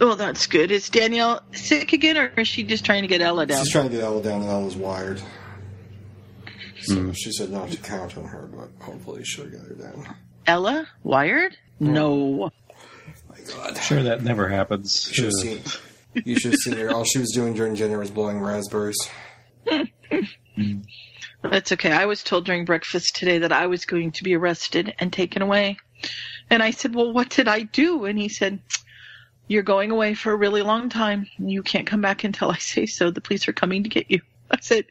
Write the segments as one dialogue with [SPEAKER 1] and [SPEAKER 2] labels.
[SPEAKER 1] Oh, that's good. Is Danielle sick again, or is she just trying to get Ella down?
[SPEAKER 2] She's trying to get Ella down, and Ella's wired. So she said not to count on her, but hopefully she'll get her down.
[SPEAKER 1] Ella wired? No.
[SPEAKER 2] My God.
[SPEAKER 3] Sure, that never happens.
[SPEAKER 2] You should have seen. You should have seen her. All she was doing during dinner was blowing raspberries.
[SPEAKER 1] That's okay. I was told during breakfast today that I was going to be arrested and taken away. And I said, Well, what did I do? And he said, You're going away for a really long time. You can't come back until I say so. The police are coming to get you. I said,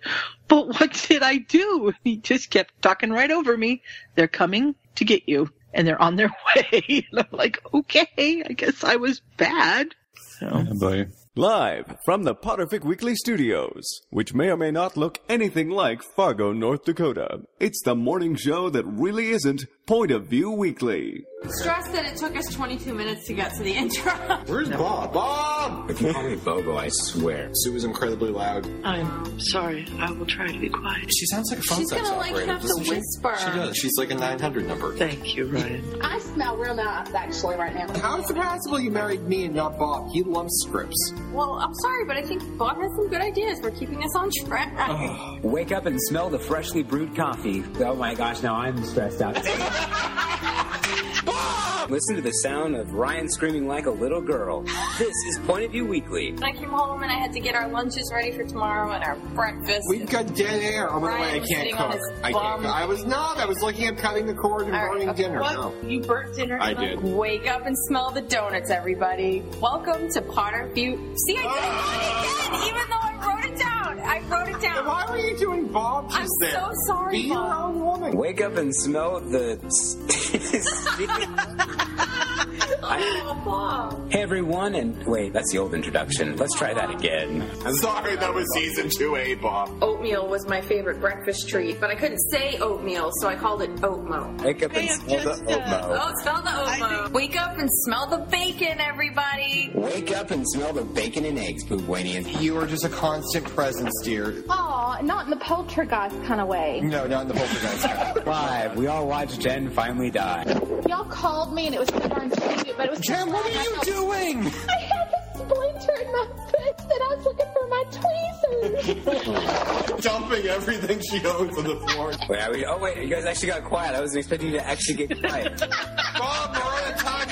[SPEAKER 1] But what did I do? He just kept talking right over me. They're coming to get you and they're on their way. And I'm like, Okay, I guess I was bad. So.
[SPEAKER 3] Boy.
[SPEAKER 4] Live from the Potterfic Weekly Studios, which may or may not look anything like Fargo, North Dakota. It's the morning show that really isn't Point of View Weekly.
[SPEAKER 5] Stressed that it took us 22 minutes to get to the intro.
[SPEAKER 2] Where's Bob? Bob!
[SPEAKER 6] If you call me Bobo, I swear.
[SPEAKER 2] Sue is incredibly loud.
[SPEAKER 1] I'm sorry. I will try to be quiet.
[SPEAKER 2] She sounds like a phone
[SPEAKER 5] She's
[SPEAKER 2] sex
[SPEAKER 5] gonna, like,
[SPEAKER 2] operator.
[SPEAKER 5] have to
[SPEAKER 2] doesn't she?
[SPEAKER 5] whisper.
[SPEAKER 2] She does. She's like a 900 number.
[SPEAKER 1] Thank you, Ryan.
[SPEAKER 7] I smell real nice actually right now.
[SPEAKER 8] How is it possible you married me and not Bob? He loves scripts.
[SPEAKER 5] Well, I'm sorry, but I think Bob has some good ideas for keeping us on track. Oh.
[SPEAKER 6] Wake up and smell the freshly brewed coffee. Oh my gosh, now I'm stressed out. Listen to the sound of Ryan screaming like a little girl. This is Point of View Weekly.
[SPEAKER 5] I came home and I had to get our lunches ready for tomorrow and our breakfast.
[SPEAKER 8] We've got dead air. Oh, by the way, I
[SPEAKER 5] Ryan
[SPEAKER 8] can't
[SPEAKER 5] sitting on
[SPEAKER 8] cook.
[SPEAKER 5] his
[SPEAKER 8] I can't cook. I was not. I was looking at cutting the cord and
[SPEAKER 5] All right,
[SPEAKER 8] burning
[SPEAKER 5] okay,
[SPEAKER 8] dinner.
[SPEAKER 5] what?
[SPEAKER 8] No.
[SPEAKER 5] You burnt dinner?
[SPEAKER 8] I did.
[SPEAKER 5] Wake up and smell the donuts, everybody. Welcome to Potter View. See, I ah! did it again, even though I wrote it down. I wrote it down.
[SPEAKER 8] Why were you doing Bob just
[SPEAKER 5] I'm
[SPEAKER 8] there?
[SPEAKER 5] so sorry,
[SPEAKER 8] Be your own woman.
[SPEAKER 6] Wake up and smell the.
[SPEAKER 5] Oh, Bob.
[SPEAKER 6] hey everyone, and wait, that's the old introduction. Let's try that again.
[SPEAKER 8] I'm sorry, that was season 2A, Bob.
[SPEAKER 5] Oatmeal was my favorite breakfast treat, but I couldn't say oatmeal, so I called it oatmo.
[SPEAKER 6] Wake up and smell the oatmo.
[SPEAKER 5] Oh, smell the oatmo. Wake up and smell the bacon, everybody.
[SPEAKER 6] Wake up and smell the bacon and eggs, Boobwanian.
[SPEAKER 8] You are just a constant presence, dear.
[SPEAKER 7] Aw, not in the poltergeist kind of way.
[SPEAKER 8] No, not in the poltergeist. kind.
[SPEAKER 6] Live, we all watched Jen finally die.
[SPEAKER 7] Y'all called me and it was so darn sweet, but it was
[SPEAKER 8] Jen, what are you doing?
[SPEAKER 7] I had a splinter in my foot and I was looking for my tweezers.
[SPEAKER 2] Dumping everything she owns on the floor.
[SPEAKER 6] Wait, are we, oh wait, you guys actually got quiet. I wasn't expecting you to actually get quiet.
[SPEAKER 2] Bob, we're on a time limit.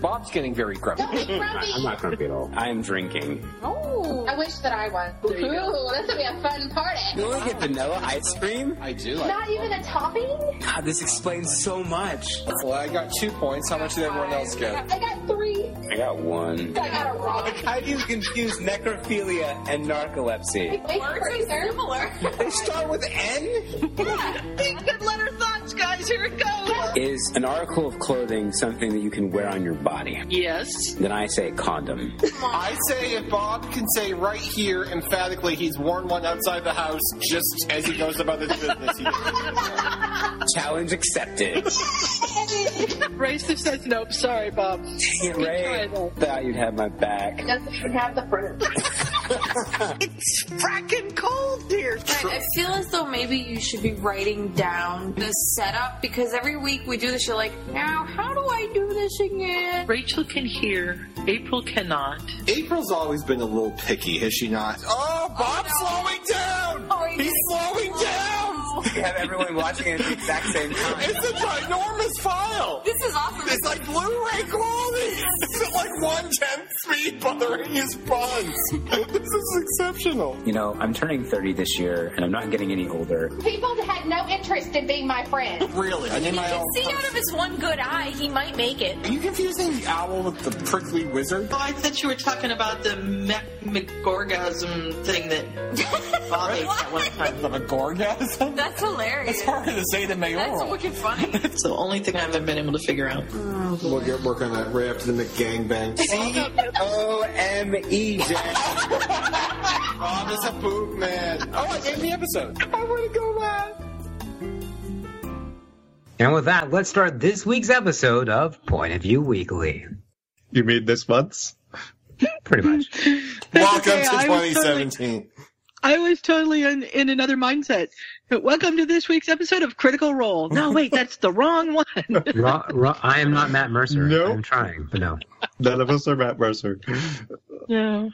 [SPEAKER 8] Bob's getting very grumpy.
[SPEAKER 7] Don't be grumpy.
[SPEAKER 6] not grumpy at all. I'm drinking.
[SPEAKER 7] Oh, I wish that I was. Ooh, this would be a fun party.
[SPEAKER 6] You only get vanilla ice cream?
[SPEAKER 8] I do.
[SPEAKER 7] Not even a topping?
[SPEAKER 6] God, this explains so much.
[SPEAKER 8] Well, I got two points. How much did everyone else get?
[SPEAKER 7] I got three.
[SPEAKER 6] I got one.
[SPEAKER 7] I got a rock.
[SPEAKER 6] How do you confuse necrophilia and narcolepsy?
[SPEAKER 7] Wait,
[SPEAKER 5] Words are similar.
[SPEAKER 6] They start with N?
[SPEAKER 1] Big good letter thoughts, guys. Here it goes.
[SPEAKER 6] Is an article of clothing something that you can wear on your body?
[SPEAKER 1] Yes.
[SPEAKER 6] Then I say condom.
[SPEAKER 8] I say if Bob can say right here emphatically he's worn one outside the house just as he goes about his business. He
[SPEAKER 6] Challenge accepted.
[SPEAKER 1] Racer says nope. Sorry, Bob.
[SPEAKER 6] Dang it, Ray. Thought you'd have my back.
[SPEAKER 7] Doesn't even have the fruit.
[SPEAKER 1] It's fracking cold here.
[SPEAKER 5] I feel as though maybe you should be writing down the setup because every week we do this. You're like, now how do I do this again?
[SPEAKER 1] Rachel can hear. April cannot.
[SPEAKER 2] April's always been a little picky, has she not? Oh, Bob's oh, slowing down!
[SPEAKER 5] Oh, he
[SPEAKER 2] He's
[SPEAKER 5] is.
[SPEAKER 2] slowing down!
[SPEAKER 6] We have everyone watching it at the exact same time.
[SPEAKER 2] It's a ginormous file!
[SPEAKER 5] This is awesome.
[SPEAKER 2] It's like Blu-ray quality! It's like one-tenth speed buttering his buns! this is exceptional.
[SPEAKER 6] You know, I'm turning 30 this year, and I'm not getting any older.
[SPEAKER 7] People had no interest in being my friend.
[SPEAKER 2] Really, I need my own...
[SPEAKER 5] See out of his one good eye, he might make it.
[SPEAKER 8] Are you confusing the owl with the prickly wizard?
[SPEAKER 1] Oh, I thought you were talking about the Mech McGorgasm thing that Bob ate at one time.
[SPEAKER 8] Of a gorgasm?
[SPEAKER 5] That's hilarious.
[SPEAKER 8] It's harder to say than
[SPEAKER 5] That's
[SPEAKER 8] mayoral.
[SPEAKER 5] wicked funny.
[SPEAKER 1] It's the only thing I haven't been able to figure out.
[SPEAKER 2] We'll get work on that right after the McGangbang.
[SPEAKER 6] O M E, Jen.
[SPEAKER 2] Bob oh, is a poop man.
[SPEAKER 8] Oh, I gave the episode.
[SPEAKER 2] I want to go laugh.
[SPEAKER 9] And with that, let's start this week's episode of Point of View Weekly.
[SPEAKER 3] You mean this month's?
[SPEAKER 9] Pretty much.
[SPEAKER 2] Welcome
[SPEAKER 1] okay,
[SPEAKER 2] to
[SPEAKER 1] I was
[SPEAKER 2] 2017.
[SPEAKER 1] I was totally in, in another mindset. Welcome to this week's episode of Critical Role. No, wait, that's the wrong one.
[SPEAKER 9] Ra- ra- I am not Matt Mercer.
[SPEAKER 3] Nope.
[SPEAKER 9] I'm trying, but no.
[SPEAKER 3] None of us are Matt Mercer.
[SPEAKER 1] no.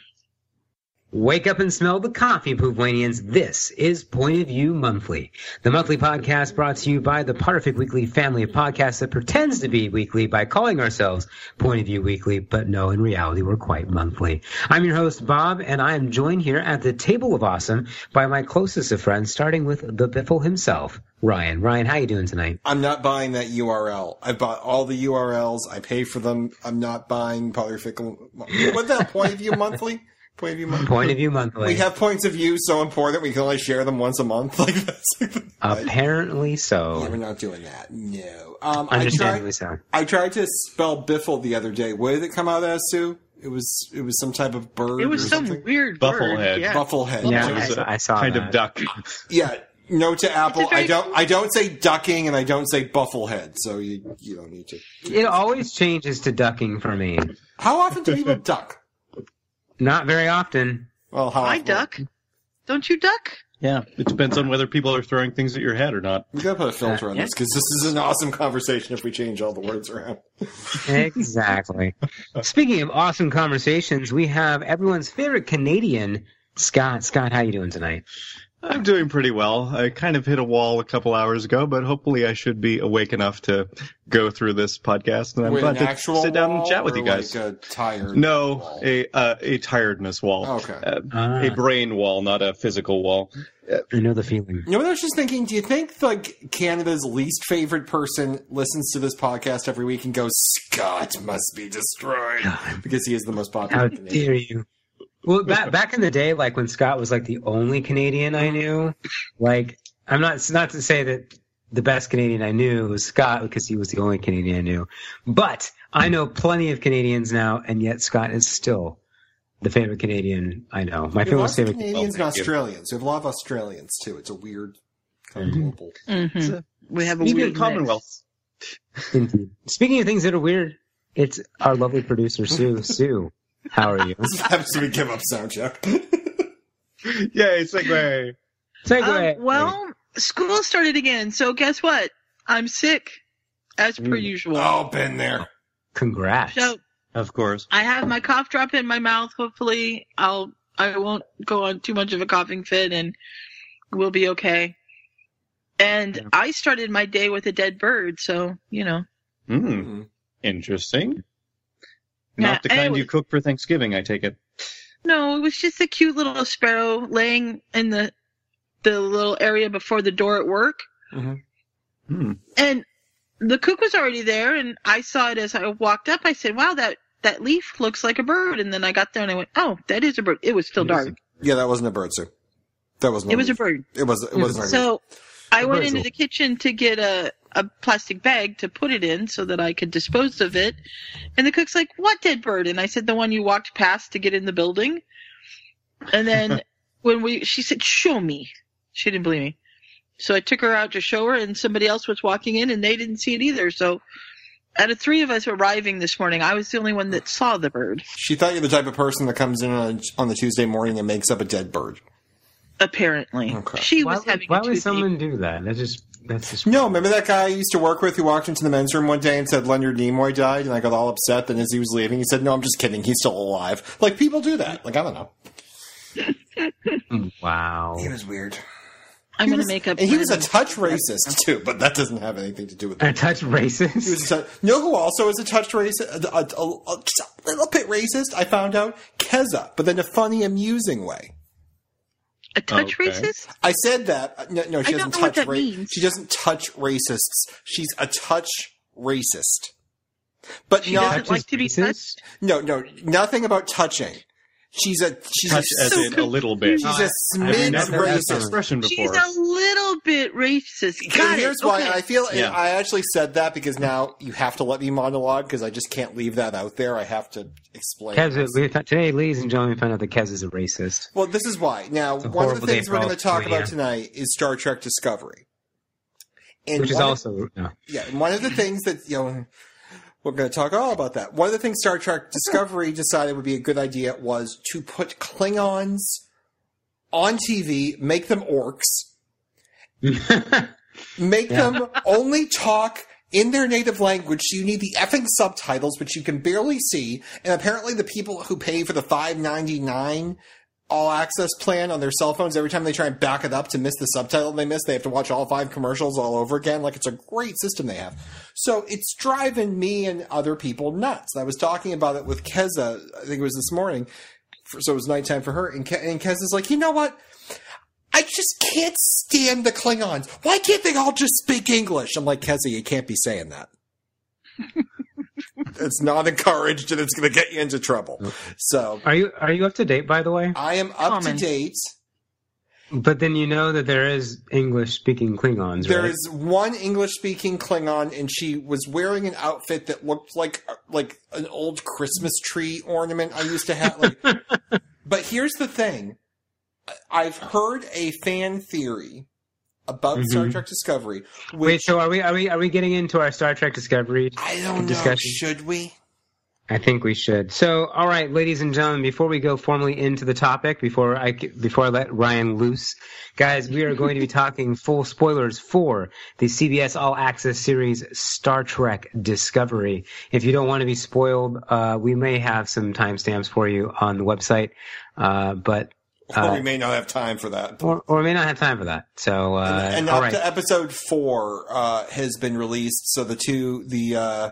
[SPEAKER 9] Wake up and smell the coffee, Poopwanians. This is Point of View Monthly, the monthly podcast brought to you by the Potterfic Weekly family of podcasts that pretends to be weekly by calling ourselves Point of View Weekly, but no, in reality, we're quite monthly. I'm your host, Bob, and I am joined here at the Table of Awesome by my closest of friends, starting with the Biffle himself, Ryan. Ryan, how you doing tonight?
[SPEAKER 8] I'm not buying that URL. I bought all the URLs. I pay for them. I'm not buying Polyfickle. What's that point of view monthly? Point of view monthly.
[SPEAKER 9] Point of View Monthly.
[SPEAKER 8] We have points of view so important we can only share them once a month. Like that's like the,
[SPEAKER 9] Apparently
[SPEAKER 8] yeah,
[SPEAKER 9] so.
[SPEAKER 8] we're not doing that. No. Um, I
[SPEAKER 9] Understandably
[SPEAKER 8] tried.
[SPEAKER 9] so.
[SPEAKER 8] I tried to spell biffle the other day. What did it come out as, Sue? It was it was some type of bird.
[SPEAKER 1] It was
[SPEAKER 8] or
[SPEAKER 1] some
[SPEAKER 8] something.
[SPEAKER 1] weird
[SPEAKER 3] Bufflehead.
[SPEAKER 1] word. Yeah.
[SPEAKER 8] Bufflehead.
[SPEAKER 9] Yeah,
[SPEAKER 3] It
[SPEAKER 9] I
[SPEAKER 3] was
[SPEAKER 9] saw,
[SPEAKER 3] a
[SPEAKER 9] I saw
[SPEAKER 3] kind
[SPEAKER 9] that.
[SPEAKER 3] of duck.
[SPEAKER 8] Yeah. No to Apple. I don't. I don't say ducking, and I don't say bufflehead. So you you don't need to.
[SPEAKER 9] It always changes to ducking for me.
[SPEAKER 8] How often do people duck?
[SPEAKER 9] Not very often.
[SPEAKER 8] Well, how
[SPEAKER 1] I
[SPEAKER 8] often?
[SPEAKER 1] duck. Don't you duck?
[SPEAKER 3] Yeah, it depends on whether people are throwing things at your head or not.
[SPEAKER 8] We gotta put a filter on
[SPEAKER 9] Yeah.
[SPEAKER 8] this because this is an awesome conversation if we change all the words around.
[SPEAKER 9] Exactly. Speaking of awesome conversations, we have everyone's favorite Canadian, Scott. Scott, how you doing tonight?
[SPEAKER 3] I'm doing pretty well. I kind of hit a wall a couple hours ago, but hopefully I should be awake enough to go through this podcast. And I'm
[SPEAKER 8] With
[SPEAKER 3] glad
[SPEAKER 8] an
[SPEAKER 3] to sit down and chat with you guys.
[SPEAKER 8] Like a tired.
[SPEAKER 3] no,
[SPEAKER 8] wall?
[SPEAKER 3] a uh, a tiredness wall.
[SPEAKER 8] Okay.
[SPEAKER 3] Uh,
[SPEAKER 9] Ah.
[SPEAKER 3] a brain wall, not a physical wall.
[SPEAKER 9] I know the feeling.
[SPEAKER 8] You know what I was just thinking? Do you think like Canada's least favorite person listens to this podcast every week and goes, "Scott must be destroyed" because he is the most popular.
[SPEAKER 9] How
[SPEAKER 8] Canadian.
[SPEAKER 9] dare you? Well, back back in the day, like when Scott was like the only Canadian I knew, like I'm not not to say that the best Canadian I knew was Scott because he was the only Canadian I knew, but I know plenty of Canadians now, and yet Scott is still the favorite Canadian I know. My
[SPEAKER 8] We
[SPEAKER 9] favorite
[SPEAKER 8] of
[SPEAKER 9] favorite.
[SPEAKER 8] Canadians and
[SPEAKER 3] Well, you.
[SPEAKER 8] Australians. We have a lot of Australians too. It's a weird kind of global.
[SPEAKER 1] Mm-hmm. We have a
[SPEAKER 3] Even
[SPEAKER 1] weird
[SPEAKER 3] Commonwealth.
[SPEAKER 9] Indeed. Speaking of things that are weird, it's our lovely producer Sue. Sue, how are you?
[SPEAKER 8] This happens to be give up sound check.
[SPEAKER 3] Yay, segue.
[SPEAKER 9] Segue.
[SPEAKER 1] Um, well, school started again, so guess what? I'm sick, as per
[SPEAKER 9] Mm.
[SPEAKER 1] usual.
[SPEAKER 8] oh, been there.
[SPEAKER 9] congrats.
[SPEAKER 1] So
[SPEAKER 3] Of course.
[SPEAKER 1] I have my cough drop in my mouth. Hopefully, I'll I won't go on too much of a coughing fit, and we'll be okay. And
[SPEAKER 3] Yeah.
[SPEAKER 1] I started my day with a dead bird, so you know.
[SPEAKER 3] Hmm.
[SPEAKER 8] Mhm.
[SPEAKER 3] Interesting.
[SPEAKER 1] Yeah,
[SPEAKER 3] Not the kind
[SPEAKER 1] anyway.
[SPEAKER 3] you cook for Thanksgiving, I take it.
[SPEAKER 1] No, it was just a cute little sparrow laying in the the little area before the door at work.
[SPEAKER 3] Mm-hmm.
[SPEAKER 1] And the cook was already there, and I saw it as I walked up. I said, "Wow, that that leaf looks like a bird." And then I got there and I went, "Oh, that is a bird." It was still
[SPEAKER 3] It is a-
[SPEAKER 1] dark.
[SPEAKER 8] Yeah, that wasn't a bird, sir. That wasn't.
[SPEAKER 1] It was a bird.
[SPEAKER 8] It was. It wasn't. a leaf.
[SPEAKER 1] So I went into the kitchen to get a a plastic bag to put it in so that I could dispose of it. And the cook's like, "What dead bird?" And I said, "The one you walked past to get in the building." And then when we, she said, "Show me." She didn't believe me. So I took her out to show her, and somebody else was walking in, and they didn't see it either. So, out of three of us arriving this morning, I was the only one that saw the bird.
[SPEAKER 8] She thought you're the type of person that comes in on, on the Tuesday morning and makes up a dead bird.
[SPEAKER 1] Apparently,
[SPEAKER 8] Okay.
[SPEAKER 1] she
[SPEAKER 9] why
[SPEAKER 1] was
[SPEAKER 9] would,
[SPEAKER 1] having
[SPEAKER 9] why
[SPEAKER 1] a
[SPEAKER 9] would someone do that? That's just that's just
[SPEAKER 8] No, remember that guy I used to work with who walked into the men's room one day and said Leonard Nimoy died, and I got all upset. Then as he was leaving, he said, "No, I'm just kidding. He's still alive." Like people do that. Like I don't know.
[SPEAKER 9] Mm, wow.
[SPEAKER 8] He was weird.
[SPEAKER 1] I'm going to make up.
[SPEAKER 8] And he was a touch racist too, but that doesn't have anything to do with
[SPEAKER 9] A
[SPEAKER 8] it.
[SPEAKER 9] touch
[SPEAKER 8] He
[SPEAKER 9] racist.
[SPEAKER 8] was a touch, you know who also is a touch racist? A, a, a- just a little bit racist. I found out Keza, but in a funny, amusing way.
[SPEAKER 1] A touch
[SPEAKER 3] Okay.
[SPEAKER 1] racist.
[SPEAKER 8] I said that. Uh, no, no she
[SPEAKER 1] I
[SPEAKER 8] doesn't
[SPEAKER 1] don't know what
[SPEAKER 8] touch.
[SPEAKER 1] that means.
[SPEAKER 8] She doesn't touch racists. She's a touch racist. But
[SPEAKER 1] She
[SPEAKER 8] not
[SPEAKER 1] doesn't like to be
[SPEAKER 9] racist?
[SPEAKER 1] touched.
[SPEAKER 8] no, no, nothing about touching. She's a she's
[SPEAKER 3] Touch
[SPEAKER 8] a
[SPEAKER 3] as
[SPEAKER 1] so
[SPEAKER 3] in a little bit.
[SPEAKER 8] she's a
[SPEAKER 9] I've
[SPEAKER 8] smidge
[SPEAKER 9] never heard that
[SPEAKER 8] racist.
[SPEAKER 3] expression
[SPEAKER 1] She's
[SPEAKER 3] before.
[SPEAKER 1] a little bit racist.
[SPEAKER 8] And
[SPEAKER 1] Got
[SPEAKER 8] here's why
[SPEAKER 1] okay.
[SPEAKER 8] I feel
[SPEAKER 3] Yeah.
[SPEAKER 8] I actually said that because now you have to let me monologue because I just can't leave that out there. I have to explain.
[SPEAKER 9] Kez,
[SPEAKER 8] this.
[SPEAKER 9] we, today, ladies and gentlemen, we found out that Kez is a racist.
[SPEAKER 8] Well, this is why. Now,
[SPEAKER 9] a
[SPEAKER 8] one of the
[SPEAKER 9] day
[SPEAKER 8] things
[SPEAKER 9] for
[SPEAKER 8] we're
[SPEAKER 9] all
[SPEAKER 8] going to talk
[SPEAKER 9] three, yeah.
[SPEAKER 8] about tonight is Star Trek Discovery. And
[SPEAKER 9] Which is
[SPEAKER 8] one of-
[SPEAKER 9] also no.
[SPEAKER 8] Yeah, and one of the things that you know we're going to talk all about that. One of the things Star Trek Discovery decided would be a good idea was to put Klingons on TV, make them orcs, make them only talk in their native language. So you need the effing subtitles, which you can barely see. And apparently, the people who pay for the five ninety nine all access plan on their cell phones, every time they try and back it up to miss the subtitle they miss, they have to watch all five commercials all over again. Like it's a great system they have. So it's driving me and other people nuts. I was talking about it with Keza, I think it was this morning. So it was nighttime for her. And, Ke- and Keza's like, you know what? I just can't stand the Klingons. Why can't they all just speak English? I'm like, Keza, you can't be saying that. It's not encouraged and it's going to get you into trouble. So
[SPEAKER 9] Are you are you up to date by the way?
[SPEAKER 8] I am up
[SPEAKER 1] Common.
[SPEAKER 8] to date.
[SPEAKER 9] But then you know that there is English speaking Klingons,
[SPEAKER 8] There
[SPEAKER 9] right?
[SPEAKER 8] is one English speaking Klingon, and she was wearing an outfit that looked like like an old Christmas tree ornament I used to have. Like, but here's the thing: I've heard a fan theory about Star
[SPEAKER 9] Mhm.
[SPEAKER 8] Trek Discovery. Which
[SPEAKER 9] Wait, so are we are we are we getting into our Star Trek Discovery?
[SPEAKER 8] I don't know.
[SPEAKER 9] discussion?
[SPEAKER 8] Should we?
[SPEAKER 9] I think we should. So, all right, ladies and gentlemen, before we go formally into the topic, before I before I let Ryan loose, guys, we are going to be talking full spoilers for the CBS All Access series Star Trek Discovery. If you don't want to be spoiled, uh, we may have some timestamps for you on the website, uh, but
[SPEAKER 8] Or
[SPEAKER 9] Uh,
[SPEAKER 8] we may not have time for that.
[SPEAKER 9] or or we may not have time for that. So, uh,
[SPEAKER 8] and and
[SPEAKER 9] all
[SPEAKER 8] up
[SPEAKER 9] right.
[SPEAKER 8] to episode four uh, has been released. So the two, the uh,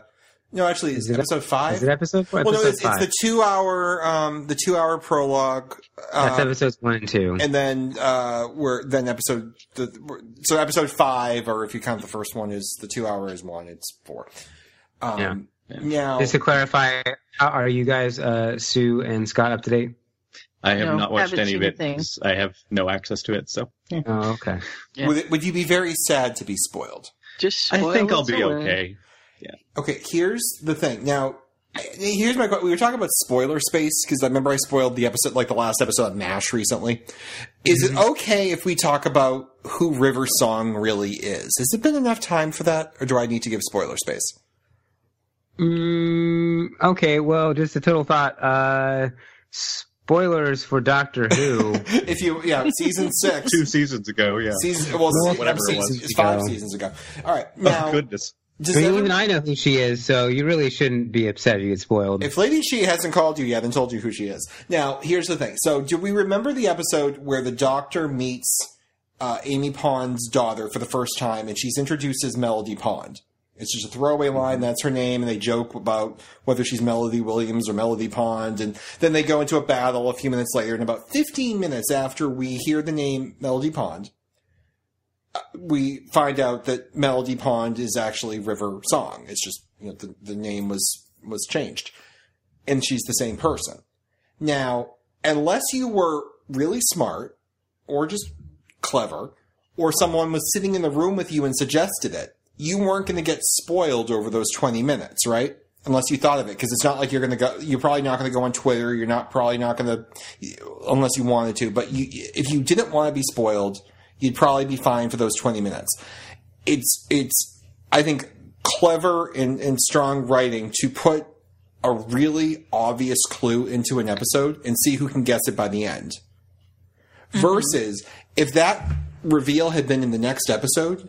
[SPEAKER 8] no, actually,
[SPEAKER 9] Is it-
[SPEAKER 8] episode five.
[SPEAKER 9] Is it episode four?
[SPEAKER 8] well, no, it's, it's the two hour, um, the two hour prologue.
[SPEAKER 9] That's
[SPEAKER 8] Uh,
[SPEAKER 9] episodes one and two.
[SPEAKER 8] and then uh, we're then episode the, so episode five, or if you count the first one, is the two hour is one. It's four. Um, Now,
[SPEAKER 9] Just to clarify, are you guys, uh, Sue and Scott, up to date?
[SPEAKER 3] I have
[SPEAKER 1] No,
[SPEAKER 3] not watched any of it. I have no access to it, so
[SPEAKER 9] Oh, okay.
[SPEAKER 1] Yeah.
[SPEAKER 8] would, it- would you be very sad to be spoiled?
[SPEAKER 1] Just
[SPEAKER 3] I think I'll be
[SPEAKER 1] away.
[SPEAKER 3] okay.
[SPEAKER 8] Okay, here's the thing. Now, here's my question. We were talking about spoiler space because I remember I spoiled the episode, like the last episode of MASH recently. Is it okay if we talk about who River Song really is? Has it been enough time for that, or do I need to give spoiler space?
[SPEAKER 9] Mm, okay, well, just a total thought. Uh, spoilers for Doctor Who.
[SPEAKER 8] If you, yeah, season six,
[SPEAKER 3] Two seasons ago, yeah.
[SPEAKER 8] season, well,
[SPEAKER 9] No,
[SPEAKER 8] se-
[SPEAKER 3] whatever it
[SPEAKER 8] season-
[SPEAKER 3] was.
[SPEAKER 8] it's five
[SPEAKER 9] ago.
[SPEAKER 8] seasons ago. All right, now,
[SPEAKER 3] oh goodness.
[SPEAKER 8] does
[SPEAKER 9] I mean, even I know who she is, so you really shouldn't be upset if you get spoiled.
[SPEAKER 8] If Lady She hasn't called you yet and told you who she is. Now, here's the thing. So, do we remember the episode where the doctor meets uh, Amy Pond's daughter for the first time and she's introduced as Melody Pond? It's just a throwaway line, that's her name, and they joke about whether she's Melody Williams or Melody Pond, and then they go into a battle a few minutes later, and about 15 minutes after we hear the name Melody Pond, uh, we find out that Melody Pond is actually River Song. It's just, you know, the, the name was, was changed and she's the same person. Now, unless you were really smart or just clever, or someone was sitting in the room with you and suggested it, you weren't going to get spoiled over those 20 minutes, right? Unless you thought of it, because it's not like you're going to go, you're probably not going to go on Twitter, you're not probably not going to, unless you wanted to, but you, if you didn't want to be spoiled, you'd probably be fine for those 20 minutes. It's, it's, I think, clever and, and strong writing to put a really obvious clue into an episode and see who can guess it by the end. Mm-hmm. Versus if that reveal had been in the next episode,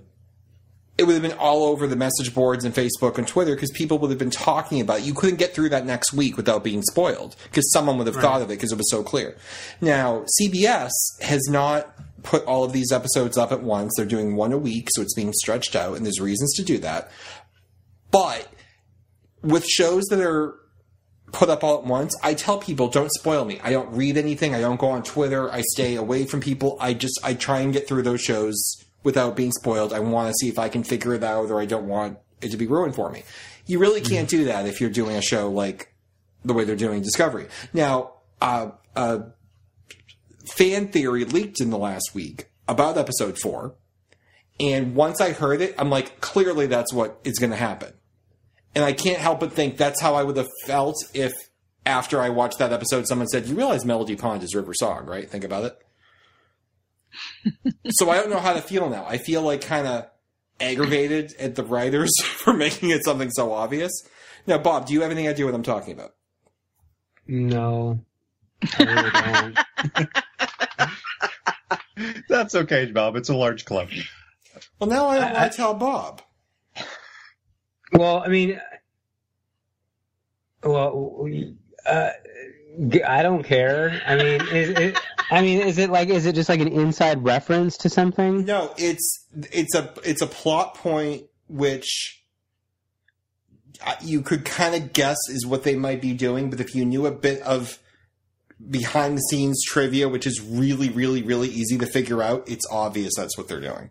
[SPEAKER 8] it would have been all over the message boards and Facebook and Twitter because people would have been talking about it. You couldn't get through that next week without being spoiled because someone would have thought of it because it was so clear. Now, CBS has not put all of these episodes up at once. They're doing one a week, so it's being stretched out, and there's reasons to do that. But with shows that are put up all at once, I tell people don't spoil me. I don't read anything. I don't go on Twitter. I stay away from people. I just I try and get through those shows without being spoiled. I want to see if I can figure it out, or I don't want it to be ruined for me. You really can't do that if you're doing a show like the way they're doing Discovery. Now, uh, uh, fan theory leaked in the last week about episode four. And once I heard it, I'm like, clearly that's what is going to happen. And I can't help but think that's how I would have felt if after I watched that episode, someone said, you realize Melody Pond is River Song, right? Think about it. so I don't know how to feel now. I feel like kind of aggravated at the writers for making it something so obvious. Now, Bob, do you have any idea what I'm talking about?
[SPEAKER 9] no. I really don't.
[SPEAKER 3] That's okay, Bob. It's a large club.
[SPEAKER 8] Well, now I don't want to tell Bob.
[SPEAKER 9] Well, I mean, well, we- uh, I don't care. I mean, is it? I mean, is it like? Is it just like an inside reference to something?
[SPEAKER 8] No, it's it's a it's a plot point which uh, you could kind of guess is what they might be doing, but if you knew a bit of behind the scenes trivia, which is really, really, really easy to figure out, it's obvious that's what they're doing.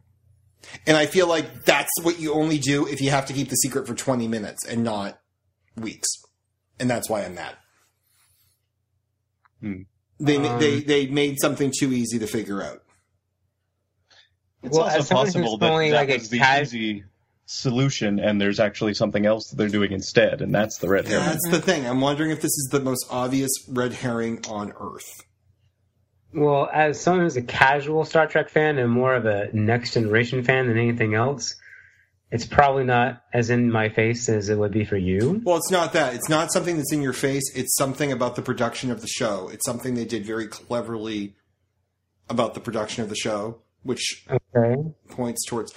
[SPEAKER 8] And I feel like that's what you only do if you have to keep the secret for 20 minutes and not weeks. And that's why I'm mad.
[SPEAKER 3] Hmm.
[SPEAKER 8] They,
[SPEAKER 9] Um,
[SPEAKER 8] they, they made something too easy to figure out.
[SPEAKER 3] It's
[SPEAKER 9] Well,
[SPEAKER 3] also possible that that
[SPEAKER 9] like,
[SPEAKER 3] was the
[SPEAKER 9] cas-
[SPEAKER 3] easy solution, and there's actually something else that they're doing instead, and that's the red herring.
[SPEAKER 8] That's the thing. I'm wondering if this is the most obvious red herring on Earth.
[SPEAKER 9] Well, as someone who's a casual Star Trek fan and more of a Next Generation fan than anything else, it's probably not as in my face as it would be for you.
[SPEAKER 8] Well, it's not that. It's not something that's in your face. It's something about the production of the show. It's something they did very cleverly about the production of the show, which
[SPEAKER 9] Okay.
[SPEAKER 8] points towards.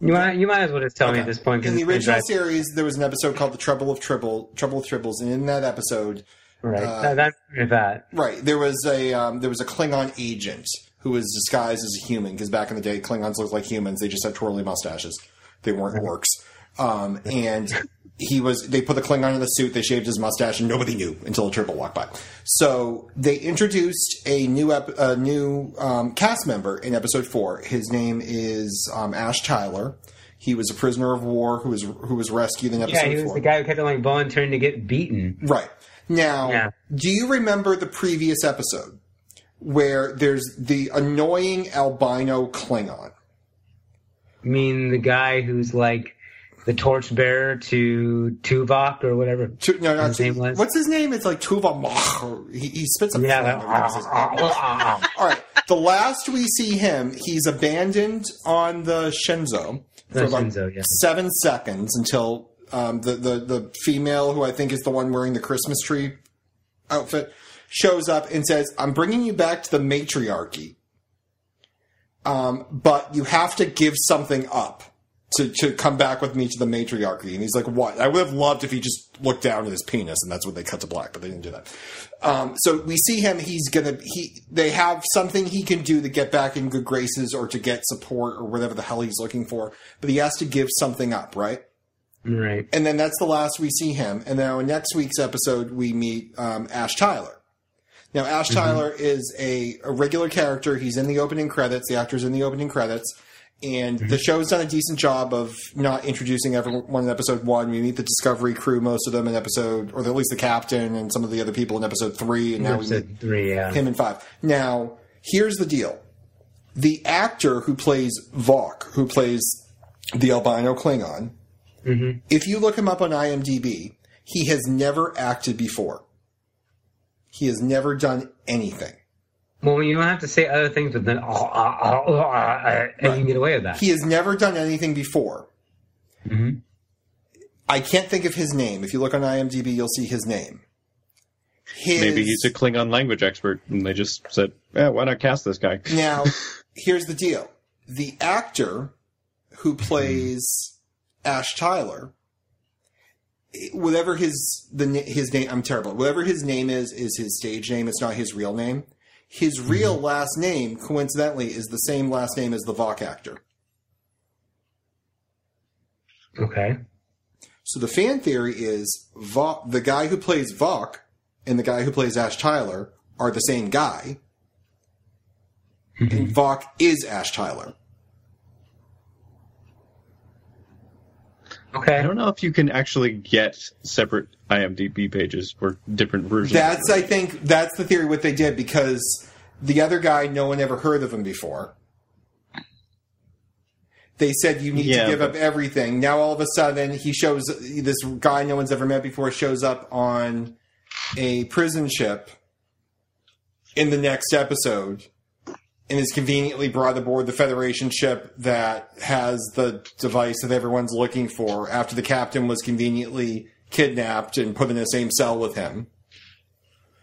[SPEAKER 9] You might you might as well just tell me at this point.
[SPEAKER 8] In the original series, there was an episode called "The Trouble of Tribble," Trouble with Tribbles, and in that episode,
[SPEAKER 9] right?
[SPEAKER 8] uh,
[SPEAKER 9] that, that's that.
[SPEAKER 8] right, there was a um, there was a Klingon agent who was disguised as a human because back in the day, Klingons looked like humans. They just had twirly mustaches. They weren't orcs. Um, and he was they put the Klingon in the suit, they shaved his mustache, and nobody knew until a tribble walked by. So they introduced a new ep- a new um, cast member in episode four. His name is um, Ash Tyler. He was a prisoner of war who was who was rescued in episode
[SPEAKER 9] Yeah, he was
[SPEAKER 8] four.
[SPEAKER 9] the guy who kept on like volunteering to get beaten.
[SPEAKER 8] Right. Now,
[SPEAKER 9] Yeah.
[SPEAKER 8] do you remember the previous episode where there's the annoying albino Klingon?
[SPEAKER 9] I mean, the guy who's like the torchbearer to Tuvok or whatever.
[SPEAKER 8] Tu- no, not
[SPEAKER 9] His name was?
[SPEAKER 8] What's his name? It's like T'Kuvma. or He, he spits a
[SPEAKER 9] Yeah, that-
[SPEAKER 8] every time he says- All right. The last we see him, he's abandoned on the Shenzhou for
[SPEAKER 9] The
[SPEAKER 8] about
[SPEAKER 9] Shenzhou, yeah.
[SPEAKER 8] seven seconds until um, the, the the female, who I think is the one wearing the Christmas tree outfit, shows up and says, "I'm bringing you back to the matriarchy, um, but you have to give something up." To, to come back with me to the matriarchy. And he's like, what? I would have loved if he just looked down at his penis and that's what they cut to black, but they didn't do that. Um, so we see him, he's gonna, he, they have something he can do to get back in good graces or to get support or whatever the hell he's looking for, but he has to give something up, right?
[SPEAKER 9] Right.
[SPEAKER 8] And then that's the last we see him. And then in next week's episode, we meet um, Ash Tyler. Now, Ash Tyler is a, a regular character. He's in the opening credits. The actor's in the opening credits. And the show's done a decent job of not introducing everyone in episode one. We meet the Discovery crew, most of them in episode, or at least the captain and some of the other people in episode three. And now we meet
[SPEAKER 9] three, yeah.
[SPEAKER 8] him in five. Now, here's the deal. The actor who plays Voq, who plays the albino Klingon,
[SPEAKER 9] Mm-hmm.
[SPEAKER 8] if you look him up on IMDb, he has never acted before. He has never done anything.
[SPEAKER 9] Well, you don't have to say other things, but then oh, oh, oh, oh, uh, and you can get away with that.
[SPEAKER 8] He has never done anything before.
[SPEAKER 9] Mhm.
[SPEAKER 8] I can't think of his name. If you look on IMDb, you'll see his name. His,
[SPEAKER 3] Maybe he's a Klingon language expert, and they just said, "Yeah, why not cast this guy?"
[SPEAKER 8] Now, here's the deal. The actor who plays Ash Tyler, whatever his the his name, I'm terrible. Whatever his name is, is his stage name. It's not his real name. His mm-hmm. real last name, coincidentally, is the same last name as the Voq actor.
[SPEAKER 9] Okay.
[SPEAKER 8] So the fan theory is Voq, the guy who plays Voq and the guy who plays Ash Tyler are the same guy, mm-hmm. and Voq is Ash Tyler.
[SPEAKER 9] Okay.
[SPEAKER 3] I don't know if you can actually get separate IMDb pages for different versions.
[SPEAKER 8] That's I think that's the theory what they did because the other guy no one ever heard of him before. They said you need
[SPEAKER 3] Yeah,
[SPEAKER 8] to give
[SPEAKER 3] but-
[SPEAKER 8] up everything. Now all of a sudden he shows this guy no one's ever met before shows up on a prison ship in the next episode and is conveniently brought aboard the Federation ship that has the device that everyone's looking for after the captain was conveniently kidnapped and put in the same cell with him.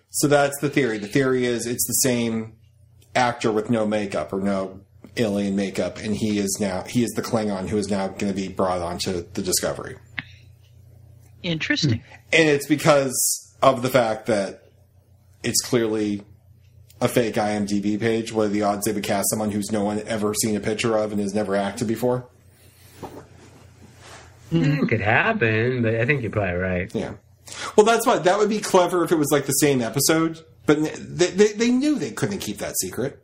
[SPEAKER 8] So that's the theory. The theory is it's the same actor with no makeup or no alien makeup, and he is now he is the Klingon who is now going to be brought onto the Discovery,
[SPEAKER 1] Interesting.
[SPEAKER 8] and it's because of the fact that it's clearly a fake IMDb page. What are the odds they would cast someone who's no one ever seen a picture of and has never acted before? Hmm.
[SPEAKER 9] It could happen, but I think you're probably right.
[SPEAKER 8] Yeah. Well, that's what that would be clever if it was like the same episode, but they, they, they knew they couldn't keep that secret.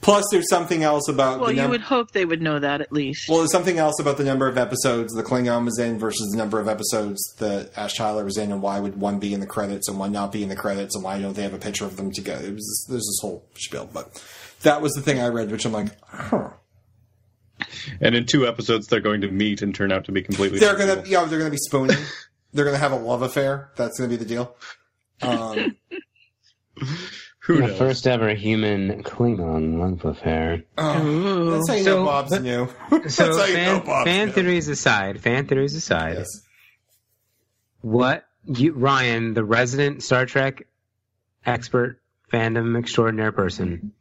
[SPEAKER 8] Plus, there's something else about
[SPEAKER 1] Well,
[SPEAKER 8] the
[SPEAKER 1] you would hope they would know that at least.
[SPEAKER 8] well, there's something else about the number of episodes the Klingon was in versus the number of episodes that Ash Tyler was in, and why would one be in the credits and one not be in the credits, and why don't they have a picture of them together? It was this, there's this whole spiel, but that was the thing I read, which I'm like, huh.
[SPEAKER 3] And in two episodes, they're going to meet and turn out to be completely.
[SPEAKER 8] They're gonna,
[SPEAKER 3] people.
[SPEAKER 8] yeah, they're gonna be spooning. they're gonna have a love affair. That's gonna be the deal. Um,
[SPEAKER 3] Who
[SPEAKER 9] The
[SPEAKER 3] knows?
[SPEAKER 9] first ever human Klingon love affair.
[SPEAKER 8] oh, that's how you
[SPEAKER 9] So,
[SPEAKER 8] know Bob's
[SPEAKER 9] but-
[SPEAKER 8] new.
[SPEAKER 9] So
[SPEAKER 8] that's how you know
[SPEAKER 9] fan,
[SPEAKER 8] Bob's
[SPEAKER 9] fan
[SPEAKER 8] new.
[SPEAKER 9] theories aside, fan theories aside,
[SPEAKER 8] Yes.
[SPEAKER 9] what you Ryan, the resident Star Trek expert, fandom extraordinaire person,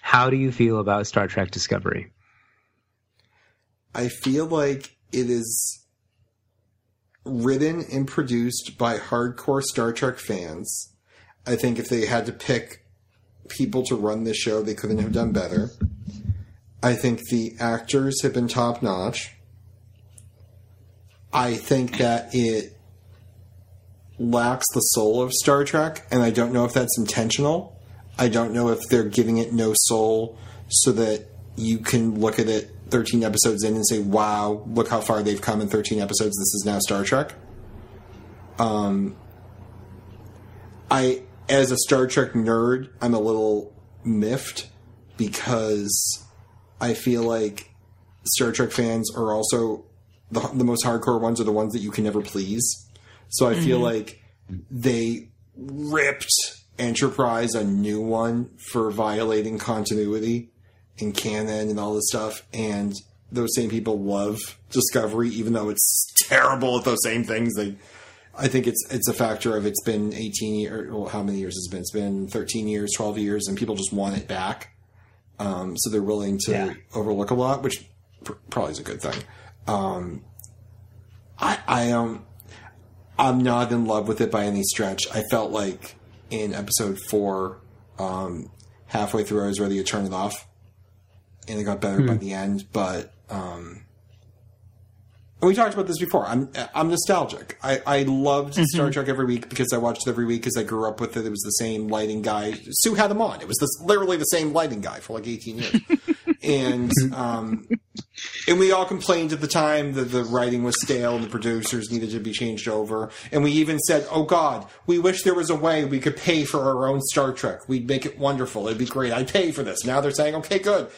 [SPEAKER 9] how do you feel about Star Trek Discovery?
[SPEAKER 8] I feel like it is written and produced by hardcore Star Trek fans. I think if they had to pick people to run this show, they couldn't have done better. I think the actors have been top notch. I think that it lacks the soul of Star Trek, and I don't know if that's intentional. I don't know if they're giving it no soul so that you can look at it 13 episodes in and say, wow, look how far they've come in 13 episodes. This is now Star Trek. Um, I, as a Star Trek nerd, I'm a little miffed because I feel like Star Trek fans are also the, the most hardcore ones are the ones that you can never please. So I feel mm-hmm. like they ripped Enterprise a new one for violating continuity and canon and all this stuff. And those same people love Discovery, even though it's terrible at those same things. They, I think it's it's a factor of it's been 18 years. Well, how many years has it been? It's been 13 years, 12 years, and people just want it back. Um, so they're willing to
[SPEAKER 9] Yeah.
[SPEAKER 8] overlook a lot, which pr- probably is a good thing. Um, I, I um, I'm not in love with it by any stretch. I felt like in episode four, um, halfway through, I was ready to turn it off, and it got better by the end. But um, and we talked about this before. I'm I'm nostalgic. I I loved Star Trek every week because I watched it every week because I grew up with it. It was the same lighting guy. Sue had him on. It was this, literally the same lighting guy for like 18 years. and um, and we all complained at the time that the writing was stale and the producers needed to be changed over. And we even said, "Oh God, we wish there was a way we could pay for our own Star Trek. We'd make it wonderful. It'd be great. I'd pay for this." Now they're saying, "Okay, good."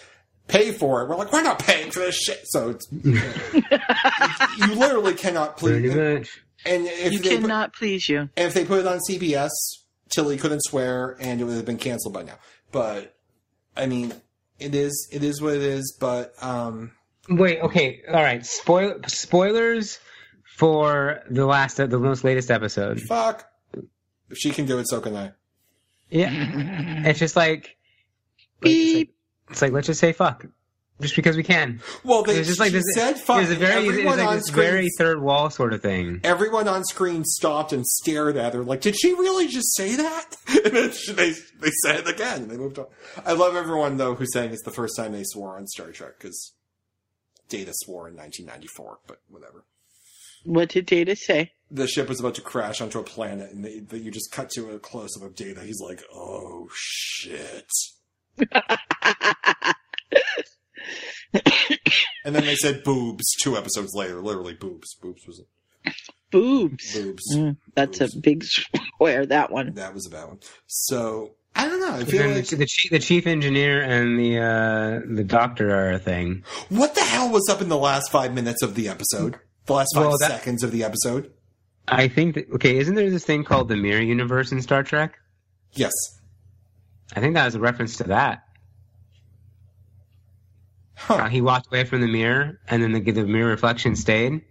[SPEAKER 8] Pay for it. We're like, we're not paying for this shit. So it's, you literally cannot please.
[SPEAKER 9] much.
[SPEAKER 8] And if
[SPEAKER 1] you
[SPEAKER 8] they put-
[SPEAKER 1] cannot please you.
[SPEAKER 8] and if they put it on CBS, Tilly couldn't swear, and it would have been canceled by now. But I mean, it is it is what it is. But um,
[SPEAKER 9] Wait, okay, all right. Spoil spoilers for the last, the most latest episode.
[SPEAKER 8] fuck, if she can do it, so can I.
[SPEAKER 9] Yeah, it's just like, like, it's like, let's just say fuck, just because we can.
[SPEAKER 8] Well, they
[SPEAKER 9] It's just like
[SPEAKER 8] she
[SPEAKER 9] this.
[SPEAKER 8] said fuck.
[SPEAKER 9] It was a very, it was
[SPEAKER 8] everyone
[SPEAKER 9] like
[SPEAKER 8] on
[SPEAKER 9] this
[SPEAKER 8] screen,
[SPEAKER 9] very third wall sort of thing.
[SPEAKER 8] everyone on screen stopped and stared at her like, "Did she really just say that?" And then she- they they said it again. and They moved on. I love everyone though who's saying it's the first time they swore on Star Trek because Data swore in 1994, but whatever.
[SPEAKER 1] What did Data say?
[SPEAKER 8] the ship was about to crash onto a planet, and they, they, you just cut to a close up of Data. He's like, "Oh shit!" And then they said boobs two episodes later. Literally boobs. Boobs was it.
[SPEAKER 1] Boobs.
[SPEAKER 8] boobs.
[SPEAKER 1] Mm, that's
[SPEAKER 8] Boobs.
[SPEAKER 1] a big square, that one.
[SPEAKER 8] That was a bad one. So I don't know. I feel like
[SPEAKER 9] the, the, chief, the chief engineer and the uh, the doctor are a thing.
[SPEAKER 8] what the hell was up in the last five minutes of the episode? The last five
[SPEAKER 9] Well, that-
[SPEAKER 8] seconds of the episode.
[SPEAKER 9] I think that okay, isn't there this thing called the mirror universe in Star Trek?
[SPEAKER 8] Yes.
[SPEAKER 9] I think that was a reference to that.
[SPEAKER 8] Huh.
[SPEAKER 9] How he walked away from the mirror, and then the, the mirror reflection stayed.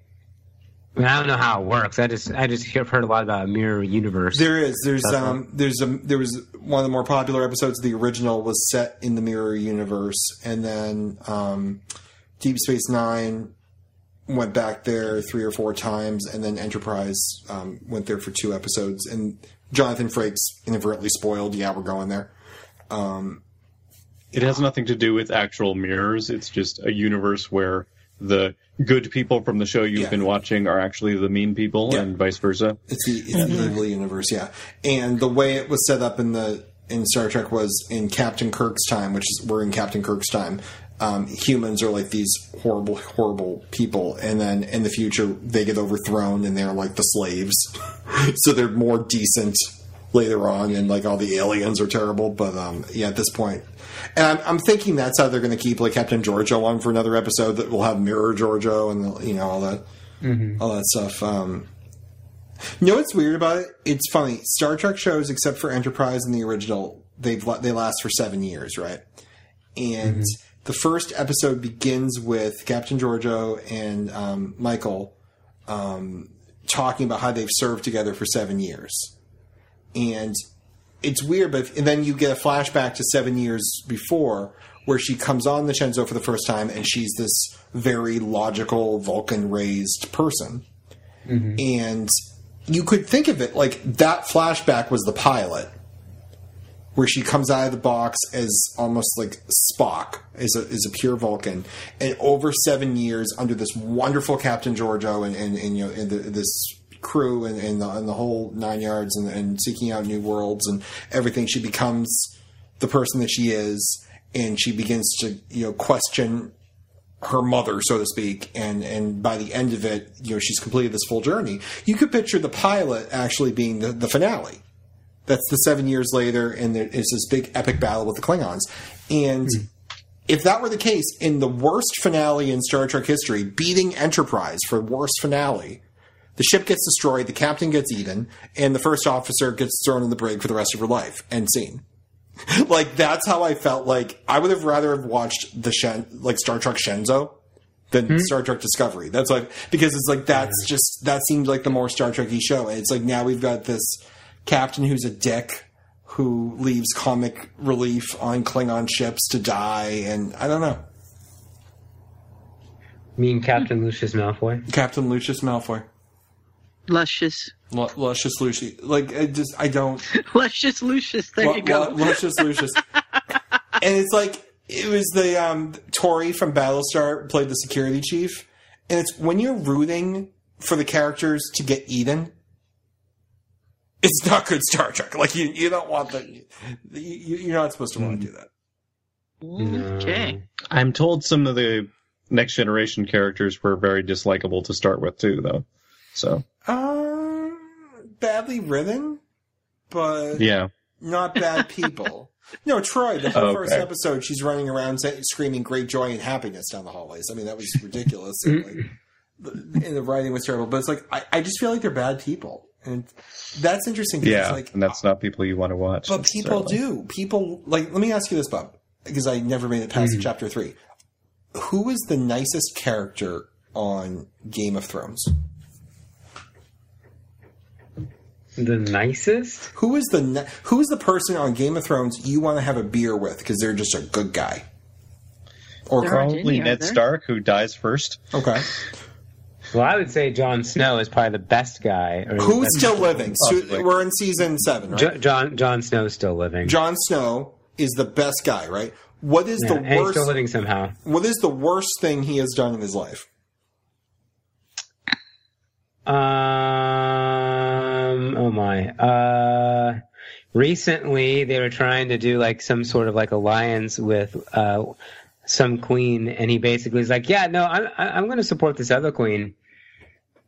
[SPEAKER 9] I, mean, I don't know how it works. I just I just have heard a lot about mirror universe.
[SPEAKER 8] There is. There's
[SPEAKER 9] That's
[SPEAKER 8] um there's a there was one of the more popular episodes the original was set in the mirror universe and then um Deep Space 9 went back there three or four times and then Enterprise um, went there for two episodes and Jonathan Frakes inadvertently spoiled yeah we're going there. Um
[SPEAKER 3] It has nothing to do with actual mirrors. It's just a universe where the good people from the show you've
[SPEAKER 8] Yeah.
[SPEAKER 3] been watching are actually the mean people,
[SPEAKER 8] Yeah.
[SPEAKER 3] and vice versa.
[SPEAKER 8] It's the it's the evil universe, yeah. And the way it was set up in the in Star Trek was in Captain Kirk's time, which is we're in Captain Kirk's time. Um, humans are like these horrible, horrible people, and then in the future they get overthrown and they're like the slaves. so they're more decent later on, and like all the aliens are terrible. But um, yeah, at this point, and I'm, I'm thinking that's how they're going to keep like Captain Georgiou on for another episode that will have Mirror Georgiou and you know all that, all that stuff. Um, you know what's weird about it? It's funny. Star Trek shows, except for Enterprise and the original, they've they last for seven years, right? And the first episode begins with Captain Georgiou and um, Michael um, talking about how they've served together for seven years, and it's weird. But if, then you get a flashback to seven years before, where she comes on the Shenzhou for the first time, and she's this very logical Vulcan raised person and you could think of it like that flashback was the pilot where she comes out of the box as almost like Spock is a, is a pure Vulcan and over seven years under this wonderful Captain Georgiou and, and, and you know and the, this crew and, and, the, and the whole nine yards and, and seeking out new worlds and everything she becomes the person that she is and she begins to you know question her mother, so to speak, and and by the end of it, you know, she's completed this full journey. You could picture the pilot actually being the, the finale. That's the seven years later, and there is this big epic battle with the Klingons. And hmm. if that were the case, in the worst finale in Star Trek history, beating Enterprise for worst finale, the ship gets destroyed, the captain gets eaten, and the first officer gets thrown in the brig for the rest of her life. End scene like that's how I felt. Like I would have rather have watched the Shen, like Star Trek Shenzhou than hmm? Star Trek Discovery. That's like because it's like that's just that seems like the more Star Trekky show. It's like now we've got this captain who's a dick who leaves comic relief on Klingon ships to die, and I don't know.
[SPEAKER 9] Me and Captain Lucius Malfoy.
[SPEAKER 8] Captain Lucius Malfoy,
[SPEAKER 1] Luscious.
[SPEAKER 8] L- Luscious Lucy. Like I just I don't.
[SPEAKER 1] Luscious Lucius. There
[SPEAKER 8] Lu-
[SPEAKER 1] you go.
[SPEAKER 8] Lu- Luscious Lucius. and it's like it was the um, Tory from Battlestar played the security chief, and it's when you're rooting for the characters to get eaten. It's not good Star Trek. Like you, you don't want the. You, you're not supposed to want to do that.
[SPEAKER 1] Okay.
[SPEAKER 3] I'm told some of the next generation characters were very dislikable to start with too, though. So
[SPEAKER 8] Um, badly written, but
[SPEAKER 3] yeah,
[SPEAKER 8] not bad people. no, Troi. The whole
[SPEAKER 3] Okay.
[SPEAKER 8] first episode, she's running around screaming "great joy and happiness" down the hallways. I mean, that was ridiculous. and, like, the, and the writing was terrible. But it's like I, I just feel like they're bad people, and that's interesting. Because
[SPEAKER 3] yeah,
[SPEAKER 8] like,
[SPEAKER 3] and that's not people you want to watch.
[SPEAKER 8] but people do. People like. Let me ask you this, Bob, because I never made it past mm-hmm. chapter three. Who is the nicest character on Game of Thrones?
[SPEAKER 9] The nicest?
[SPEAKER 8] Who is the who is the person on Game of Thrones you want to have a beer with because they're just a good guy? Or
[SPEAKER 1] There
[SPEAKER 3] Probably
[SPEAKER 1] any,
[SPEAKER 3] Ned? Stark, who dies first.
[SPEAKER 8] okay,
[SPEAKER 9] Well, I would say Jon Snow is probably the best guy.
[SPEAKER 8] who's still living? So we're in season seven, right?
[SPEAKER 9] Jo- John Jon Snow's still living.
[SPEAKER 8] Jon Snow is the best guy, right? What is
[SPEAKER 9] Yeah,
[SPEAKER 8] the worst?
[SPEAKER 9] still living somehow.
[SPEAKER 8] What is the worst thing he has done in his life?
[SPEAKER 9] Um. Oh my. Uh. Recently, they were trying to do like some sort of like alliance with uh some queen, and he basically is like, "Yeah, no, I'm I'm going to support this other queen,"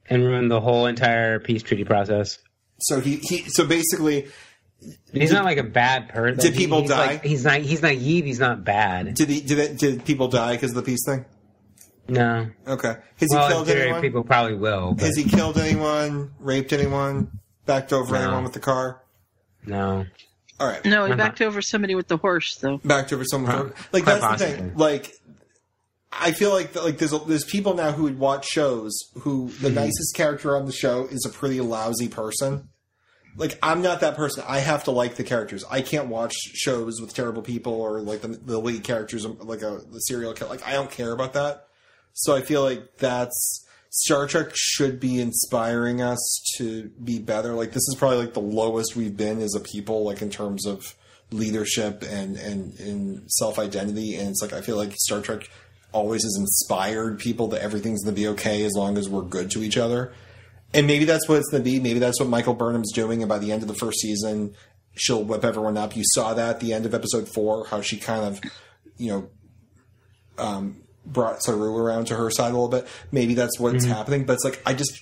[SPEAKER 9] and ruin the whole entire peace treaty process.
[SPEAKER 8] So he, he so basically
[SPEAKER 9] He's not like a bad person.
[SPEAKER 8] Did people
[SPEAKER 9] he's
[SPEAKER 8] die?
[SPEAKER 9] Like, he's not. He's naive. He's not bad.
[SPEAKER 8] did he did it, did people die because of the peace thing?
[SPEAKER 9] No.
[SPEAKER 8] Okay, has he
[SPEAKER 9] Well, in
[SPEAKER 8] killed
[SPEAKER 9] theory,
[SPEAKER 8] anyone?
[SPEAKER 9] people probably will. But
[SPEAKER 8] Has he killed anyone? Raped anyone? Backed over
[SPEAKER 9] No.
[SPEAKER 8] anyone with the car?
[SPEAKER 9] no.
[SPEAKER 8] All right.
[SPEAKER 1] No, he
[SPEAKER 9] Uh-huh.
[SPEAKER 1] backed over somebody with the horse, though.
[SPEAKER 8] backed over someone.
[SPEAKER 9] Huh.
[SPEAKER 8] Like
[SPEAKER 9] Quite
[SPEAKER 8] that's the thing. Like I feel like like there's there's people now who would watch shows who the hmm. nicest character on the show is a pretty lousy person. Like I'm not that person. I have to like the characters. I can't watch shows with terrible people or like the, the lead characters like a the serial killer. Like I don't care about that. So I feel like that's Star Trek should be inspiring us to be better. Like this is probably like the lowest we've been as a people, like in terms of leadership and and, and self identity. And it's like I feel like Star Trek always has inspired people that everything's going to be okay as long as we're good to each other. And maybe that's what it's going to be. Maybe that's what Michael Burnham's doing. And by the end of the first season, she'll whip everyone up. You saw that at the end of episode four, how she kind of, you know, um, brought Saru around to her side a little bit. Maybe that's what's happening. But it's like I just,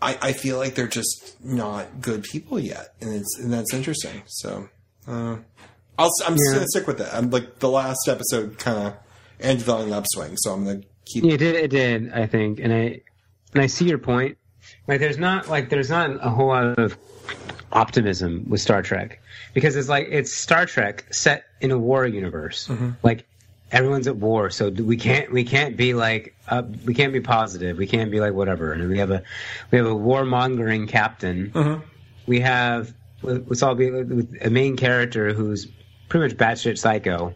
[SPEAKER 8] I, I feel like they're just not good people yet, and it's and that's interesting. So, uh, I'll I'm
[SPEAKER 9] Yeah.
[SPEAKER 8] gonna stick with it. I'm like the last episode kind of ended on an upswing, so I'm gonna keep.
[SPEAKER 9] Yeah, it did. It did. I think, and I and I see your point. Like, there's not like there's not a whole lot of optimism with Star Trek because it's like it's Star Trek set in a war universe. Like everyone's at war, so we can't we can't be like uh, we can't be positive. We can't be like whatever. And we have a we have a warmongering captain. We have let's all be with a main character who's pretty much batshit psycho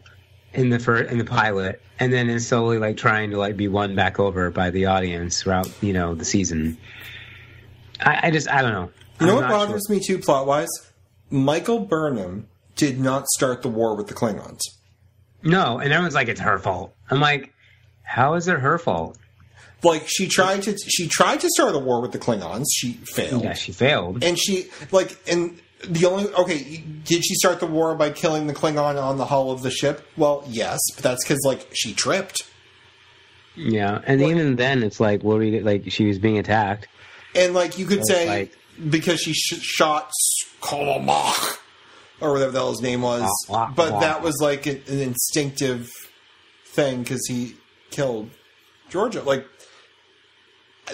[SPEAKER 9] in the first in the pilot, and then is slowly like trying to like be won back over by the audience throughout you know the season. I, I just I don't know.
[SPEAKER 8] You know
[SPEAKER 9] I'm
[SPEAKER 8] what bothers
[SPEAKER 9] sure.
[SPEAKER 8] me too, plot wise? Michael Burnham did not start the war with the Klingons.
[SPEAKER 9] No, and everyone's like it's her fault. I'm like, how is it her fault?
[SPEAKER 8] Like she tried to she tried to start a war with the Klingons. She failed.
[SPEAKER 9] Yeah, she failed.
[SPEAKER 8] And she like and the only okay, did she start the war by killing the Klingon on the hull of the ship? Well, yes, but that's because like she tripped.
[SPEAKER 9] Yeah, and even then, it's like, what do you like? She was being attacked.
[SPEAKER 8] And like you could
[SPEAKER 9] It's
[SPEAKER 8] say
[SPEAKER 9] like-
[SPEAKER 8] because she sh- shot Kolomach or whatever the hell his name was,
[SPEAKER 9] Wah, wah,
[SPEAKER 8] but
[SPEAKER 9] wah.
[SPEAKER 8] that was like an, an instinctive thing because he killed Georgiou. Like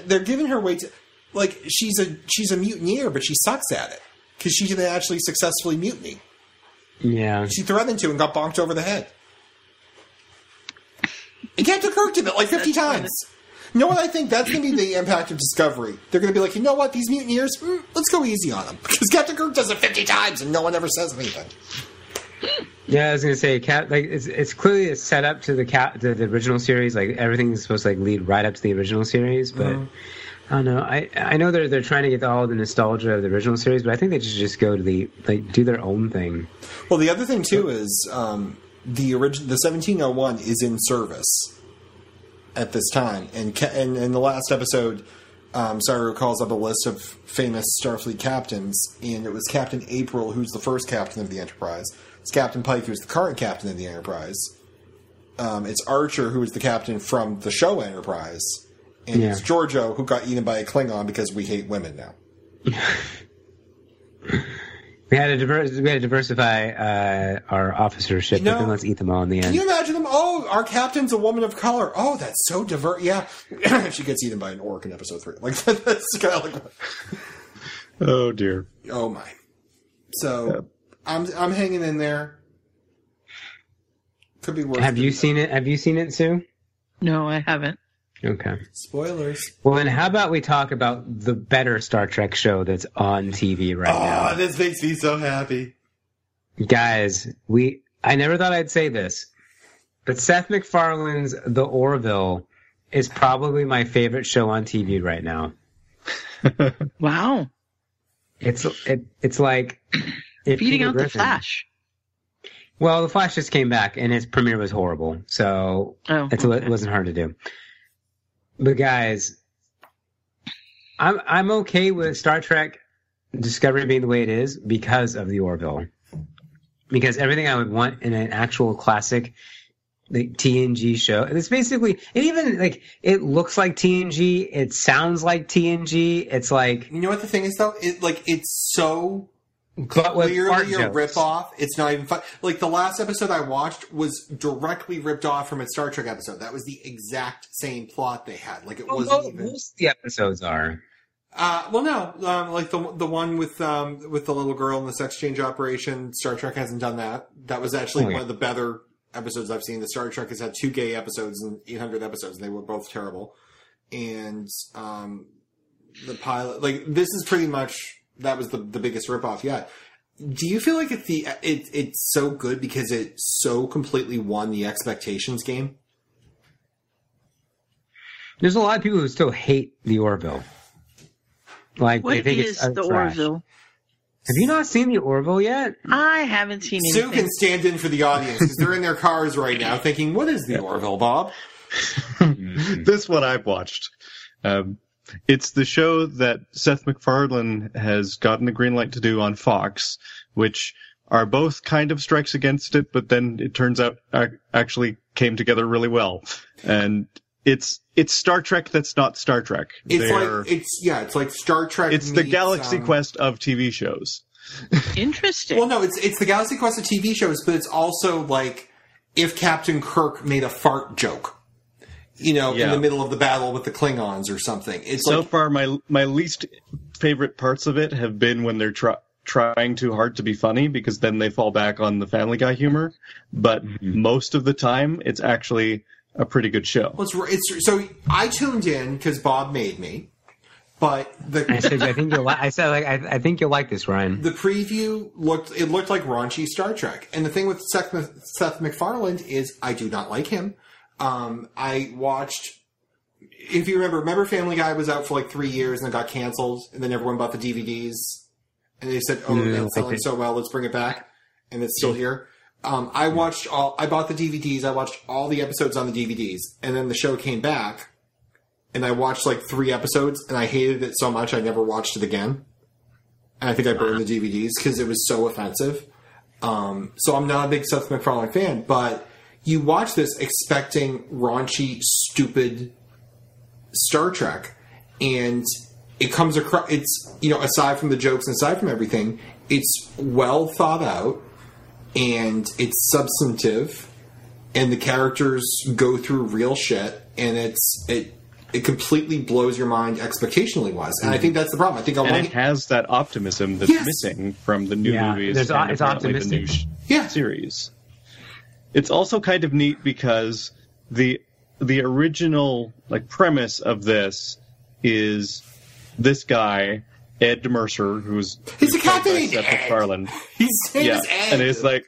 [SPEAKER 8] they're giving her way to like she's a she's a mutineer, but she sucks at it because she didn't actually successfully mutiny.
[SPEAKER 9] Yeah,
[SPEAKER 8] She threatened to and got bonked over the head. And Captain Kirk did it like 50 times. You know what I think? That's going to be the impact of Discovery. They're going to be like, you know what? These mutineers, mm, let's go easy on them. Because Captain Kirk does it 50 times and no one ever says anything.
[SPEAKER 9] yeah. I was gonna say, cat like it's it's clearly a setup to the cat the, the original series. Like everything's supposed to like lead right up to the original series, but. I don't know. I I know they're they're trying to get all the nostalgia of the original series, but I think they should just go to the like do their own thing.
[SPEAKER 8] Well, the other thing, too, is um, the origin, the 1701 is in service at this time. And, ca- and in the last episode, um, Saru calls up a list of famous Starfleet captains, and it was Captain April, who's the first captain of the Enterprise. It's Captain Pike, who's the current captain of the Enterprise. Um, it's Archer, who is the captain from the show Enterprise. And
[SPEAKER 9] Yeah.
[SPEAKER 8] it's Georgiou, who got eaten by a Klingon because we hate women now.
[SPEAKER 9] We had to divers- we had to diversify uh, our officership,
[SPEAKER 8] You know-
[SPEAKER 9] but then let's eat them all in the end.
[SPEAKER 8] Can you imagine them? Oh, our captain's a woman of color. Oh, that's so divert. Yeah, she gets eaten by an orc in episode three. Like that's kind of like,
[SPEAKER 3] Oh dear.
[SPEAKER 8] oh my. So I'm I'm hanging in there. Could be worse.
[SPEAKER 9] Have you
[SPEAKER 8] that.
[SPEAKER 9] seen it? Have you seen it, Sue?
[SPEAKER 1] No, I haven't.
[SPEAKER 9] Okay.
[SPEAKER 8] spoilers?
[SPEAKER 9] Well, then how about we talk about the better Star Trek show that's on TV right now.
[SPEAKER 3] Oh, this makes me so happy.
[SPEAKER 9] Guys, we I never thought I'd say this, but Seth MacFarlane's The Orville is probably my favorite show on TV right now.
[SPEAKER 1] Wow.
[SPEAKER 9] It's it, it's like if
[SPEAKER 1] Beating
[SPEAKER 9] Peter
[SPEAKER 1] out the Flash.
[SPEAKER 9] Well, the Flash just came back, and its premiere was horrible, so
[SPEAKER 1] Oh,
[SPEAKER 9] it's,
[SPEAKER 1] okay.
[SPEAKER 9] it wasn't hard to do. But guys, I'm I'm okay with Star Trek Discovery being the way it is because of the Orville, because everything I would want in an actual classic like TNG show. And it's basically it even like it looks like TNG, it sounds like TNG. It's like
[SPEAKER 8] You know what the thing is though? It like it's so clearly a
[SPEAKER 9] jokes.
[SPEAKER 8] rip off. It's not even fun. Like the last episode I watched was directly ripped off from a Star Trek episode. That was the exact same plot they had. Like it
[SPEAKER 9] Well,
[SPEAKER 8] wasn't even.
[SPEAKER 9] most of the episodes are.
[SPEAKER 8] Uh, well, no, um, like the the one with um, with the little girl in the sex change operation. Star Trek hasn't done that. That was actually
[SPEAKER 9] Oh, yeah.
[SPEAKER 8] one of the better episodes I've seen. The Star Trek has had two gay episodes and 800 episodes, and they were both terrible. And um, the pilot, like this is pretty much that was the the biggest ripoff yet. Do you feel like it's the it, it's so good because it so completely won the expectations game?
[SPEAKER 9] There's a lot of people who still hate the Orville. Like
[SPEAKER 1] What
[SPEAKER 9] they think
[SPEAKER 1] is
[SPEAKER 9] it's
[SPEAKER 1] the
[SPEAKER 9] trash.
[SPEAKER 1] Orville?
[SPEAKER 9] Have you not seen the Orville yet?
[SPEAKER 1] I haven't seen
[SPEAKER 8] it.
[SPEAKER 1] Sue
[SPEAKER 8] can stand in for the audience because they're in their cars right now thinking, "What is the Orville, Bob?"
[SPEAKER 3] this one I've watched. Um, it's the show that Seth MacFarlane has gotten the green light to do on Fox, which are both kind of strikes against it, but then it turns out actually came together really well. And it's it's Star Trek that's not Star Trek.
[SPEAKER 8] It's
[SPEAKER 3] They're-
[SPEAKER 8] like it's yeah, it's like Star Trek.
[SPEAKER 3] it's the Galaxy
[SPEAKER 8] um,
[SPEAKER 3] Quest of TV shows.
[SPEAKER 1] Interesting.
[SPEAKER 8] Well, no, it's it's the Galaxy Quest of TV shows, but it's also like if Captain Kirk made a fart joke, you know, in the middle of the battle with the Klingons or something. It's
[SPEAKER 3] so
[SPEAKER 8] like
[SPEAKER 3] far, my my least favorite parts of it have been when they're try, trying too hard to be funny because then they fall back on the Family Guy humor. But mm-hmm. most of the time, it's actually a pretty good show.
[SPEAKER 8] well, it's, it's so I tuned in because Bob made me, but the
[SPEAKER 9] I said, I think you'll. Li- I said, like, I, I think you'll like this, Ryan.
[SPEAKER 8] the preview looked it looked like raunchy Star Trek. And the thing with Seth, Seth MacFarlane is I do not like him. Um, I watched. If you remember, remember Family Guy was out for like three years and it got canceled, and then everyone bought the DVDs, and they said, "Oh,
[SPEAKER 9] Yeah,
[SPEAKER 8] it's selling so well, let's bring it back," and it's still here. Um, I watched all. I bought the DVDs. I watched all the episodes on the DVDs, and then the show came back, and I watched like three episodes, and I hated it so much I never watched it again. And I think I burned the DVDs because it was so offensive. Um, so I'm not a big Seth MacFarlane fan, but you watch this expecting raunchy, stupid Star Trek, and it comes across. It's you know, aside from the jokes, and aside from everything, it's well thought out, and it's substantive, and the characters go through real shit, and it's it. It completely blows your mind expectationally wise, and I mm-hmm. think that's the problem. I think
[SPEAKER 3] And it has that optimism that's
[SPEAKER 8] Yes.
[SPEAKER 3] missing from the new
[SPEAKER 9] Yeah,
[SPEAKER 3] movies.
[SPEAKER 9] there's
[SPEAKER 3] and
[SPEAKER 9] it's
[SPEAKER 3] apparently the new sh-
[SPEAKER 8] Yeah.
[SPEAKER 3] series. It's also kind of neat because the the original like premise of this is this guy Ed Mercer, who's
[SPEAKER 8] He's a
[SPEAKER 3] who's
[SPEAKER 8] captain Ed. His
[SPEAKER 3] Yeah,
[SPEAKER 8] Ed.
[SPEAKER 3] and it's like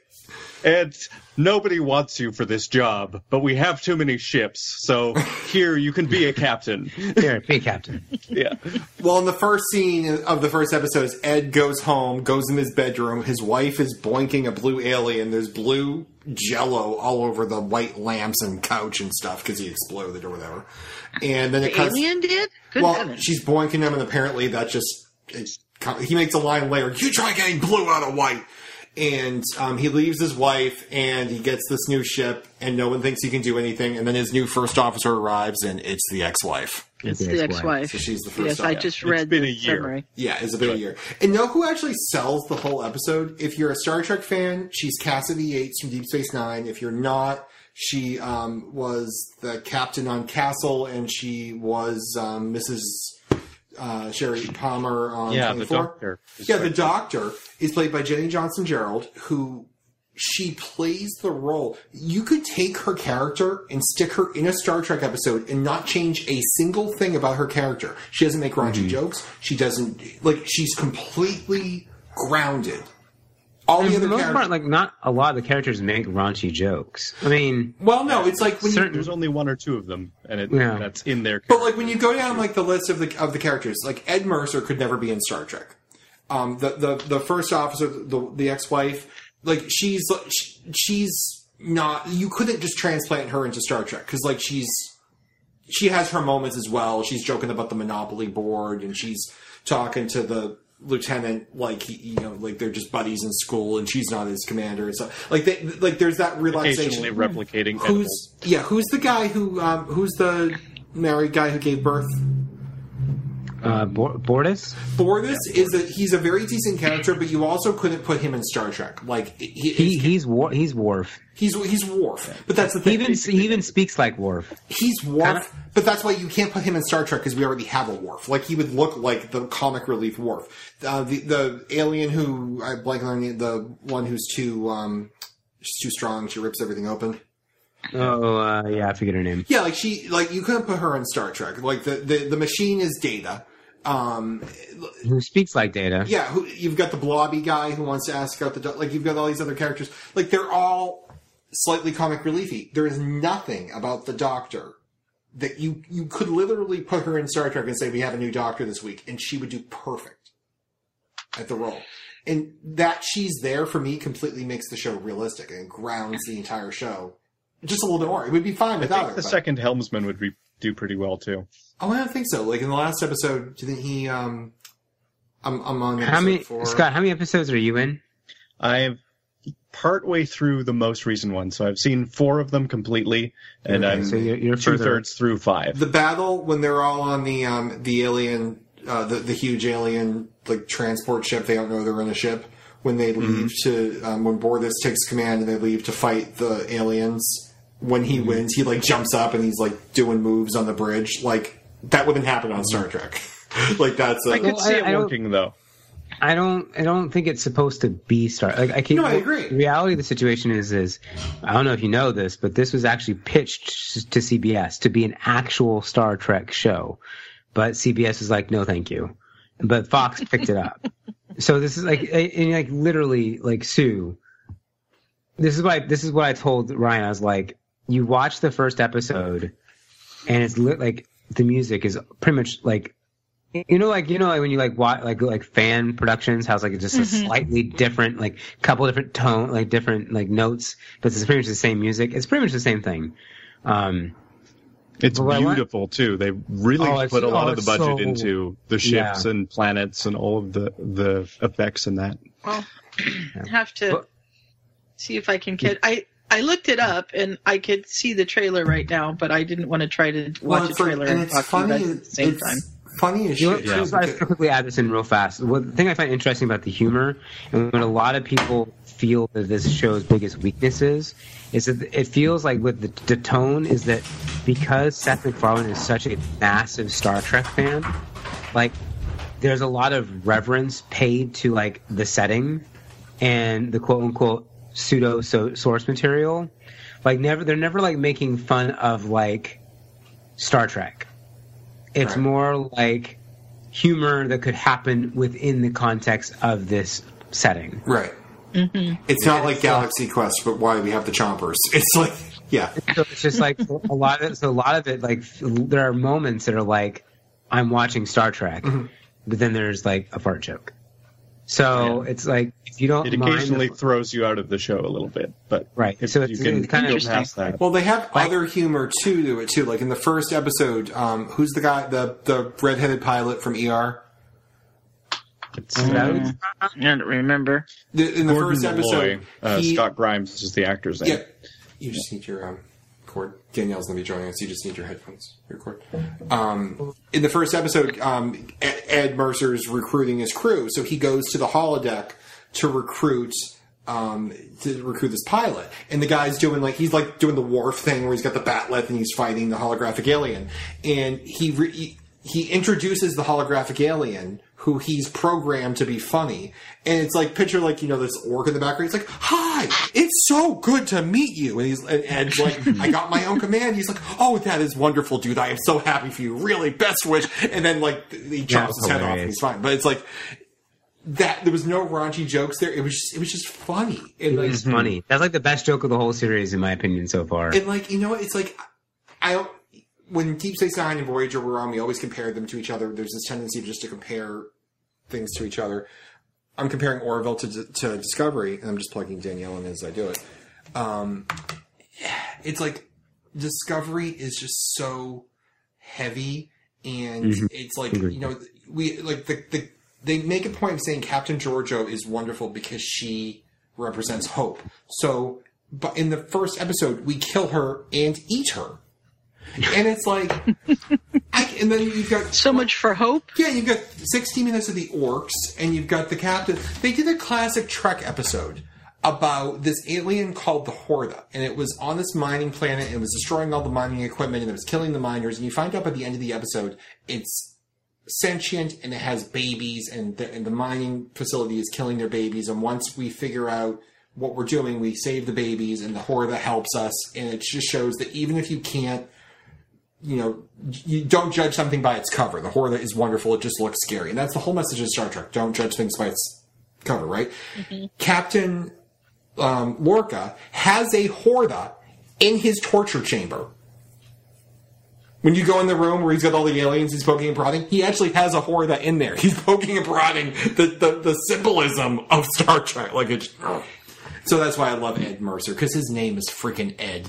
[SPEAKER 3] Ed. Nobody wants you for this job, but we have too many ships, so here you can be a captain.
[SPEAKER 9] Here, be a captain.
[SPEAKER 3] yeah.
[SPEAKER 8] Well, in the first scene of the first episode, is Ed goes home, goes in his bedroom. His wife is boinking a blue alien. There's blue jello all over the white lamps and couch and stuff because he exploded or whatever. And then it
[SPEAKER 1] the
[SPEAKER 8] cuts.
[SPEAKER 1] alien did? Good
[SPEAKER 8] well,
[SPEAKER 1] heavens.
[SPEAKER 8] she's boinking him, and apparently that just it, he makes a line later. You try getting blue out of white. And um, he leaves his wife, and he gets this new ship, and no one thinks he can do anything. And then his new first officer arrives, and it's the ex-wife.
[SPEAKER 1] It's the ex-wife.
[SPEAKER 8] So she's the first
[SPEAKER 1] Yes, I
[SPEAKER 8] officer.
[SPEAKER 1] just
[SPEAKER 3] It's
[SPEAKER 1] read
[SPEAKER 3] been a year.
[SPEAKER 1] summary.
[SPEAKER 8] Yeah, it's about a year. And know who actually sells the whole episode? If you're a Star Trek fan, she's Cassidy Yates from Deep Space Nine. If you're not, she um, was the captain on Castle, and she was um, Mrs. Uh, Sherry Palmer on
[SPEAKER 3] Yeah, the doctor.
[SPEAKER 8] Yeah, the doctor is played by Jenny Johnson Jerald, who she plays the role. You could take her character and stick her in a Star Trek episode and not change a single thing about her character. She doesn't make raunchy jokes. She doesn't like. She's completely grounded. All
[SPEAKER 9] And
[SPEAKER 8] the
[SPEAKER 9] for
[SPEAKER 8] other
[SPEAKER 9] the most
[SPEAKER 8] characters.
[SPEAKER 9] part, like not a lot of the characters make raunchy jokes. I mean,
[SPEAKER 8] well, no, it's like when you.
[SPEAKER 3] There's only one or two of them, and it,
[SPEAKER 9] Yeah.
[SPEAKER 3] that's in there.
[SPEAKER 8] But like when you go down like the list of the of the characters, like Ed Mercer could never be in Star Trek. Um, the the the first officer, the the ex wife, like she's she's not. You couldn't just transplant her into Star Trek because like she's she has her moments as well. She's joking about the Monopoly board and she's talking to the lieutenant like he, you know like they're just buddies in school and she's not his commander. And so like they, like there's that realization
[SPEAKER 3] replicating
[SPEAKER 8] who's
[SPEAKER 3] edibles.
[SPEAKER 8] yeah who's the guy who um who's the married guy who gave birth
[SPEAKER 9] Uh, Bortus?
[SPEAKER 8] Bordis is a he's a very decent character, but you also couldn't put him in Star Trek. Like he,
[SPEAKER 9] He, he's War- he's Worf.
[SPEAKER 8] he's he's Worf, but that's the
[SPEAKER 9] He
[SPEAKER 8] thing.
[SPEAKER 9] even he even speaks like Worf.
[SPEAKER 8] he's Worf, but that's why you can't put him in Star Trek because we already have a Worf. Like he would look like the comic relief Worf. Uh, the the alien who I blank on the the one who's too um, She's too strong. She rips everything open.
[SPEAKER 9] Oh, uh, yeah, I forget her name.
[SPEAKER 8] Yeah, like she, like you couldn't put her in Star Trek. Like the the, the machine is Data. Um,
[SPEAKER 9] Who speaks like Data?
[SPEAKER 8] yeah, who, you've got the blobby guy who wants to ask out the like. You've got all these other characters. Like they're all slightly comic reliefy. There is nothing about the Doctor that you you could literally put her in Star Trek and say we have a new Doctor this week, and she would do perfect at the role. And that she's there for me completely makes the show realistic and grounds the entire show just a little bit more. It would be fine
[SPEAKER 3] I
[SPEAKER 8] without
[SPEAKER 3] think
[SPEAKER 8] her.
[SPEAKER 3] the
[SPEAKER 8] but-
[SPEAKER 3] second helmsman would be do pretty well too.
[SPEAKER 8] Oh, I don't think so. Like in the last episode, do you think he? Um, I'm, I'm on
[SPEAKER 9] How
[SPEAKER 8] episode
[SPEAKER 9] many,
[SPEAKER 8] four.
[SPEAKER 9] Scott? How many episodes are you in?
[SPEAKER 3] I've partway through the most recent one, so I've seen four of them completely, and
[SPEAKER 8] Okay,
[SPEAKER 3] I'm
[SPEAKER 9] so you're- you're
[SPEAKER 3] two
[SPEAKER 9] further-
[SPEAKER 3] thirds through five.
[SPEAKER 8] the battle when they're all on the um, the alien, uh, the the huge alien like transport ship. They don't know they're in a ship. When they leave to um, when Bortus takes command and they leave to fight the aliens. When he wins, he like jumps up and he's like doing moves on the bridge. Like that wouldn't happen on Star Trek. like that's a,
[SPEAKER 3] I could see
[SPEAKER 9] I-
[SPEAKER 3] it
[SPEAKER 9] I don't-
[SPEAKER 3] working though.
[SPEAKER 9] I don't. I don't think it's supposed to be Star. Like I can.
[SPEAKER 8] No, I agree.
[SPEAKER 9] The reality of the situation is, is I don't know if you know this, but this was actually pitched to CBS to be an actual Star Trek show, but CBS is like, no, thank you. But Fox picked it up. So this is like, and like literally, like Sue. This is why. This is what I told Ryan. I was like, you watch the first episode, and it's lit, like the music is pretty much like you know, like you know, like when you like watch like like fan productions, how it's like just a slightly different, like couple different tone, like different like notes, but it's pretty much the same music. It's pretty much the same thing. Um,
[SPEAKER 3] It's
[SPEAKER 9] But what want-
[SPEAKER 3] beautiful too. They really
[SPEAKER 9] Oh,
[SPEAKER 3] put a lot
[SPEAKER 9] oh,
[SPEAKER 3] of the budget
[SPEAKER 9] so-
[SPEAKER 3] into the ships
[SPEAKER 9] Yeah.
[SPEAKER 3] and planets and all of the the effects in that.
[SPEAKER 1] Well, I have to
[SPEAKER 9] But-
[SPEAKER 1] see if I can get. I I looked it up and I could see the trailer right now, but I didn't want to try to
[SPEAKER 8] well,
[SPEAKER 1] watch a
[SPEAKER 8] it's like-
[SPEAKER 1] trailer
[SPEAKER 8] and
[SPEAKER 1] and
[SPEAKER 8] it's
[SPEAKER 1] talk to you guys at the same
[SPEAKER 8] it's
[SPEAKER 1] time.
[SPEAKER 8] funny as
[SPEAKER 9] you know,
[SPEAKER 8] shit.
[SPEAKER 9] just
[SPEAKER 8] too,
[SPEAKER 9] I
[SPEAKER 8] because-
[SPEAKER 9] quickly add this in real fast. Well, the thing I find interesting about the humor, and what a lot of people feel that this show's biggest weakness is, is that it feels like with the, the tone is that because Seth MacFarlane is such a massive Star Trek fan, like there's a lot of reverence paid to like the setting and the quote unquote pseudo so- source material. Like never, they're never like making fun of like Star Trek. It's
[SPEAKER 8] Right.
[SPEAKER 9] more like humor that could happen within the context of this setting.
[SPEAKER 8] right. It's not like Galaxy Quest, but why we have the chompers. It's like, yeah,
[SPEAKER 9] So it's just like a lot of it. So a lot of it, like there are moments that are like I'm watching Star Trek,
[SPEAKER 8] Mm-hmm.
[SPEAKER 9] but then there's like a fart joke. So it's like if you don't
[SPEAKER 3] It
[SPEAKER 9] mind
[SPEAKER 3] occasionally throws you out of the show a little bit, but
[SPEAKER 9] Right.
[SPEAKER 3] if
[SPEAKER 9] So
[SPEAKER 3] you can
[SPEAKER 9] it's kind of
[SPEAKER 3] go past that.
[SPEAKER 8] Well, they have other humor too to it too. Like in the first episode, um, who's the guy, the the redheaded pilot from ER?
[SPEAKER 3] It's,
[SPEAKER 9] Mm.
[SPEAKER 1] I don't remember.
[SPEAKER 8] The, in the
[SPEAKER 3] Gordon
[SPEAKER 8] first
[SPEAKER 3] Malloy,
[SPEAKER 8] episode,
[SPEAKER 3] uh,
[SPEAKER 8] he,
[SPEAKER 3] Scott Grimes is the actor's name.
[SPEAKER 8] yeah, you just need your um, Danielle's gonna be joining us. You just need your headphones, your. Um, in the first episode, um, Ed, Mercer's recruiting his crew, so he goes to the holodeck to recruit. Um, to recruit this pilot, and the guy's doing like he's like doing the Worf thing where he's got the bat'leth and he's fighting the holographic alien, and he re- he introduces the holographic alien who he's programmed to be funny, and it's like picture like you know this orc in the background. He's like, "Hi, it's so good to meet you," and he's and Ed's like, "I got my own command." He's like, "Oh, that is wonderful, dude. I am so happy for you. Really, best wish." And then like he chops
[SPEAKER 9] That's
[SPEAKER 8] his head off and he's fine, but it's like that there was no raunchy jokes there. It was just, it was just funny. And like,
[SPEAKER 9] It's funny. That's like the best joke of the whole series, in my opinion, so far.
[SPEAKER 8] and like you know, what? it's like I. When Deep Space Nine and Voyager were on, we always compared them to each other. There's this tendency just to compare things to each other. I'm comparing Orville to, to Discovery, and I'm just plugging Danielle in as I do it. Um, it's like Discovery is just so heavy, and it's like you know we like the, the they make a point of saying Captain Georgiou is wonderful because she represents hope. So, but in the first episode, we kill her and eat her, and it's like, I, and then you've got
[SPEAKER 1] So much for hope.
[SPEAKER 8] yeah, you've got 16 minutes of the orcs, and you've got the captain. They did a classic Trek episode about this alien called the Horta, and it was on this mining planet, and it was destroying all the mining equipment, and it was killing the miners. And you find out by the end of the episode, it's sentient and it has babies, and the, and the mining facility is killing their babies. And once we figure out what we're doing. We save the babies, and the Horta helps us, and it just shows that even if you can't, you know, you don't judge something by its cover. The Horta is wonderful; it just looks scary, and that's the whole message of Star Trek. Don't judge things by its cover, right? Captain um, Lorca has a Horta in his torture chamber. When you go in the room where he's got all the aliens he's poking and prodding, he actually has a Horta in there. He's poking and prodding the, the, the symbolism of Star Trek. Like it's, so that's why I love Ed Mercer, because his name is freaking Ed.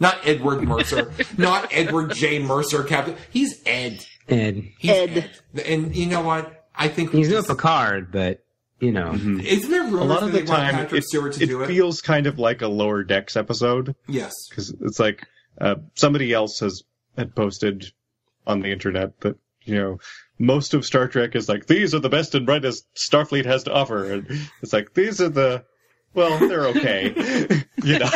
[SPEAKER 8] Not Edward Mercer, not Edward J. Mercer, Captain. He's Ed.
[SPEAKER 9] Ed.
[SPEAKER 8] He's Ed. And you know what? I think
[SPEAKER 9] He's no Picard, but you know,
[SPEAKER 8] Isn't there
[SPEAKER 3] A lot of the time, it,
[SPEAKER 8] Stewart to
[SPEAKER 3] it
[SPEAKER 8] do it?
[SPEAKER 3] feels kind of like a lower decks episode.
[SPEAKER 8] Yes.
[SPEAKER 3] because it's like uh, somebody else has had posted on the internet that you know most of Star Trek is like these are the best and brightest Starfleet has to offer, and it's like these are the well they're okay, you know.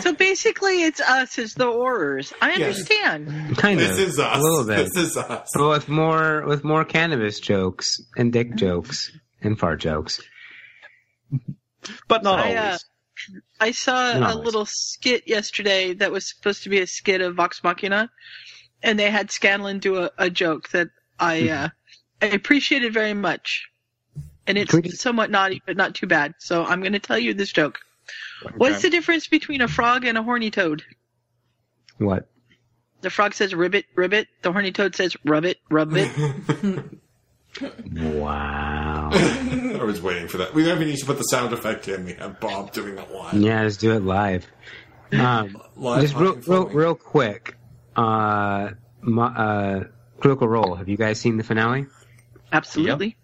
[SPEAKER 1] So basically, it's us as the horrors. I understand.
[SPEAKER 9] kind of.
[SPEAKER 8] This is us.
[SPEAKER 9] a little bit.
[SPEAKER 8] This is us.
[SPEAKER 9] But with more with more cannabis jokes and dick jokes and fart jokes.
[SPEAKER 3] But not
[SPEAKER 1] I, uh,
[SPEAKER 3] always.
[SPEAKER 1] I saw
[SPEAKER 9] Not
[SPEAKER 1] a
[SPEAKER 9] always.
[SPEAKER 1] little skit yesterday that was supposed to be a skit of Vox Machina, and they had Scanlan do a, a joke that I uh, I appreciated very much, and it's
[SPEAKER 9] Can
[SPEAKER 1] somewhat naughty but not too bad. So I'm going to tell you this joke. What's the difference between a frog and a horny toad?
[SPEAKER 9] What?
[SPEAKER 1] The frog says ribbit, ribbit. The horny toad says rub it, rub it.
[SPEAKER 9] Wow.
[SPEAKER 8] I was waiting for that. We don't even need to put the sound effect in. We have Bob doing that live.
[SPEAKER 9] yeah, just do it live. Um,
[SPEAKER 8] Live
[SPEAKER 9] just real, real, real quick. Uh, my, uh, Critical Role. Have you guys seen the finale?
[SPEAKER 1] Absolutely.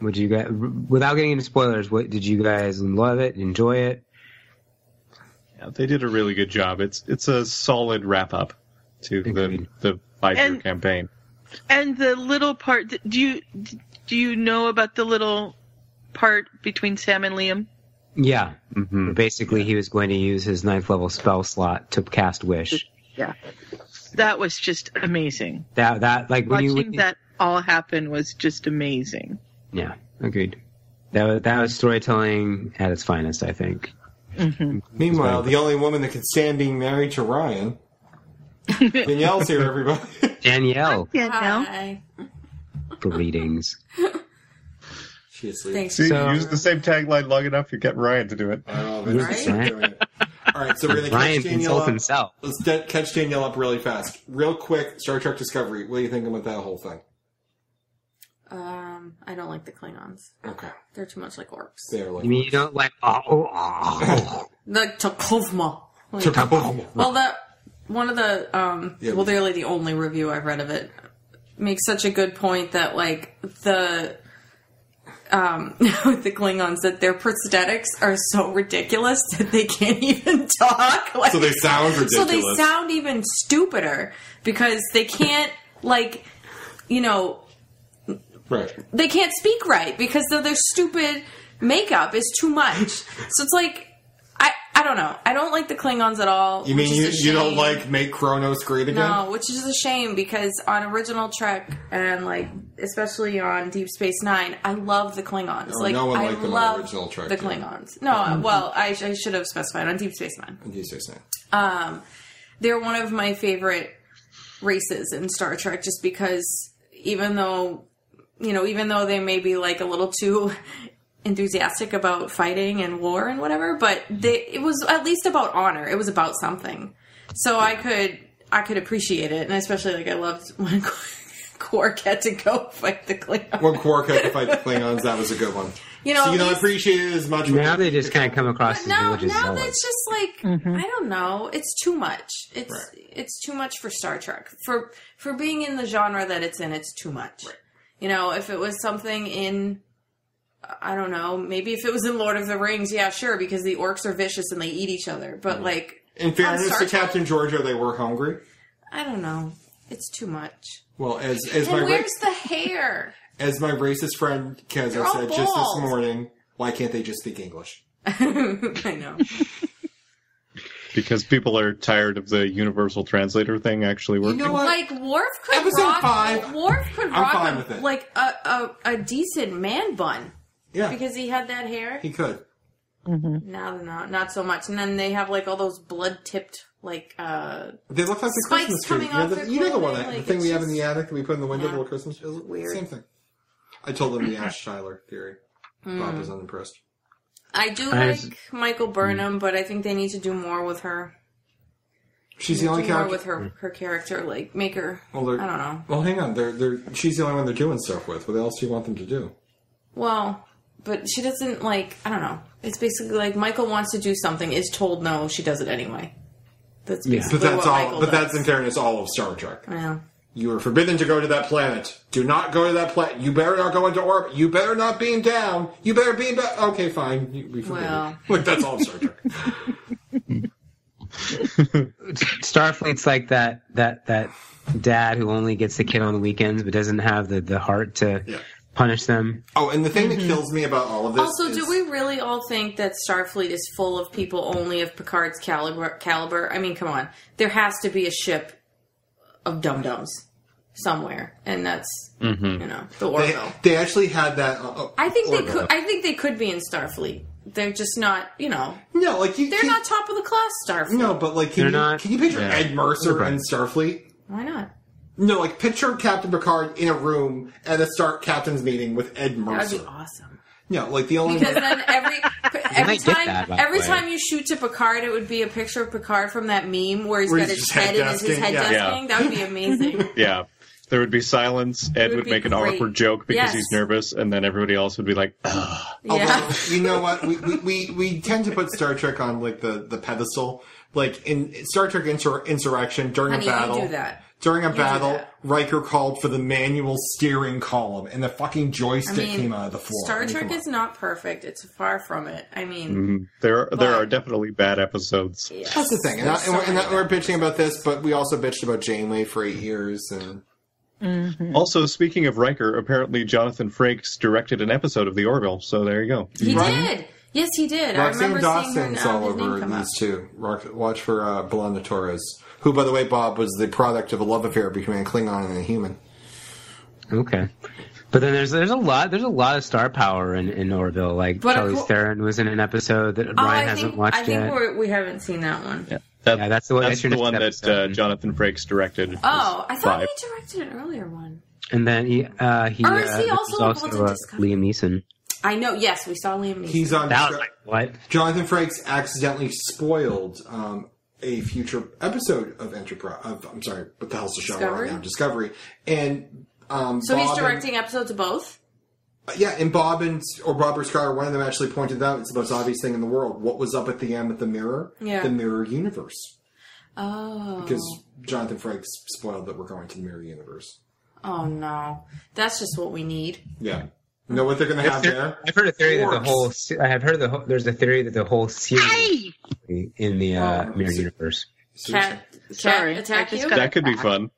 [SPEAKER 9] Would you guys, without getting into spoilers, what did you guys love it? Enjoy it?
[SPEAKER 3] Yeah, they did a really good job. It's it's a solid wrap up to the
[SPEAKER 9] Agreed.
[SPEAKER 3] the five year campaign.
[SPEAKER 1] And the little part. Do you do you know about the little part between Sam and Liam?
[SPEAKER 9] Yeah.
[SPEAKER 3] hmm
[SPEAKER 9] Basically, he was going to use his ninth level spell slot to cast Wish.
[SPEAKER 1] Yeah. That was just amazing.
[SPEAKER 9] That that like when you
[SPEAKER 1] Watching that all happen was just amazing.
[SPEAKER 9] Yeah agreed. That was, that was storytelling at its finest, I think. Mm-hmm.
[SPEAKER 8] Meanwhile, the only woman that could stand being married to Ryan. Danielle's here, everybody.
[SPEAKER 9] Danielle,
[SPEAKER 1] Danielle. now.
[SPEAKER 5] Hi.
[SPEAKER 9] greetings.
[SPEAKER 8] She is asleep.
[SPEAKER 5] Thanks.
[SPEAKER 3] See,
[SPEAKER 9] So-
[SPEAKER 3] use the same tagline long enough, you get Ryan to do it.
[SPEAKER 8] Oh, that's
[SPEAKER 5] Right?
[SPEAKER 8] right. doing it. All right, so we're gonna
[SPEAKER 9] Ryan
[SPEAKER 8] catch Danielle up.
[SPEAKER 9] himself.
[SPEAKER 8] Let's de- catch Danielle up really fast, real quick. Star Trek Discovery. What are you thinking about that whole thing?
[SPEAKER 5] Uh, Um, I don't like the Klingons.
[SPEAKER 8] Okay,
[SPEAKER 5] They're too much like orcs.
[SPEAKER 8] they're like
[SPEAKER 9] You mean you don't like? Oh, oh, oh.
[SPEAKER 5] the T'Kuvma. Like,
[SPEAKER 8] T'Kuvma.
[SPEAKER 5] well, that one of the um,
[SPEAKER 8] Yeah,
[SPEAKER 5] well,
[SPEAKER 8] we-
[SPEAKER 5] they're like the only review I've read of it makes such a good point that like the um with the Klingons that their prosthetics are so ridiculous that they can't even talk. Like,
[SPEAKER 8] So they sound ridiculous.
[SPEAKER 5] So they sound even stupider because they can't like you know
[SPEAKER 8] right.
[SPEAKER 5] they can't speak right because of their stupid makeup is too much. So it's like I I don't know. I don't like the Klingons at all.
[SPEAKER 8] You mean you, you don't like make Kronos great again?
[SPEAKER 5] No, which is a shame because on original Trek and like especially on Deep Space Nine, I love the Klingons.
[SPEAKER 8] No,
[SPEAKER 5] like
[SPEAKER 8] no one
[SPEAKER 5] I
[SPEAKER 8] liked them on
[SPEAKER 5] love
[SPEAKER 8] original Trek,
[SPEAKER 5] the
[SPEAKER 8] yeah.
[SPEAKER 5] Klingons. No, well, I, I should have specified on Deep Space Nine.
[SPEAKER 8] On Deep Space Nine.
[SPEAKER 5] Um, they're one of my favorite races in Star Trek, just because even though you know, even though they may be like a little too enthusiastic about fighting and war and whatever, but they it was at least about honor. It was about something, so I could I could appreciate it, and especially like I loved when Quark had to go fight the Klingons.
[SPEAKER 8] When Quark had to fight the Klingons, that was a good one.
[SPEAKER 5] You know,
[SPEAKER 8] so you
[SPEAKER 5] at
[SPEAKER 8] don't appreciate it as much.
[SPEAKER 9] Now they just kind of come across as
[SPEAKER 5] now,
[SPEAKER 9] religious
[SPEAKER 5] now
[SPEAKER 9] zealots.
[SPEAKER 5] that's just like mm-hmm. I don't know. It's too much. It's
[SPEAKER 8] Right.
[SPEAKER 5] it's too much for Star Trek for for being in the genre that it's in. It's too much. You know, if it was something in, I don't know, maybe if it was in Lord of the Rings, yeah, sure, because the orcs are vicious and they eat each other. But mm-hmm. like,
[SPEAKER 8] In fairness to Captain Georgiou, they were hungry.
[SPEAKER 5] I don't know. It's too much.
[SPEAKER 8] Well, as as
[SPEAKER 5] And
[SPEAKER 8] my ra-
[SPEAKER 5] where's the hair?
[SPEAKER 8] as my racist friend
[SPEAKER 5] They're
[SPEAKER 8] Keza
[SPEAKER 5] all
[SPEAKER 8] said just this morning, why can't they just speak English?
[SPEAKER 5] I know.
[SPEAKER 3] Because people are tired of the universal translator thing actually working.
[SPEAKER 8] You know what?
[SPEAKER 5] Like Worf could
[SPEAKER 8] Episode
[SPEAKER 5] rock.
[SPEAKER 8] five.
[SPEAKER 5] Worf could
[SPEAKER 8] I'm
[SPEAKER 5] rock
[SPEAKER 8] fine
[SPEAKER 5] a-
[SPEAKER 8] with it.
[SPEAKER 5] like a, a a decent man bun
[SPEAKER 8] Yeah,
[SPEAKER 5] because he had that hair.
[SPEAKER 8] he could.
[SPEAKER 5] Now they're not, not so much. And then they have like all those blood tipped like uh
[SPEAKER 8] They look like the
[SPEAKER 5] Spikes
[SPEAKER 8] Christmas tree.
[SPEAKER 5] coming
[SPEAKER 8] You know,
[SPEAKER 5] off
[SPEAKER 8] the,
[SPEAKER 5] their
[SPEAKER 8] you know the one,
[SPEAKER 5] clothing,
[SPEAKER 8] that,
[SPEAKER 5] like,
[SPEAKER 8] the thing
[SPEAKER 5] it's
[SPEAKER 8] we have in the attic that we put in the window,
[SPEAKER 5] Yeah.
[SPEAKER 8] little Christmas. It was
[SPEAKER 5] Weird.
[SPEAKER 8] Same thing. I told them the Ash Tyler theory.
[SPEAKER 5] Hmm.
[SPEAKER 8] Bob was unimpressed.
[SPEAKER 5] I do
[SPEAKER 9] I
[SPEAKER 5] like
[SPEAKER 9] was-
[SPEAKER 5] Michael Burnham, but I think they need to do more with her.
[SPEAKER 8] She's the only
[SPEAKER 5] do more
[SPEAKER 8] character.
[SPEAKER 5] with her her character, like make her.
[SPEAKER 8] Well, they're-
[SPEAKER 5] I don't know.
[SPEAKER 8] Well, hang on. They're, they're, she's the only one they're doing stuff with. What else do you want them to do?
[SPEAKER 5] Well, but she doesn't like. I don't know. It's basically like Michael wants to do something, is told no, she does it anyway. That's
[SPEAKER 9] Yeah.
[SPEAKER 5] basically
[SPEAKER 8] But that's
[SPEAKER 5] what
[SPEAKER 8] all.
[SPEAKER 5] Michael
[SPEAKER 8] but
[SPEAKER 5] does.
[SPEAKER 8] that's in fairness all of Star Trek.
[SPEAKER 5] Yeah.
[SPEAKER 8] You are forbidden to go to that planet. Do not go to that planet. You better not go into orbit. You better not beam down. You better beam back. Okay, fine. You, we forbid
[SPEAKER 5] Well.
[SPEAKER 8] it. Like that's all Star Trek.
[SPEAKER 9] Starfleet's like that that that dad who only gets the kid on the weekends but doesn't have the, the heart to
[SPEAKER 8] Yeah.
[SPEAKER 9] punish them.
[SPEAKER 8] Oh, and the thing that mm-hmm. kills me about all of this.
[SPEAKER 5] Also,
[SPEAKER 8] is,
[SPEAKER 5] do we really all think that Starfleet is full of people only of Picard's caliber? Caliber? I mean, come on. There has to be a ship of dum dums somewhere, and that's you know the
[SPEAKER 8] They,
[SPEAKER 5] Orville.
[SPEAKER 8] they actually had that. Uh, uh,
[SPEAKER 5] I think they could. I think they could be in Starfleet. They're just not. You know,
[SPEAKER 8] No, like you.
[SPEAKER 5] they're
[SPEAKER 8] can,
[SPEAKER 5] not top of the class Starfleet.
[SPEAKER 8] No, but like, can
[SPEAKER 9] They're
[SPEAKER 8] you
[SPEAKER 9] not-
[SPEAKER 8] can you picture
[SPEAKER 3] Yeah.
[SPEAKER 8] Ed Mercer
[SPEAKER 9] Right.
[SPEAKER 8] in Starfleet?
[SPEAKER 5] Why not?
[SPEAKER 8] No, like picture Captain Picard in a room at a start captain's meeting with Ed
[SPEAKER 5] That would
[SPEAKER 8] Mercer.
[SPEAKER 5] be awesome.
[SPEAKER 8] No, like the only
[SPEAKER 5] Because then every every time
[SPEAKER 9] that,
[SPEAKER 5] every
[SPEAKER 9] way.
[SPEAKER 5] time you shoot to Picard, it would be a picture of Picard from that meme where he's
[SPEAKER 8] Where
[SPEAKER 5] got
[SPEAKER 8] he's
[SPEAKER 5] his head
[SPEAKER 8] head
[SPEAKER 5] in his, his
[SPEAKER 8] desking,
[SPEAKER 5] head
[SPEAKER 8] yeah.
[SPEAKER 5] desking. That would be amazing.
[SPEAKER 3] Yeah. There would be silence. Ed
[SPEAKER 5] would
[SPEAKER 3] would, make an
[SPEAKER 5] great.
[SPEAKER 3] awkward joke because
[SPEAKER 5] Yes.
[SPEAKER 3] he's nervous, and then everybody else would be like, Ugh.
[SPEAKER 5] yeah.
[SPEAKER 8] Although, you know what? We, we, we, we tend to put Star Trek on like the, the pedestal. Like in Star Trek Insur- Insurrection during
[SPEAKER 5] Honey,
[SPEAKER 8] a battle.
[SPEAKER 5] you do that.
[SPEAKER 8] During a
[SPEAKER 5] do
[SPEAKER 8] battle,
[SPEAKER 5] that.
[SPEAKER 8] Riker called for the manual steering column, and the fucking
[SPEAKER 5] I
[SPEAKER 8] joystick
[SPEAKER 5] mean,
[SPEAKER 8] came out of the floor.
[SPEAKER 5] Star
[SPEAKER 8] I mean,
[SPEAKER 5] Trek is not perfect. It's far from it. I mean,
[SPEAKER 3] Mhm. there there
[SPEAKER 5] But-
[SPEAKER 3] are definitely bad episodes.
[SPEAKER 5] yes.
[SPEAKER 8] That's the thing, and, I,
[SPEAKER 5] There's
[SPEAKER 8] and, we're,
[SPEAKER 5] so
[SPEAKER 8] and we're
[SPEAKER 5] bad
[SPEAKER 8] bitching about this, but we also bitched about Janeway for eight years, and
[SPEAKER 3] Also, speaking of Riker, apparently Jonathan Frakes directed an episode of The Orville, so there you go.
[SPEAKER 5] He
[SPEAKER 8] Ryan-
[SPEAKER 5] did. Yes, he did. I
[SPEAKER 8] Roxann
[SPEAKER 5] remember seeing her
[SPEAKER 8] Dawson's
[SPEAKER 5] um,
[SPEAKER 8] all over these two. Watch for uh, B'Elanna Torres, who, by the way, Bob was the product of a love affair between a Klingon and a human.
[SPEAKER 9] Okay. But then there's there's a lot there's a lot of star power in, in Orville. Like
[SPEAKER 5] But
[SPEAKER 9] Charlie
[SPEAKER 5] of
[SPEAKER 9] Theron was in an episode that
[SPEAKER 5] Oh,
[SPEAKER 9] Ryan
[SPEAKER 5] I
[SPEAKER 9] hasn't
[SPEAKER 5] think
[SPEAKER 9] watched
[SPEAKER 5] I think
[SPEAKER 9] yet.
[SPEAKER 5] we're, we haven't seen that one.
[SPEAKER 3] Yeah, that,
[SPEAKER 9] Yeah, that's the one-
[SPEAKER 3] That's
[SPEAKER 9] that's
[SPEAKER 3] the
[SPEAKER 9] next
[SPEAKER 3] one that uh, Jonathan Frakes directed.
[SPEAKER 5] Oh, I thought
[SPEAKER 3] Five.
[SPEAKER 5] he directed an earlier one.
[SPEAKER 9] And then he uh, he,
[SPEAKER 5] Or is
[SPEAKER 9] uh,
[SPEAKER 5] he also
[SPEAKER 9] also
[SPEAKER 5] in
[SPEAKER 9] uh, Liam Neeson.
[SPEAKER 5] I know. Yes, we saw Liam Neeson.
[SPEAKER 8] He's on.
[SPEAKER 9] That was like what?
[SPEAKER 8] Jonathan Frakes accidentally spoiled um, a future episode of Enterprise. Of, I'm sorry, what the hell's the show
[SPEAKER 5] Discovery?
[SPEAKER 8] right now? Discovery. And um,
[SPEAKER 5] so he's
[SPEAKER 8] Bob and-
[SPEAKER 5] directing episodes of both.
[SPEAKER 8] yeah, and Bob and or or Scar, one of them actually pointed out it's the most obvious thing in the world. What was up at the end with the mirror?
[SPEAKER 5] Yeah.
[SPEAKER 8] The mirror universe.
[SPEAKER 5] Oh,
[SPEAKER 8] Because Jonathan Frakes spoiled that we're going to the mirror universe.
[SPEAKER 5] oh no, that's just what we need.
[SPEAKER 8] Yeah. You know what they're going to have there?
[SPEAKER 9] I've heard a theory that the whole se- I have heard the whole, there's a theory that the whole series in the uh,
[SPEAKER 8] Oh,
[SPEAKER 9] mirror
[SPEAKER 8] so-
[SPEAKER 9] universe.
[SPEAKER 5] Cat, cat
[SPEAKER 1] Sorry, I
[SPEAKER 5] attack you.
[SPEAKER 3] That could be fun.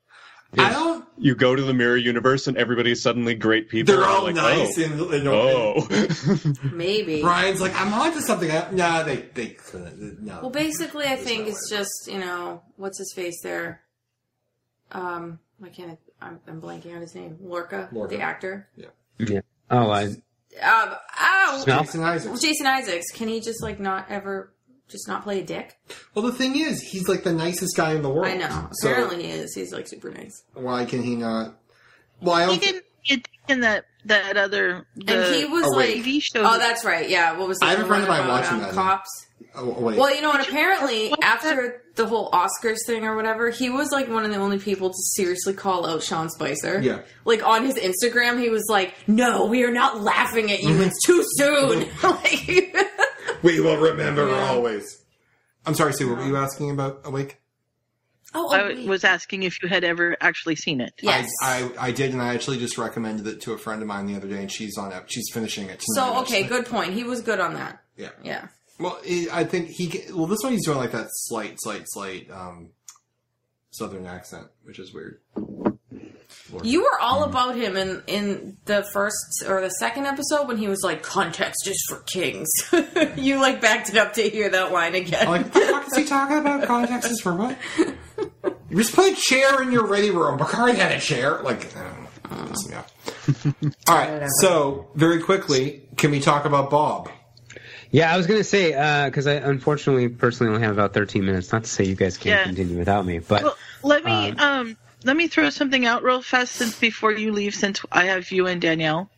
[SPEAKER 8] I don't.
[SPEAKER 3] You go to the mirror universe and everybody's suddenly great people.
[SPEAKER 8] They're all
[SPEAKER 3] like,
[SPEAKER 8] nice
[SPEAKER 3] oh,
[SPEAKER 8] and, and,
[SPEAKER 3] oh.
[SPEAKER 5] Maybe.
[SPEAKER 8] Brian's like, I'm on to something. I- Nah, they they couldn't. No.
[SPEAKER 5] Well, basically, I think it's just you know what's his face there. Um, I can't. I'm, I'm blanking on his name. Lorca,
[SPEAKER 8] Lorca.
[SPEAKER 5] the actor.
[SPEAKER 9] Oh, I,
[SPEAKER 5] Um, ow,
[SPEAKER 9] Smell?
[SPEAKER 8] Jason Isaacs.
[SPEAKER 5] Jason Isaacs. Can he just like not ever just not play a dick?
[SPEAKER 8] Well, the thing is, he's like the nicest guy in the world.
[SPEAKER 5] I know.
[SPEAKER 8] So
[SPEAKER 5] Apparently, he is. He's like super nice.
[SPEAKER 8] why can he not? Well, I
[SPEAKER 1] He
[SPEAKER 8] don't. Thi-
[SPEAKER 1] didn't get in that that other the
[SPEAKER 5] and he was
[SPEAKER 8] oh,
[SPEAKER 5] like.
[SPEAKER 1] TV show.
[SPEAKER 5] oh, that's right. Yeah. What was the
[SPEAKER 8] I have a
[SPEAKER 5] other
[SPEAKER 8] friend of mine
[SPEAKER 5] about,
[SPEAKER 8] watching
[SPEAKER 5] um,
[SPEAKER 8] that
[SPEAKER 5] cops?
[SPEAKER 8] oh, wait.
[SPEAKER 5] Well, you know, and apparently after the whole Oscars thing or whatever, he was like one of the only people to seriously call out Sean Spicer.
[SPEAKER 8] Yeah.
[SPEAKER 5] Like on his Instagram, he was like, "No, we are not laughing at you.
[SPEAKER 8] Mm-hmm.
[SPEAKER 5] It's too soon." like,
[SPEAKER 8] we will remember
[SPEAKER 5] Yeah.
[SPEAKER 8] always. I'm sorry, Sue. What were you asking about Awake?
[SPEAKER 5] Oh, oh,
[SPEAKER 1] I
[SPEAKER 5] wait.
[SPEAKER 1] was asking if you had ever actually seen it.
[SPEAKER 5] yes.
[SPEAKER 8] I, I I did, and I actually just recommended it to a friend of mine the other day, and she's on it. She's finishing it. Tonight,
[SPEAKER 5] so okay,
[SPEAKER 8] actually.
[SPEAKER 5] good point. He was good on that.
[SPEAKER 8] Yeah.
[SPEAKER 5] Yeah.
[SPEAKER 8] Well, I think he. Well, this one he's doing like that slight, slight, slight um, southern accent, which is weird.
[SPEAKER 5] You were all about him in in the first or the second episode when he was like, "Context is for kings." you like backed it up to hear that line again.
[SPEAKER 8] I'm like, what the fuck is he talking about? Context is for what? You just put a chair in your ready room. Bakari had a chair. Like, uh, piss. All right. So, very quickly, can we talk about Bob?
[SPEAKER 9] Yeah, I was gonna say because I unfortunately personally only have about 13 minutes. Not to say you guys can't
[SPEAKER 1] Yeah.
[SPEAKER 9] continue without me, but
[SPEAKER 1] Well, let me
[SPEAKER 9] uh,
[SPEAKER 1] um let me throw something out real fast since before you leave since I have you and Danielle.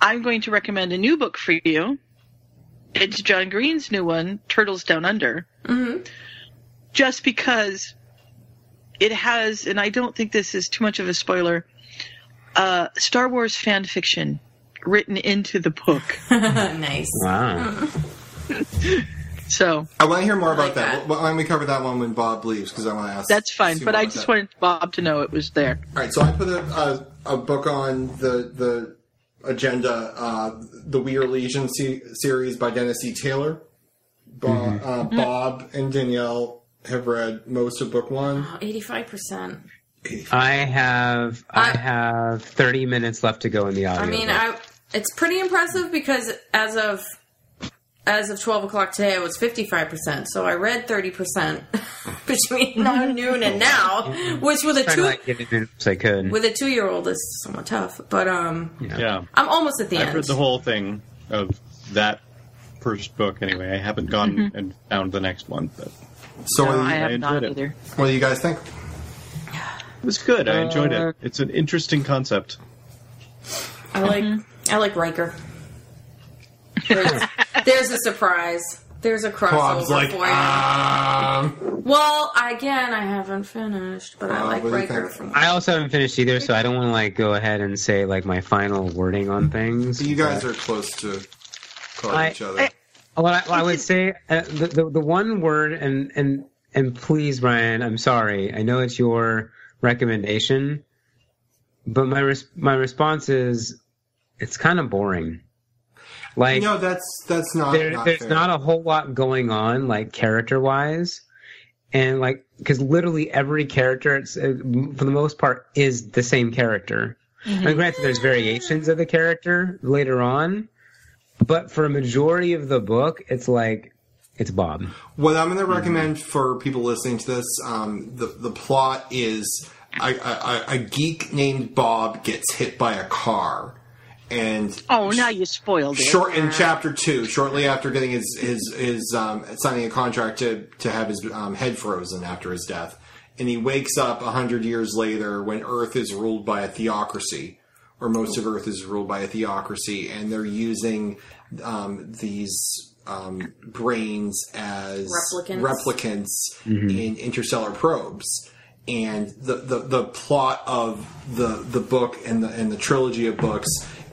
[SPEAKER 1] I'm going to recommend a new book for you. It's John Green's new one, Turtles Down Under.
[SPEAKER 5] Mm-hmm.
[SPEAKER 1] Just because it has, and I don't think this is too much of a spoiler, uh, Star Wars fan fiction written into the book.
[SPEAKER 5] nice.
[SPEAKER 9] wow.
[SPEAKER 1] So
[SPEAKER 8] I want to hear more about
[SPEAKER 5] like
[SPEAKER 8] that.
[SPEAKER 5] that.
[SPEAKER 8] Why don't we cover that one when Bob leaves? Because I want to ask.
[SPEAKER 1] that's fine. But I just
[SPEAKER 8] that.
[SPEAKER 1] wanted Bob to know it was there.
[SPEAKER 8] All right, so I put a, a, a book on the the agenda, uh, the We Are Legion se- series by Dennis E. Taylor. Bob, uh, Bob and Danielle have read most of book one.
[SPEAKER 5] Eighty-five percent.
[SPEAKER 9] I have I
[SPEAKER 5] I-
[SPEAKER 9] have 30 minutes left to go in the audio.
[SPEAKER 5] I mean, I it's pretty impressive because as of as of twelve o'clock today, it was fifty-five percent. So I read thirty percent between now noon and now, which with a
[SPEAKER 9] trying to
[SPEAKER 5] two
[SPEAKER 9] like get it in as I could.
[SPEAKER 5] with a two-year-old is somewhat tough. But um,
[SPEAKER 3] Yeah.
[SPEAKER 5] I'm almost at the
[SPEAKER 3] I've
[SPEAKER 5] end.
[SPEAKER 3] read the whole thing of that first book anyway. I haven't gone and found the next one, but
[SPEAKER 8] So,
[SPEAKER 1] No,
[SPEAKER 8] what, do
[SPEAKER 1] I
[SPEAKER 8] you,
[SPEAKER 1] have
[SPEAKER 3] enjoyed
[SPEAKER 1] not
[SPEAKER 3] it.
[SPEAKER 1] either.
[SPEAKER 8] what do you guys think?
[SPEAKER 3] it was good. I enjoyed
[SPEAKER 9] Uh,
[SPEAKER 3] it. It's an interesting concept.
[SPEAKER 5] I like I like Riker. There's, there's a surprise. There's a crossover
[SPEAKER 8] Bob's like,
[SPEAKER 5] for you.
[SPEAKER 8] um,
[SPEAKER 5] well, again, I haven't finished, but I
[SPEAKER 8] Uh,
[SPEAKER 5] like
[SPEAKER 8] what do you
[SPEAKER 5] Riker
[SPEAKER 8] think?
[SPEAKER 5] from.
[SPEAKER 9] I also haven't finished either, so I don't want to like go ahead and say like my final wording on things.
[SPEAKER 8] you guys are close to calling
[SPEAKER 9] I-
[SPEAKER 8] each other.
[SPEAKER 1] I-
[SPEAKER 9] Well, I, I would say uh, the, the the one word and and and please, Brian, I'm sorry. I know it's your recommendation, but my res- my response is it's kind of boring. Like
[SPEAKER 8] no, that's that's not.
[SPEAKER 9] there,
[SPEAKER 8] not
[SPEAKER 9] there's
[SPEAKER 8] fair.
[SPEAKER 9] not a whole lot going on, like character wise, and like because literally every character, it's, uh, for the most part, is the same character. And granted, there's variations of the character later on, but for a majority of the book, it's like it's Bob.
[SPEAKER 8] What I'm going to recommend for people listening to this, um, the the plot is a, a, a geek named Bob gets hit by a car, and
[SPEAKER 1] Oh, now you spoiled it.
[SPEAKER 8] short in chapter two, shortly after getting his his his um, signing a contract to to have his um, head frozen after his death, and he wakes up a hundred years later when Earth is ruled by a theocracy, or most of Earth is ruled by a theocracy, and they're using um, these. Um, brains as
[SPEAKER 5] Replicants.
[SPEAKER 8] replicants in interstellar probes, and the, the, the plot of the the book and the and the trilogy of books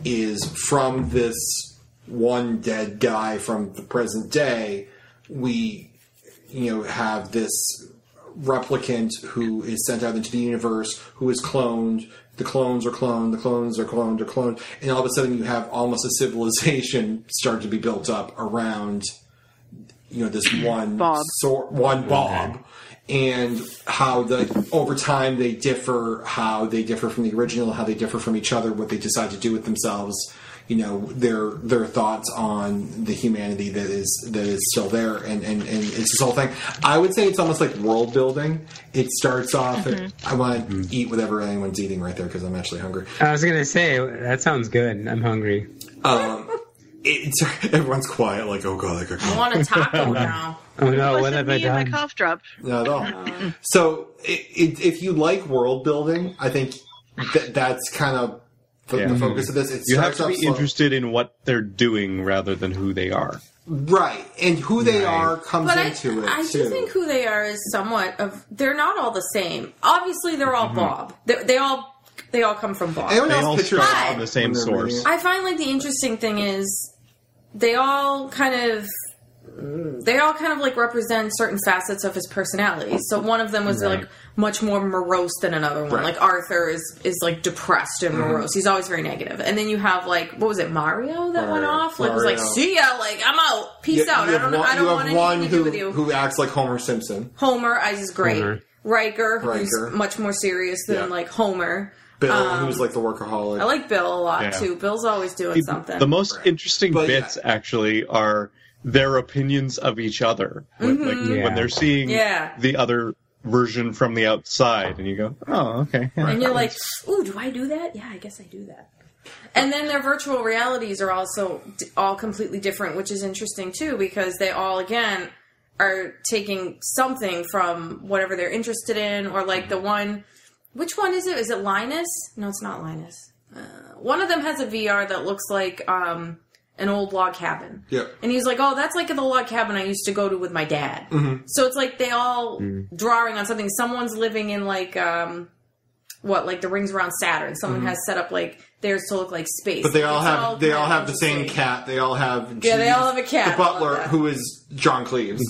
[SPEAKER 8] is from this one dead guy from the present day. We, you know, have this replicant who is sent out into the universe who is cloned. The clones are cloned. The clones are cloned. Are cloned, and all of a sudden you have almost a civilization start to be built up around you know this one
[SPEAKER 1] Bob.
[SPEAKER 8] sort one Bob, and how the over time they differ, how they differ from the original, how they differ from each other, what they decide to do with themselves. You know their their thoughts on the humanity that is that is still there, and and, and it's this whole thing. I would say it's almost like world building. It starts off. At, I want to eat whatever anyone's eating right there because I'm actually hungry.
[SPEAKER 9] I was gonna say that sounds good. I'm hungry.
[SPEAKER 8] Um, it's everyone's quiet, like oh god, I got
[SPEAKER 5] I want a taco now.
[SPEAKER 9] Oh no, what
[SPEAKER 1] Wasn't
[SPEAKER 9] have I
[SPEAKER 1] me and my
[SPEAKER 9] done?
[SPEAKER 1] cough drop.
[SPEAKER 8] Not at all. So, it, it, if you like world building, I think that that's kind of the,
[SPEAKER 3] Yeah.
[SPEAKER 8] the focus of this. It
[SPEAKER 3] You have to be
[SPEAKER 8] slow.
[SPEAKER 3] interested in what they're doing rather than who they are.
[SPEAKER 8] right? And who they are comes
[SPEAKER 5] But I,
[SPEAKER 8] into it
[SPEAKER 5] I
[SPEAKER 8] too.
[SPEAKER 5] do think who they are is somewhat of. They're not all the same. Obviously, they're
[SPEAKER 8] Mm-hmm.
[SPEAKER 5] all Bob. They, they all they all come from Bob.
[SPEAKER 8] Anyone
[SPEAKER 3] They
[SPEAKER 8] else
[SPEAKER 3] all
[SPEAKER 8] picture
[SPEAKER 3] start from the same source.
[SPEAKER 5] I find like the interesting thing is they all kind of they all kind of like represent certain facets of his personality. So one of them was
[SPEAKER 9] Right.
[SPEAKER 5] like much more morose than another one.
[SPEAKER 8] Right.
[SPEAKER 5] Like Arthur is is like depressed and mm-hmm. morose. He's always very negative. And then you have like what was it Mario that went off? Like was like see ya, like I'm out, peace
[SPEAKER 8] You-
[SPEAKER 5] out.
[SPEAKER 8] you
[SPEAKER 5] I
[SPEAKER 8] have
[SPEAKER 5] don't
[SPEAKER 8] one,
[SPEAKER 5] I don't
[SPEAKER 8] you
[SPEAKER 5] want
[SPEAKER 8] have one
[SPEAKER 5] anything to
[SPEAKER 8] who,
[SPEAKER 5] do with you.
[SPEAKER 8] who acts like Homer Simpson.
[SPEAKER 5] Homer is great.
[SPEAKER 9] Homer.
[SPEAKER 5] Riker, who's much more serious than
[SPEAKER 8] Yeah.
[SPEAKER 5] like Homer.
[SPEAKER 8] Bill,
[SPEAKER 5] Um,
[SPEAKER 8] who's like the workaholic.
[SPEAKER 5] I like Bill a lot
[SPEAKER 3] Yeah.
[SPEAKER 5] too. Bill's always doing something.
[SPEAKER 3] The most interesting
[SPEAKER 8] But, yeah.
[SPEAKER 3] bits actually are their opinions of each other. When, like
[SPEAKER 9] Yeah.
[SPEAKER 3] when they're seeing
[SPEAKER 5] Yeah.
[SPEAKER 3] the other version from the outside, and you go, "Oh, okay." yeah."
[SPEAKER 5] and you're like, ooh, do I do that? Yeah, I guess I do that. And then their virtual realities are also d- all completely different, which is interesting too, because they all again are taking something from whatever they're interested in, or like the one. Which one is it? Is it Linus? No, it's not Linus. Uh, one of them has a VR that looks like um, an old log cabin.
[SPEAKER 8] Yep.
[SPEAKER 5] And he's like, "Oh, that's like the log cabin I used to go to with my dad." So it's like they all drawing on something. Someone's living in like um, what, like the rings around Saturn. Someone has set up like theirs to look like space.
[SPEAKER 8] But they all
[SPEAKER 5] It's
[SPEAKER 8] have they all have the same cat. They all have
[SPEAKER 5] Yeah, they all have a cat.
[SPEAKER 8] The butler, who is John Cleves.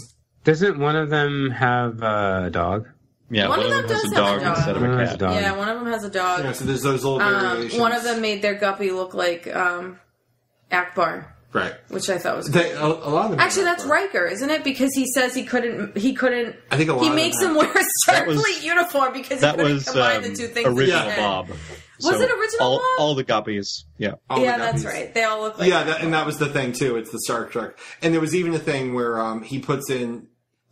[SPEAKER 9] Doesn't one of them have a dog?
[SPEAKER 3] Yeah,
[SPEAKER 5] One
[SPEAKER 3] one,
[SPEAKER 5] of
[SPEAKER 3] of them
[SPEAKER 5] them
[SPEAKER 3] has a
[SPEAKER 5] does have a
[SPEAKER 3] dog,
[SPEAKER 5] dog.
[SPEAKER 3] instead of
[SPEAKER 9] One
[SPEAKER 3] a
[SPEAKER 9] has a dog.
[SPEAKER 5] Yeah, one of them has a dog.
[SPEAKER 8] Yeah, so there's those little
[SPEAKER 5] Um, one of them made their guppy look like um, Ackbar,
[SPEAKER 8] right?
[SPEAKER 5] which I thought was
[SPEAKER 8] They, a, a lot of them.
[SPEAKER 5] Actually, that's Riker, isn't it? Because he says he couldn't. He couldn't.
[SPEAKER 8] I think a lot
[SPEAKER 5] he
[SPEAKER 8] of
[SPEAKER 5] makes
[SPEAKER 8] them
[SPEAKER 5] him wear a
[SPEAKER 3] That was-
[SPEAKER 5] Starfleet uniform because
[SPEAKER 3] That
[SPEAKER 5] he couldn't
[SPEAKER 3] was
[SPEAKER 5] combine
[SPEAKER 3] um,
[SPEAKER 5] the two things.
[SPEAKER 3] original
[SPEAKER 8] Yeah.
[SPEAKER 3] Bob.
[SPEAKER 5] Was it original
[SPEAKER 3] all,
[SPEAKER 5] Bob?
[SPEAKER 3] All the guppies. Yeah.
[SPEAKER 8] All the
[SPEAKER 5] yeah, that's right. They all look like.
[SPEAKER 8] Yeah, that, and that was the thing too. It's the Star Trek, and there was even a thing where um, he puts in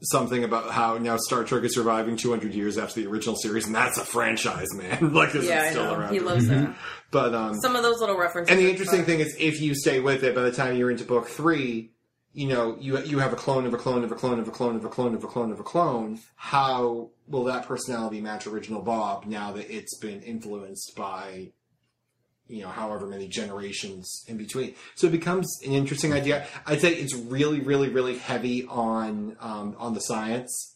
[SPEAKER 8] something about how now Star Trek is surviving 200 years after the original series, and that's a franchise, man. like this
[SPEAKER 5] yeah,
[SPEAKER 8] is still around.
[SPEAKER 5] He loves that.
[SPEAKER 8] but um,
[SPEAKER 5] Some of those little references.
[SPEAKER 8] and the interesting
[SPEAKER 5] fun.
[SPEAKER 8] thing is, if you stay with it, by the time you're into book three, you know you you have a clone of a clone of a clone of a clone of a clone of a clone of a clone. How will that personality match original Bob now that it's been influenced by you know however many generations in between? So it becomes an interesting idea. I'd say it's really, really, really heavy on um, on the science.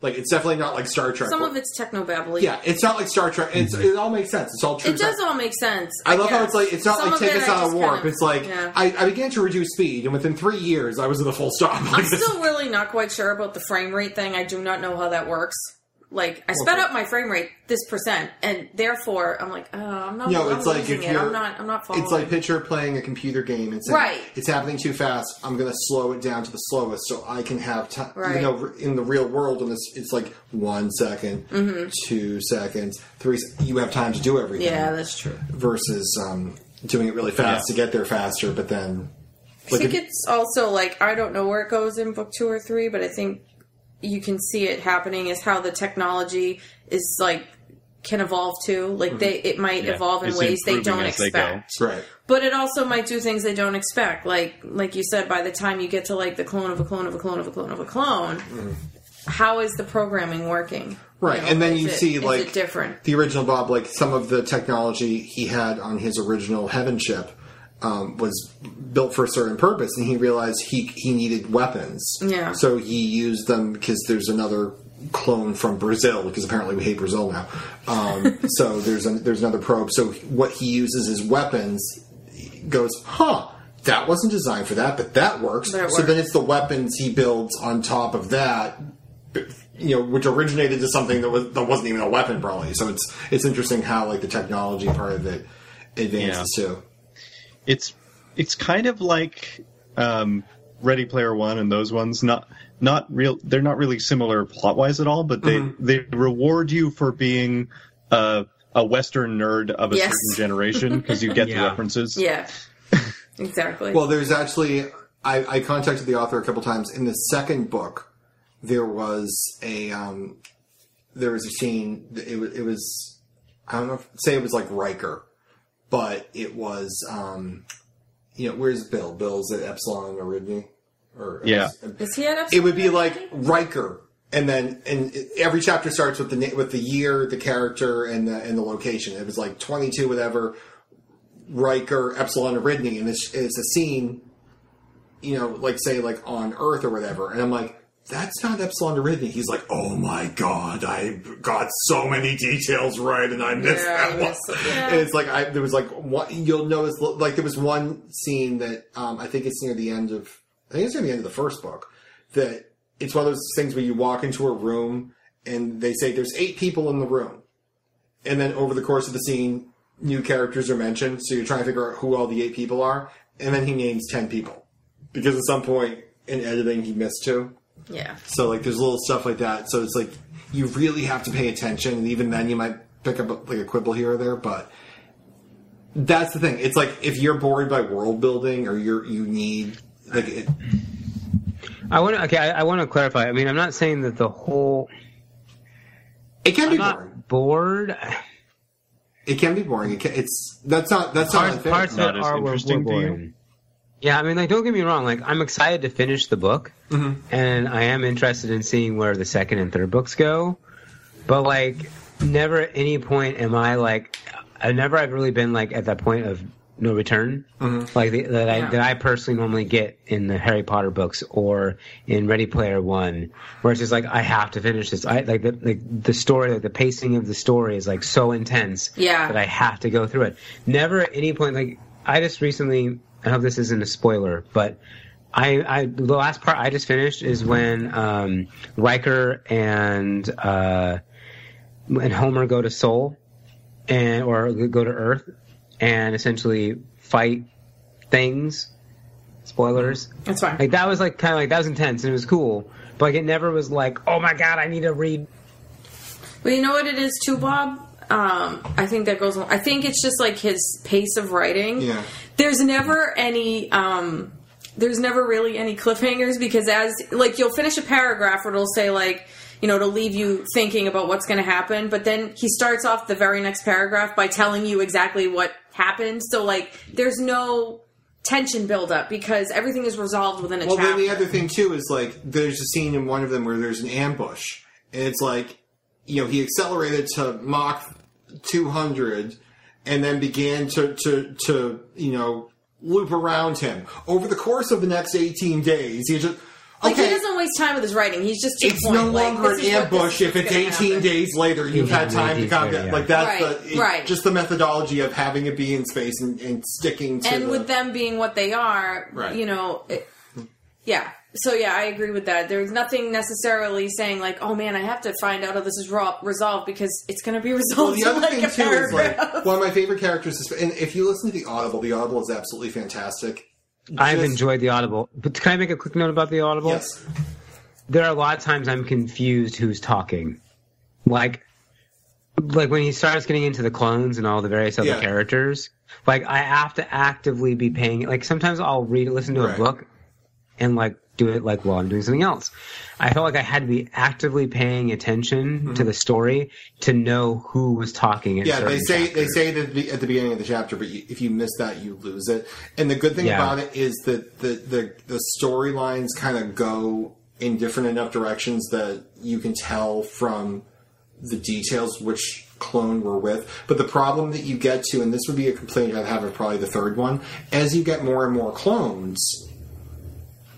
[SPEAKER 8] Like it's definitely not like Star Trek.
[SPEAKER 5] Mm-hmm. Some of it's technobabbly.
[SPEAKER 8] yeah, it's not like Star Trek. It's, it all makes sense. It's all true.
[SPEAKER 5] It does all make sense.
[SPEAKER 8] I love how it's like it's not
[SPEAKER 5] Some
[SPEAKER 8] like take us out
[SPEAKER 5] of
[SPEAKER 8] warp.
[SPEAKER 5] kind of-
[SPEAKER 8] it's like
[SPEAKER 5] yeah.
[SPEAKER 8] I, I began to reduce speed, and within three years, I was at a full stop. Like
[SPEAKER 5] I'm still really not quite sure about the frame rate thing. I do not know how that works. Like I sped
[SPEAKER 8] Okay.
[SPEAKER 5] up my frame rate this percent, and therefore I'm like, oh, I'm not.
[SPEAKER 8] No,
[SPEAKER 5] I'm
[SPEAKER 8] it's like if
[SPEAKER 5] it.
[SPEAKER 8] you're-
[SPEAKER 5] I'm not. I'm not following.
[SPEAKER 8] It's like picture playing a computer game and saying,
[SPEAKER 5] Right.
[SPEAKER 8] it's happening too fast. I'm going to slow it down to the slowest so I can have time.
[SPEAKER 5] Right.
[SPEAKER 8] You know, in the real world, and it's, it's like one second, two seconds, three. You have time to do everything.
[SPEAKER 5] Mm-hmm. yeah, that's true.
[SPEAKER 8] Versus um, doing it really fast to get there faster, but then.
[SPEAKER 5] I think it's also like I don't know where it goes in book two or three, but I think you can see it happening is how the technology is like can evolve too. Like hmm. they, it might
[SPEAKER 3] Yeah.
[SPEAKER 5] evolve in
[SPEAKER 3] It's
[SPEAKER 5] ways they don't
[SPEAKER 3] as they
[SPEAKER 5] expect.
[SPEAKER 8] right.
[SPEAKER 5] But it also might do things they don't expect. Like like you said, by the time you get to like the clone of a clone of a clone of a clone of a clone, hmm. how is the programming working?
[SPEAKER 8] Right,
[SPEAKER 5] know,
[SPEAKER 8] and then you
[SPEAKER 5] it-
[SPEAKER 8] see like
[SPEAKER 5] different.
[SPEAKER 8] the original Bob, like some of the technology he had on his original Heaven ship um, was built for a certain purpose, and he realized he he needed weapons.
[SPEAKER 5] Yeah.
[SPEAKER 8] So he used them because there's another clone from Brazil because apparently we hate Brazil now. Um, so there's a, there's another probe. So what he uses as weapons he goes, huh. That wasn't designed for that, but that works.
[SPEAKER 5] But it
[SPEAKER 8] so then it's the weapons he builds on top of that you know, which originated to something that was that wasn't even a weapon, probably. So it's it's interesting how like the technology part of it advances too.
[SPEAKER 3] It's it's kind of like um, Ready Player One and those ones. Not not real. They're not really similar plot wise at all, but they
[SPEAKER 8] Mm-hmm.
[SPEAKER 3] they reward you for being a a Western nerd of a
[SPEAKER 5] Yes.
[SPEAKER 3] certain generation because you get the references.
[SPEAKER 5] Yeah. exactly.
[SPEAKER 8] Well, there's actually I, I contacted the author a couple times. In the second book, there was a um, there was a scene. It was it was I don't know. If, say it was like Riker, but it was um, you know where's Bill? Bill's at Epsilon Eridani, or
[SPEAKER 3] Yeah.
[SPEAKER 5] is he at Epsilon?
[SPEAKER 8] it would be like Riker, and then and every chapter starts with the with the year, the character, and the and the location. It was like twenty two, whatever. Riker, Epsilon, Eridani, and it's it's a scene, you know, like say like on Earth or whatever, and I'm like. That's not Epsilon Eridani. He's like, oh my god, I got so many details right, and I missed
[SPEAKER 5] Yeah,
[SPEAKER 8] that
[SPEAKER 5] you
[SPEAKER 8] one.
[SPEAKER 5] it. Yeah.
[SPEAKER 8] And it's like I, there was like one. You'll notice like there was one scene that um, I think it's near the end of. I think it's near the end of the first book. That it's one of those things where you walk into a room and they say there's eight people in the room, and then over the course of the scene, new characters are mentioned. So you're trying to figure out who all the eight people are, and then he names ten people because at some point in editing he missed two.
[SPEAKER 5] Yeah.
[SPEAKER 8] So like there's little stuff like that. So it's like you really have to pay attention, and even then you might pick up like a quibble here or there. But that's the thing. It's like if you're bored by world building or you're you need like it,
[SPEAKER 9] I want to. Okay, I, I want to clarify. I mean, I'm not saying that the whole.
[SPEAKER 8] it can
[SPEAKER 9] I'm
[SPEAKER 8] be
[SPEAKER 9] not
[SPEAKER 8] boring.
[SPEAKER 9] bored.
[SPEAKER 8] It can be boring. It can, it's that's not that's not
[SPEAKER 9] parts,
[SPEAKER 8] unfair.
[SPEAKER 9] parts of it
[SPEAKER 3] as
[SPEAKER 9] are were, were
[SPEAKER 3] interesting to you?
[SPEAKER 9] boring. Yeah, I mean, like, don't get me wrong. Like, I'm excited to finish the book,
[SPEAKER 8] Mm-hmm.
[SPEAKER 9] and I am interested in seeing where the second and third books go. But like, never at any point am I like, I never I've really been like at that point of no return,
[SPEAKER 8] Mm-hmm.
[SPEAKER 9] like the, that I
[SPEAKER 5] Yeah.
[SPEAKER 9] that I personally normally get in the Harry Potter books or in Ready Player One, where it's just like I have to finish this. I like the like the story, like the pacing of the story is like so intense
[SPEAKER 5] Yeah.
[SPEAKER 9] that I have to go through it. Never at any point like I just recently. I hope this isn't a spoiler, but I, I the last part I just finished is when um, Riker and uh, and Homer go to Sol and or go to Earth and essentially fight things. Spoilers.
[SPEAKER 5] That's fine.
[SPEAKER 9] Like that was like kind of like that was intense and it was cool, but like it never was like oh my god I need to read.
[SPEAKER 5] Well, you know what it is too, Bob? Um, I think that goes. I think it's just like his pace of writing.
[SPEAKER 8] Yeah.
[SPEAKER 5] There's never any. Um, there's never really any cliffhangers because as like you'll finish a paragraph or it'll say like you know to leave you thinking about what's going to happen, but then he starts off the very next paragraph by telling you exactly what happened. So like there's no tension buildup because everything is resolved within a
[SPEAKER 8] Well,
[SPEAKER 5] chapter.
[SPEAKER 8] then the other thing too is like there's a scene in one of them where there's an ambush, and it's like you know he accelerated to Mach 200, and then began to to to you know loop around him over the course of the next 18 days. He just
[SPEAKER 5] like he doesn't waste time with his writing. He's just
[SPEAKER 8] It's
[SPEAKER 5] point.
[SPEAKER 8] no
[SPEAKER 5] like,
[SPEAKER 8] longer
[SPEAKER 5] this
[SPEAKER 8] an ambush if it's 18
[SPEAKER 5] happen.
[SPEAKER 8] days later. You've had time to
[SPEAKER 9] 18
[SPEAKER 8] calm
[SPEAKER 9] days,
[SPEAKER 8] down.
[SPEAKER 9] yeah.
[SPEAKER 8] Like that's
[SPEAKER 5] Right,
[SPEAKER 8] the it-
[SPEAKER 5] right.
[SPEAKER 8] just the methodology of having it be in space and, and sticking to
[SPEAKER 5] and
[SPEAKER 8] the,
[SPEAKER 5] with them being what they are,
[SPEAKER 8] Right.
[SPEAKER 5] you know, it, yeah. So yeah, I agree with that. There's nothing necessarily saying like, "Oh man, I have to find out how this is ro- resolved because it's going to be
[SPEAKER 8] Well,
[SPEAKER 5] resolved."
[SPEAKER 8] the
[SPEAKER 5] in
[SPEAKER 8] other
[SPEAKER 5] like
[SPEAKER 8] thing
[SPEAKER 5] a
[SPEAKER 8] too is
[SPEAKER 5] paragraph.
[SPEAKER 8] like one of my favorite characters is, and if you listen to the Audible, the Audible is absolutely fantastic.
[SPEAKER 9] I've
[SPEAKER 8] Just-
[SPEAKER 9] enjoyed the Audible, but can I make a quick note about the Audible?
[SPEAKER 8] Yes,
[SPEAKER 9] there are a lot of times I'm confused who's talking. Like, like when he starts getting into the clones and all the various other
[SPEAKER 8] Yeah.
[SPEAKER 9] characters, like I have to actively be paying. Like sometimes I'll read, listen to
[SPEAKER 8] Right.
[SPEAKER 9] a book, and like do it like while I'm doing something else. I felt like I had to be actively paying attention to the story to know who was talking.
[SPEAKER 8] Mm-hmm. yeah. They say they say it at the, at the beginning of the chapter, but you, if you miss that, you lose it. And the good thing
[SPEAKER 9] Yeah.
[SPEAKER 8] about it is that the the, the storylines kind of go in different enough directions that you can tell from the details which clone we're with. But the problem that you get to, and this would be a complaint I'd have of probably the third one, as you get more and more clones,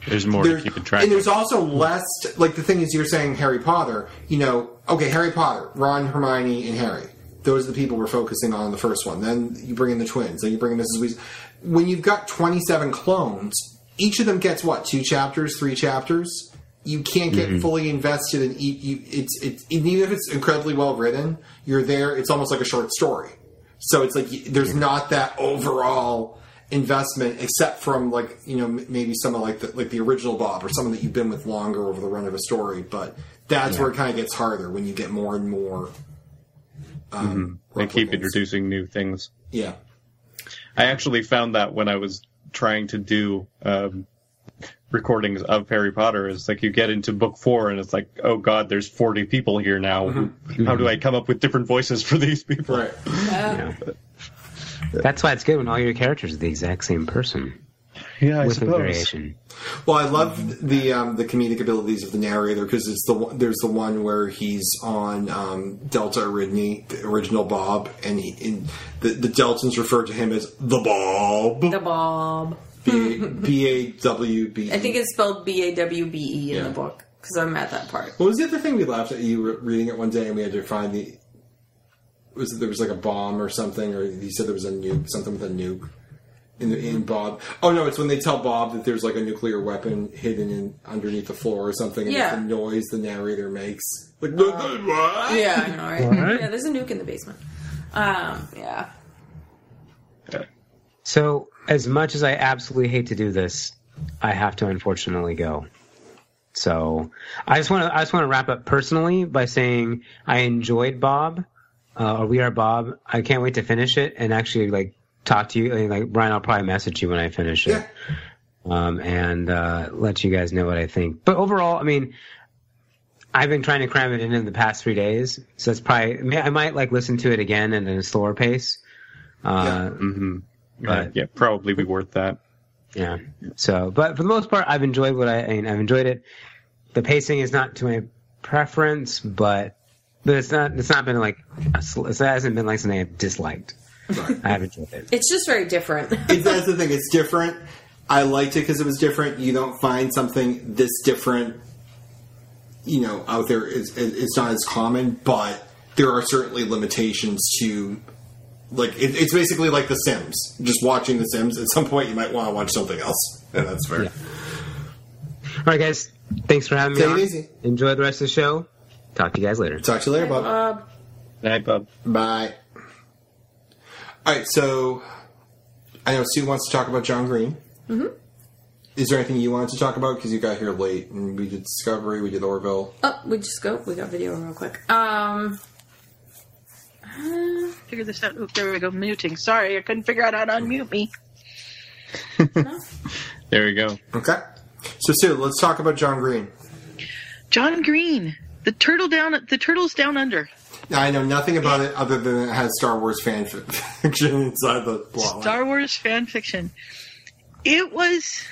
[SPEAKER 3] There's more
[SPEAKER 8] There-
[SPEAKER 3] to keep in track
[SPEAKER 8] and there's
[SPEAKER 3] of.
[SPEAKER 8] also less like the thing is you're saying Harry Potter you know okay Harry Potter Ron Hermione and Harry. Those are the people we're focusing on in the first one. Then you bring in the twins then you bring in Mrs. Weasley. When you've got 27 clones each of them gets what two chapters three chapters? You can't get mm-hmm. fully invested in each you, it's it's even if it's incredibly well written you're there it's almost like a short story. So it's like there's not that overall investment except from like you know m- maybe someone like the like the original Bob or someone that you've been with longer over the run of a story. But that's where it kind of gets harder when you get more and more. Um,
[SPEAKER 3] They keep introducing new things.
[SPEAKER 8] Yeah,
[SPEAKER 3] I actually found that when I was trying to do um, recordings of Harry Potter, is like you get into book four and it's like, oh god, there's 40 people here now.
[SPEAKER 8] Mm-hmm.
[SPEAKER 3] How do I come up with different voices for these people?
[SPEAKER 8] right.
[SPEAKER 9] Yeah. That's why it's good when all your characters are the exact same person
[SPEAKER 3] Yeah, I
[SPEAKER 9] with a
[SPEAKER 3] suppose.
[SPEAKER 9] variation.
[SPEAKER 8] Well, I love the um, the comedic abilities of the narrator because it's the one, there's the one where he's on um, Delta Eridani, the original Bob, and, he, and the the Deltans refer to him as the Bob.
[SPEAKER 5] the Bob.
[SPEAKER 8] B B A W B.
[SPEAKER 5] I think it's spelled B A W B E in
[SPEAKER 8] Yeah.
[SPEAKER 5] the book because I'm at that part.
[SPEAKER 8] What was the other thing we laughed at you were reading it one day and we had to find the was it there was like a bomb or something or he said there was a nuke something with a nuke in the, in Bob. Oh no, it's when they tell Bob that there's like a nuclear weapon hidden in underneath the floor or something and
[SPEAKER 5] Yeah.
[SPEAKER 8] the noise the narrator makes. Like what?
[SPEAKER 5] Yeah, I know, right? Yeah, there's a nuke in the basement. Um, yeah.
[SPEAKER 9] So, as much as I absolutely hate to do this, I have to unfortunately go. So, I just want to I just want to wrap up personally by saying I enjoyed Bob, uh, or We Are Bob. I can't wait to finish it and actually like talk to you. I mean, like Brian, I'll probably message you when I finish it, um, and uh, let you guys know what I think. But overall, I mean, I've been trying to cram it in in the past three days, so it's probably I might like listen to it again and at a slower pace. Uh,
[SPEAKER 3] hmm
[SPEAKER 9] But-
[SPEAKER 3] yeah, probably be worth that.
[SPEAKER 9] Yeah. So, but for the most part, I've enjoyed what I, I mean, I've enjoyed it. The pacing is not to my preference, but but it's not it's not been like it hasn't been like something I've disliked. I haven't enjoyed it.
[SPEAKER 5] It's just very different.
[SPEAKER 8] it, that's the thing. It's different. I liked it because it was different. You don't find something this different, you know, out there. It's, it's not as common, but there are certainly limitations to. Like it, it's basically like The Sims. Just watching The Sims. At some point, you might want to watch something else, and that's fair.
[SPEAKER 9] Yeah. All right, guys. Thanks for having me.
[SPEAKER 8] Take it
[SPEAKER 9] on.
[SPEAKER 8] easy.
[SPEAKER 9] Enjoy the rest of the show. Talk to you guys later.
[SPEAKER 8] Talk to you later, Bob.
[SPEAKER 5] Uh,
[SPEAKER 3] Night, bub.
[SPEAKER 8] Bye. All right, so I know Sue wants to talk about John Green. Mm-hmm. Is there anything you wanted to talk about? Because you got here late, and we did Discovery, we did Orville.
[SPEAKER 5] oh, we just go. We got video real quick. Um, uh,
[SPEAKER 1] Figure this out. Oop, there we go. Muting. Sorry, I couldn't figure out how to unmute me.
[SPEAKER 3] There we go.
[SPEAKER 8] Okay. So Sue, let's talk about John Green.
[SPEAKER 1] John Green, the turtle down, the turtles down under.
[SPEAKER 8] Now, I know nothing about it other than it has Star Wars fan fiction inside the plot.
[SPEAKER 1] Star Wars fan fiction. It was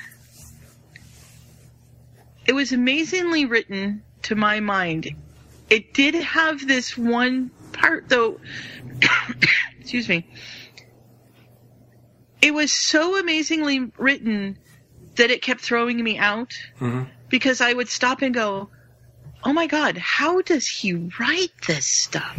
[SPEAKER 1] it was amazingly written to my mind. It did have this one part though excuse me. It was so amazingly written that it kept throwing me out mm-hmm. because I would stop and go, "Oh my god, how does he write this stuff?"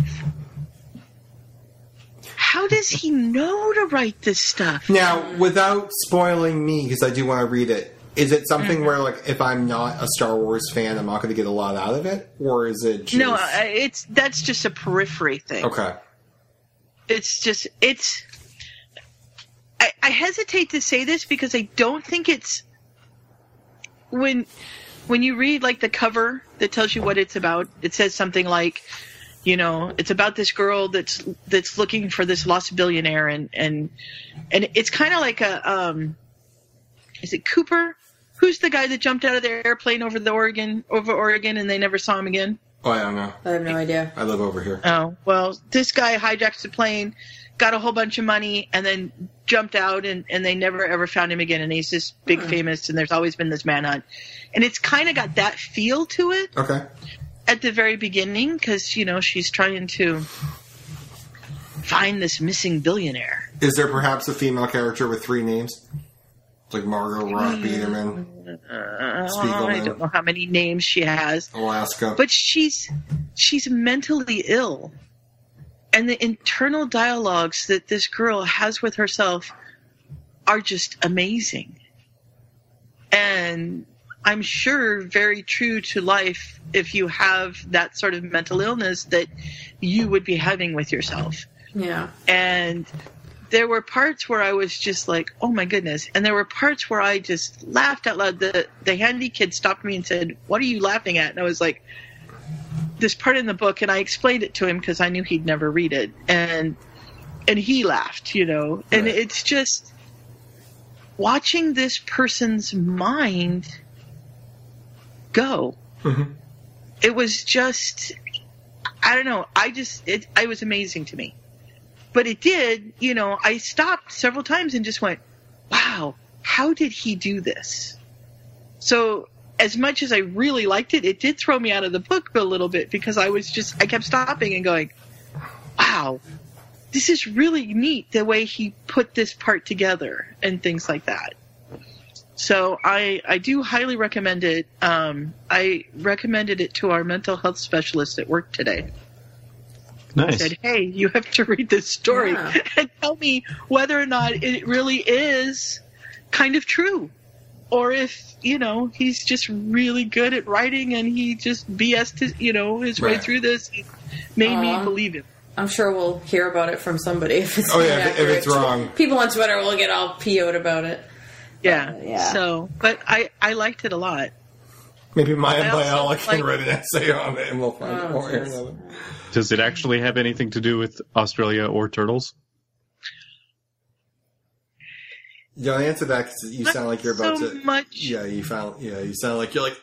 [SPEAKER 1] How does he know to write this stuff?
[SPEAKER 8] Now, without spoiling me, because I do want to read it, is it something
[SPEAKER 1] Mm-hmm.
[SPEAKER 8] where, like, if I'm not a Star Wars fan, I'm not going to get a lot out of it, or is it just
[SPEAKER 1] No, it's that's just a periphery thing.
[SPEAKER 8] okay?
[SPEAKER 1] It's just it's. I, I hesitate to say this because I don't think it's when when you read like the cover that tells you what it's about. It says something like, you know, it's about this girl that's that's looking for this lost billionaire, and and and it's kind of like a um, is it Cooper? Who's the guy that jumped out of the airplane over the Oregon over Oregon and they never saw him again?
[SPEAKER 8] Oh, I don't know.
[SPEAKER 5] I have no idea.
[SPEAKER 8] I live over here.
[SPEAKER 1] Oh, well, this guy hijacks the plane, got a whole bunch of money, and then jumped out, and, and they never ever found him again. And he's this big famous, and there's always been this manhunt. And it's kind of got that feel to it
[SPEAKER 8] Okay.
[SPEAKER 1] at the very beginning, because, you know, she's trying to find this missing billionaire.
[SPEAKER 8] Is there perhaps a female character with three names, like Margot Roth Biederman,
[SPEAKER 1] Uh, I don't know how many names she has.
[SPEAKER 8] Alaska?
[SPEAKER 1] but she's she's mentally ill and the internal dialogues that this girl has with herself are just amazing and i'm sure very true to life if you have that sort of mental illness that you would be having with yourself
[SPEAKER 5] Yeah.
[SPEAKER 1] and there were parts where I was just like, "Oh my goodness!" And there were parts where I just laughed out loud. The the handy kid stopped me and said, "What are you laughing at?" And I was like, "This part in the book," and I explained it to him because I knew he'd never read it, and and he laughed, you know. And it's just watching this person's mind go.
[SPEAKER 8] Mhm.
[SPEAKER 1] It was just, I don't know. I just, it, it was amazing to me but it did, you know, I stopped several times and just went, wow, how did he do this? So, as much as I really liked it, it did throw me out of the book a little bit because I was just, I kept stopping and going, wow, this is really neat the way he put this part together and things like that. So I, I do highly recommend it. Um, I recommended it to our mental health specialist at work today
[SPEAKER 3] Nice.
[SPEAKER 1] said, "Hey, you have to read this story
[SPEAKER 5] Yeah.
[SPEAKER 1] and tell me whether or not it really is kind of true, or if you know he's just really good at writing and he just BS'd his, you know his way through this, and made me believe him."
[SPEAKER 5] I'm sure we'll hear about it from somebody if it's
[SPEAKER 8] Oh, yeah, if- if it's wrong.
[SPEAKER 5] People on Twitter will get all PO'd about it.
[SPEAKER 1] Yeah,
[SPEAKER 5] Uh, yeah.
[SPEAKER 1] So, but I I liked it a lot.
[SPEAKER 8] Maybe Maya
[SPEAKER 1] I
[SPEAKER 8] can
[SPEAKER 1] like-
[SPEAKER 8] write an essay on it, and we'll find
[SPEAKER 5] Oh,
[SPEAKER 8] out
[SPEAKER 3] Does it actually have anything to do with Australia or turtles?
[SPEAKER 8] Don't answer that because you sound like you're about
[SPEAKER 1] so
[SPEAKER 8] to.
[SPEAKER 1] much.
[SPEAKER 8] Yeah, you found. Yeah, you sound like you're like.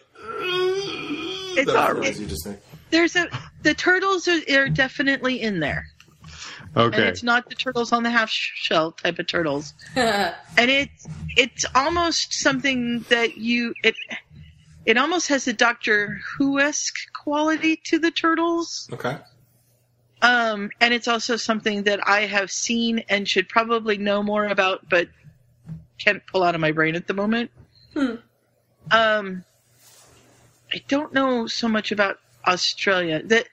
[SPEAKER 1] It's
[SPEAKER 8] Those
[SPEAKER 1] all
[SPEAKER 8] noise
[SPEAKER 1] right.
[SPEAKER 8] you just made.
[SPEAKER 1] There's a the turtles are, are definitely in there, and
[SPEAKER 3] Okay.
[SPEAKER 1] it's not the turtles on the half shell type of turtles. and it's it's almost something that you it it almost has a Doctor Who esque quality to the turtles.
[SPEAKER 8] Okay.
[SPEAKER 1] Um, and it's also something that I have seen and should probably know more about, but can't pull out of my brain at the moment.
[SPEAKER 5] Hmm.
[SPEAKER 1] Um, I don't know so much about Australia. The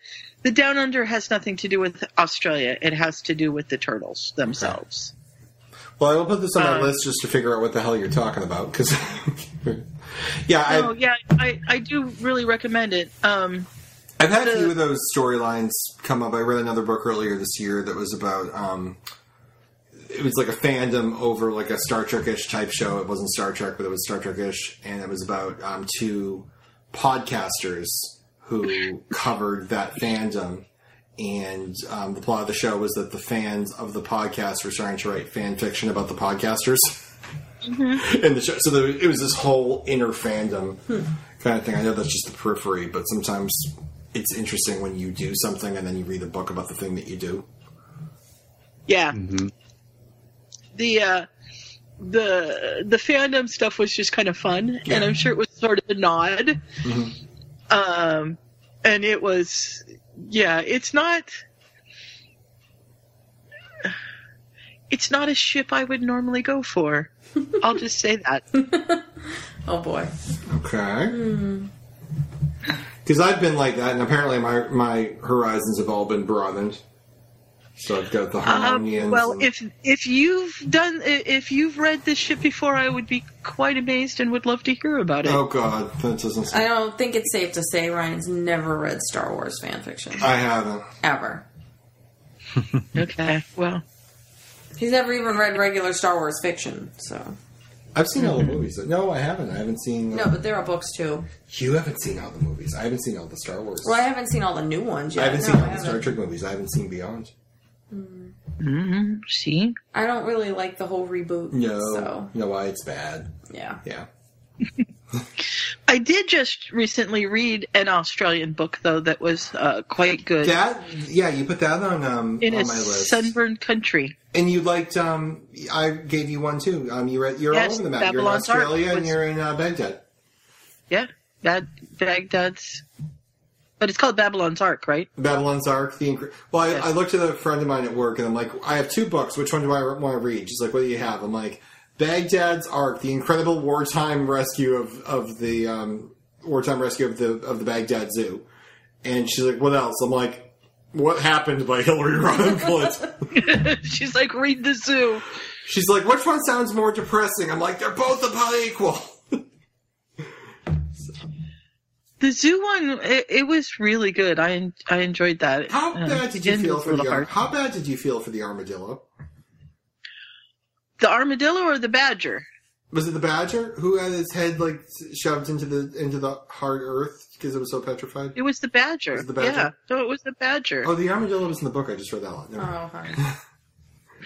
[SPEAKER 1] the Down Under has nothing to do with Australia. It has to do with the turtles themselves.
[SPEAKER 8] Well, I will put this on my
[SPEAKER 1] Uh,
[SPEAKER 8] list just to figure out what the hell you're talking about. Because, yeah, I,
[SPEAKER 1] Oh yeah, I, I do really recommend it. Um,
[SPEAKER 8] I've had a few of those storylines come up. I read another book earlier this year that was about. Um, it was like a fandom over like a Star Trek-ish type show. It wasn't Star Trek, but it was Star Trek-ish, and it was about um, two podcasters who covered that fandom. And um, the plot of the show was that the fans of the podcast were starting to write fan fiction about the podcasters in the show. So there, it was this whole inner fandom kind of thing. I know that's just the periphery, but sometimes it's interesting when you do something and then you read a book about the thing that you do.
[SPEAKER 1] Yeah. The uh, the the fandom stuff was just kind of fun, and I'm sure it was sort of a nod. Um, and it was, yeah, it's not. It's not a ship I would normally go for. I'll just say that.
[SPEAKER 5] oh boy.
[SPEAKER 8] Okay. Because I've been like that, and apparently my my horizons have all been broadened. So I've got the
[SPEAKER 1] Um, well,
[SPEAKER 8] and-
[SPEAKER 1] if if you've done if you've read this ship before, I would be quite amazed and would love to hear about it.
[SPEAKER 8] oh god, that doesn't.
[SPEAKER 5] I don't think it's safe to say Ryan's never read Star Wars fan fiction.
[SPEAKER 8] I haven't.
[SPEAKER 5] Ever.
[SPEAKER 1] Okay, well,
[SPEAKER 5] He's never even read regular Star Wars fiction, so.
[SPEAKER 8] I've seen all the movies. No, I haven't. I haven't seen.
[SPEAKER 5] No, but there are books too.
[SPEAKER 8] You haven't seen all the movies. I haven't seen all the Star Wars.
[SPEAKER 5] Well, I haven't seen all the new ones yet.
[SPEAKER 8] I haven't
[SPEAKER 5] No,
[SPEAKER 8] seen all
[SPEAKER 5] I
[SPEAKER 8] the Star
[SPEAKER 5] haven't.
[SPEAKER 8] Trek movies. I haven't seen Beyond.
[SPEAKER 1] Mm, see,
[SPEAKER 5] I don't really like the whole reboot.
[SPEAKER 8] No,
[SPEAKER 5] So,
[SPEAKER 8] you know why it's bad.
[SPEAKER 5] yeah.
[SPEAKER 8] Yeah.
[SPEAKER 1] I did just recently read an Australian book though that was uh, quite good.
[SPEAKER 8] That yeah, you put that on um
[SPEAKER 1] in
[SPEAKER 8] on
[SPEAKER 1] a
[SPEAKER 8] my list.
[SPEAKER 1] sunburned country.
[SPEAKER 8] And you liked um I gave you one too. Um you read you're
[SPEAKER 1] Yes,
[SPEAKER 8] all over the map. you're in
[SPEAKER 1] Babylon's Ark
[SPEAKER 8] Australia and you're in uh, Baghdad.
[SPEAKER 1] Yeah, that Baghdad's, but it's called Babylon's Ark, right?
[SPEAKER 8] Babylon's Ark. The incre- well, I, I looked at a friend of mine at work, and I'm like, I have two books. Which one do I want to read? She's like, What do you have? I'm like, Baghdad's Ark, the incredible wartime rescue of of the um, wartime rescue of the of the Baghdad Zoo. And she's like, What else? I'm like, What happened by Hillary Rodham Clinton?
[SPEAKER 1] She's like, read the zoo.
[SPEAKER 8] She's like, Which one sounds more depressing? I'm like, They're both about equal.
[SPEAKER 1] The zoo one, it, it was really good. I I enjoyed that.
[SPEAKER 8] How
[SPEAKER 1] Uh,
[SPEAKER 8] bad did you feel for the
[SPEAKER 1] little
[SPEAKER 8] ar- How bad did you feel for the armadillo?
[SPEAKER 1] The armadillo or the badger?
[SPEAKER 8] Was it the badger who had his head like shoved into the into the hard earth because it was so petrified?
[SPEAKER 1] It was the badger.
[SPEAKER 8] Was the badger?
[SPEAKER 1] Yeah, so it was the badger.
[SPEAKER 8] Oh, the armadillo was in the book. I just read that one. Never.
[SPEAKER 5] Oh, honey.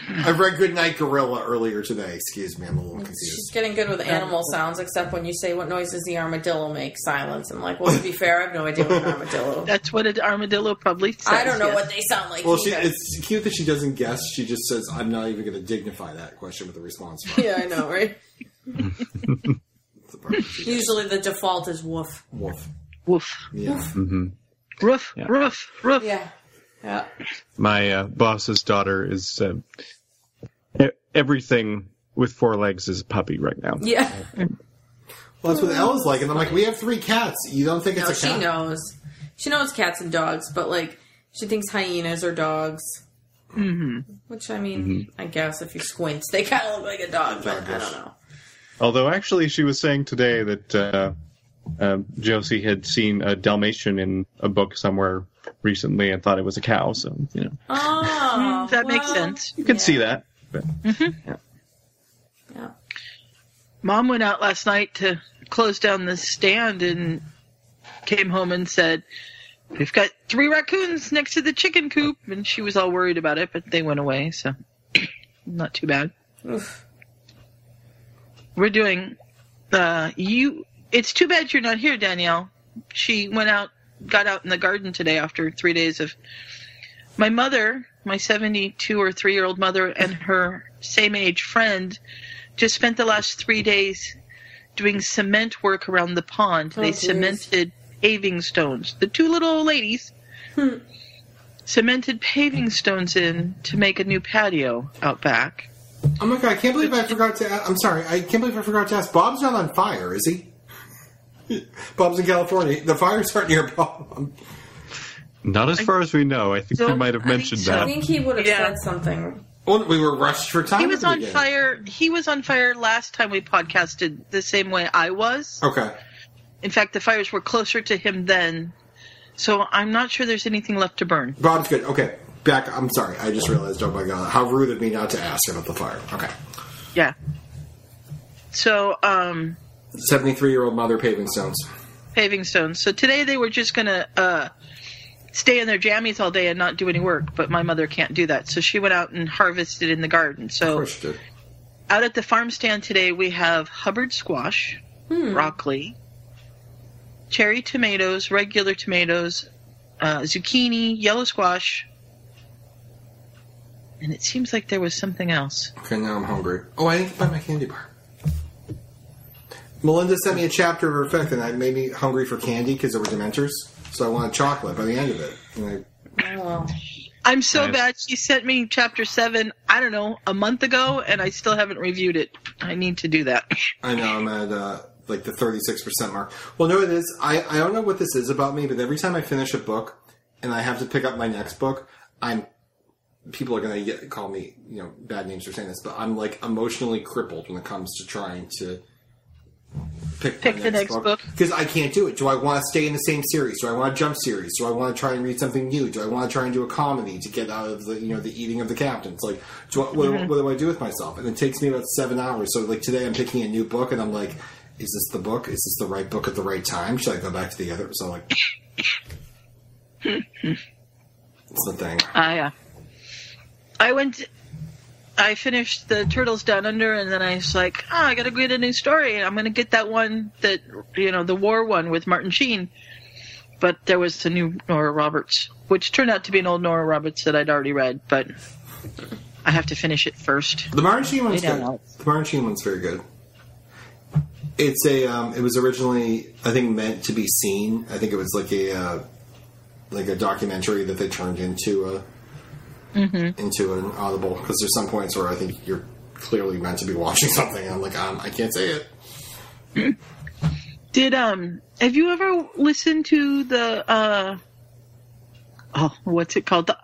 [SPEAKER 8] I read Goodnight Gorilla earlier today. Excuse me, I'm a little confused.
[SPEAKER 5] She's getting good with animal sounds, except when you say, What noise does the armadillo make? Silence. I'm like, Well, to be fair, I have no idea what an armadillo
[SPEAKER 1] That's what an armadillo probably says.
[SPEAKER 5] I don't know
[SPEAKER 1] yes.
[SPEAKER 5] what they sound like.
[SPEAKER 8] Well, she, it's cute that she doesn't guess. She just says, "I'm not even going to dignify that question with a response."
[SPEAKER 5] Yeah, I know, right? Usually the default is woof.
[SPEAKER 8] Woof.
[SPEAKER 1] Woof.
[SPEAKER 8] Yeah.
[SPEAKER 3] hmm
[SPEAKER 1] Roof,
[SPEAKER 3] Yeah.
[SPEAKER 1] roof, roof.
[SPEAKER 5] Yeah. Yeah.
[SPEAKER 3] My uh, boss's daughter is uh, e- everything with four legs is a puppy right now.
[SPEAKER 5] Yeah.
[SPEAKER 8] Well, that's what Ella's like, and I'm like, "We have three cats. You don't think
[SPEAKER 5] No,
[SPEAKER 8] it's a cat?
[SPEAKER 5] she knows. She knows cats and dogs, but like she thinks hyenas are dogs.
[SPEAKER 1] Mm-hmm.
[SPEAKER 5] Which I mean, I guess if you squint, they kind of look like a dog, but I don't know.
[SPEAKER 3] Although actually, she was saying today that uh, um, Josie had seen a Dalmatian in a book somewhere recently and thought it was a cow. So you know,
[SPEAKER 5] Oh,
[SPEAKER 1] that makes sense.
[SPEAKER 3] you can
[SPEAKER 5] yeah.
[SPEAKER 3] see that. But
[SPEAKER 5] Yeah.
[SPEAKER 1] Mom went out last night to close down the stand and came home and said, We've got three raccoons next to the chicken coop. And she was all worried about it, but they went away, so not too bad.
[SPEAKER 5] Oof.
[SPEAKER 1] We're doing, uh, you, it's too bad you're not here, Danielle. she went out, got out in the garden today after three days of. My mother, my 72 or three year old mother, and her same age friend just spent the last three days doing cement work around the pond.
[SPEAKER 5] Oh,
[SPEAKER 1] they
[SPEAKER 5] geez.
[SPEAKER 1] cemented paving stones. The two little old ladies hmm. cemented paving stones in to make a new patio out back.
[SPEAKER 8] Oh my god! I can't believe I forgot to. I'm sorry. I can't believe I forgot to ask. Bob's not on fire, is he? Bob's in California. The fires aren't near Bob.
[SPEAKER 3] Not as far as we know. I think we might have
[SPEAKER 1] I think
[SPEAKER 3] mentioned
[SPEAKER 1] so.
[SPEAKER 5] I think he would have
[SPEAKER 1] Yeah.
[SPEAKER 5] said something.
[SPEAKER 8] Well, we were rushed for time.
[SPEAKER 1] He
[SPEAKER 8] at
[SPEAKER 1] was
[SPEAKER 8] the
[SPEAKER 1] on
[SPEAKER 8] beginning.
[SPEAKER 1] fire. He was on fire last time we podcasted the same way I was.
[SPEAKER 8] Okay.
[SPEAKER 1] In fact, the fires were closer to him then. So I'm not sure there's anything left to burn.
[SPEAKER 8] Bob's good. Okay. Back. I'm sorry. I just realized. Oh my god! How rude of me not to ask about the fire. Okay.
[SPEAKER 1] Yeah. So, um,
[SPEAKER 8] 73 year old mother paving stones.
[SPEAKER 1] paving stones. So today they were just gonna uh, stay in their jammies all day and not do any work, but my mother can't do that. So she went out and harvested in the garden.
[SPEAKER 8] Of
[SPEAKER 1] So
[SPEAKER 8] course you did.
[SPEAKER 1] out at the farm stand today we have Hubbard squash, broccoli, cherry tomatoes, regular tomatoes, uh, zucchini, yellow squash, and it seems like there was something else.
[SPEAKER 8] Okay, now I'm hungry. Oh, I didn't buy my candy bar. Melinda sent me a chapter of her Effect, and that made me hungry for candy because there were Dementors. So I wanted chocolate by the end of it. And
[SPEAKER 5] Oh,
[SPEAKER 1] I'm so
[SPEAKER 3] Nice.
[SPEAKER 1] bad. She sent me chapter seven. I don't know a month ago, and I still haven't reviewed it. I need to do that.
[SPEAKER 8] I, I know I'm at uh, like the 36% mark. Well, no, it is. I, I don't know what this is about me, but every time I finish a book and I have to pick up my next book, I'm. People are going to call me, you know, bad names for saying this, but I'm like emotionally crippled when it comes to trying to pick,
[SPEAKER 1] Pick the next book.
[SPEAKER 8] because I can't do it. Do I want to stay in the same series? Do I want to jump series? Do I want to try and read something new? Do I want to try and do a comedy to get out of the you know the eating of the captains? Like, do I, what, what do I do with myself? And it takes me about seven hours. So like today, I'm picking a new book, and I'm like, is this the book? Is this the right book at the right time? Should I go back to the other? So like, it's the thing.
[SPEAKER 1] I uh, I went. I finished the Turtles Down Under, and then I was like, oh, I got to get a new story. I'm going to get that one that you know, the war one with Martin Sheen. But there was the new Nora Roberts, which turned out to be an old Nora Roberts that I'd already read, but I have to finish it first.
[SPEAKER 8] The Martin Sheen one's good.
[SPEAKER 1] Alex.
[SPEAKER 8] The Martin Sheen one's very good. It's a. Um, it was originally, I think, meant to be seen. I think it was like a, uh, like a documentary that they turned into a, into an audible. Because there's some points where I think you're clearly meant to be watching something, and I'm like, um, I can't say it.
[SPEAKER 1] Did um have you ever listened to the uh oh what's it called the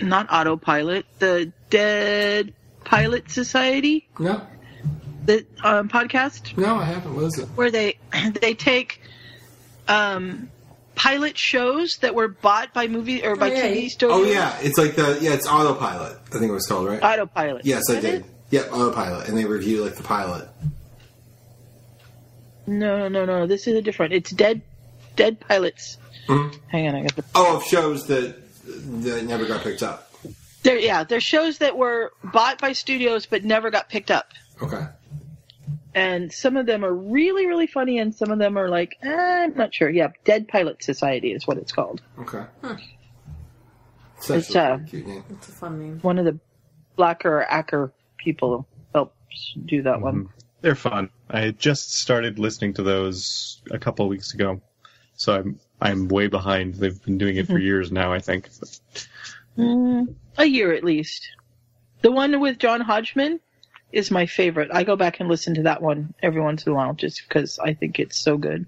[SPEAKER 1] not autopilot the Dead Pilot Society
[SPEAKER 8] No,
[SPEAKER 1] the um, podcast
[SPEAKER 8] no, I haven't. What is it?
[SPEAKER 1] where they they take um pilot shows that were bought by movie or by
[SPEAKER 5] Oh, yeah.
[SPEAKER 1] TV studios
[SPEAKER 8] Oh yeah, it's like the yeah, it's autopilot. I think it was called right.
[SPEAKER 1] autopilot
[SPEAKER 8] yes, I did.
[SPEAKER 1] it?
[SPEAKER 8] Yep, autopilot, and they review like the pilot.
[SPEAKER 1] no no no no this is a different it's Dead Dead Pilots
[SPEAKER 8] Mhm.
[SPEAKER 1] hang on I got the
[SPEAKER 8] Oh, of shows that that never got picked up.
[SPEAKER 1] They're, yeah, they're shows that were bought by studios but never got picked up.
[SPEAKER 8] Okay.
[SPEAKER 1] And some of them are really, really funny, and some of them are like, eh, I'm not sure. Yeah, Dead Pilot Society is what it's called.
[SPEAKER 8] Okay. It's
[SPEAKER 1] It's,
[SPEAKER 8] a
[SPEAKER 1] uh,
[SPEAKER 8] cute name.
[SPEAKER 5] it's a fun name.
[SPEAKER 1] One of the Blacker Acker people helps do that one.
[SPEAKER 3] They're fun. I just started listening to those a couple of weeks ago, so I'm I'm way behind. They've been doing it for years now, I think.
[SPEAKER 1] Mm, a year at least. The one with John Hodgman is my favorite. I go back and listen to that one every once in a while just because I think it's so good.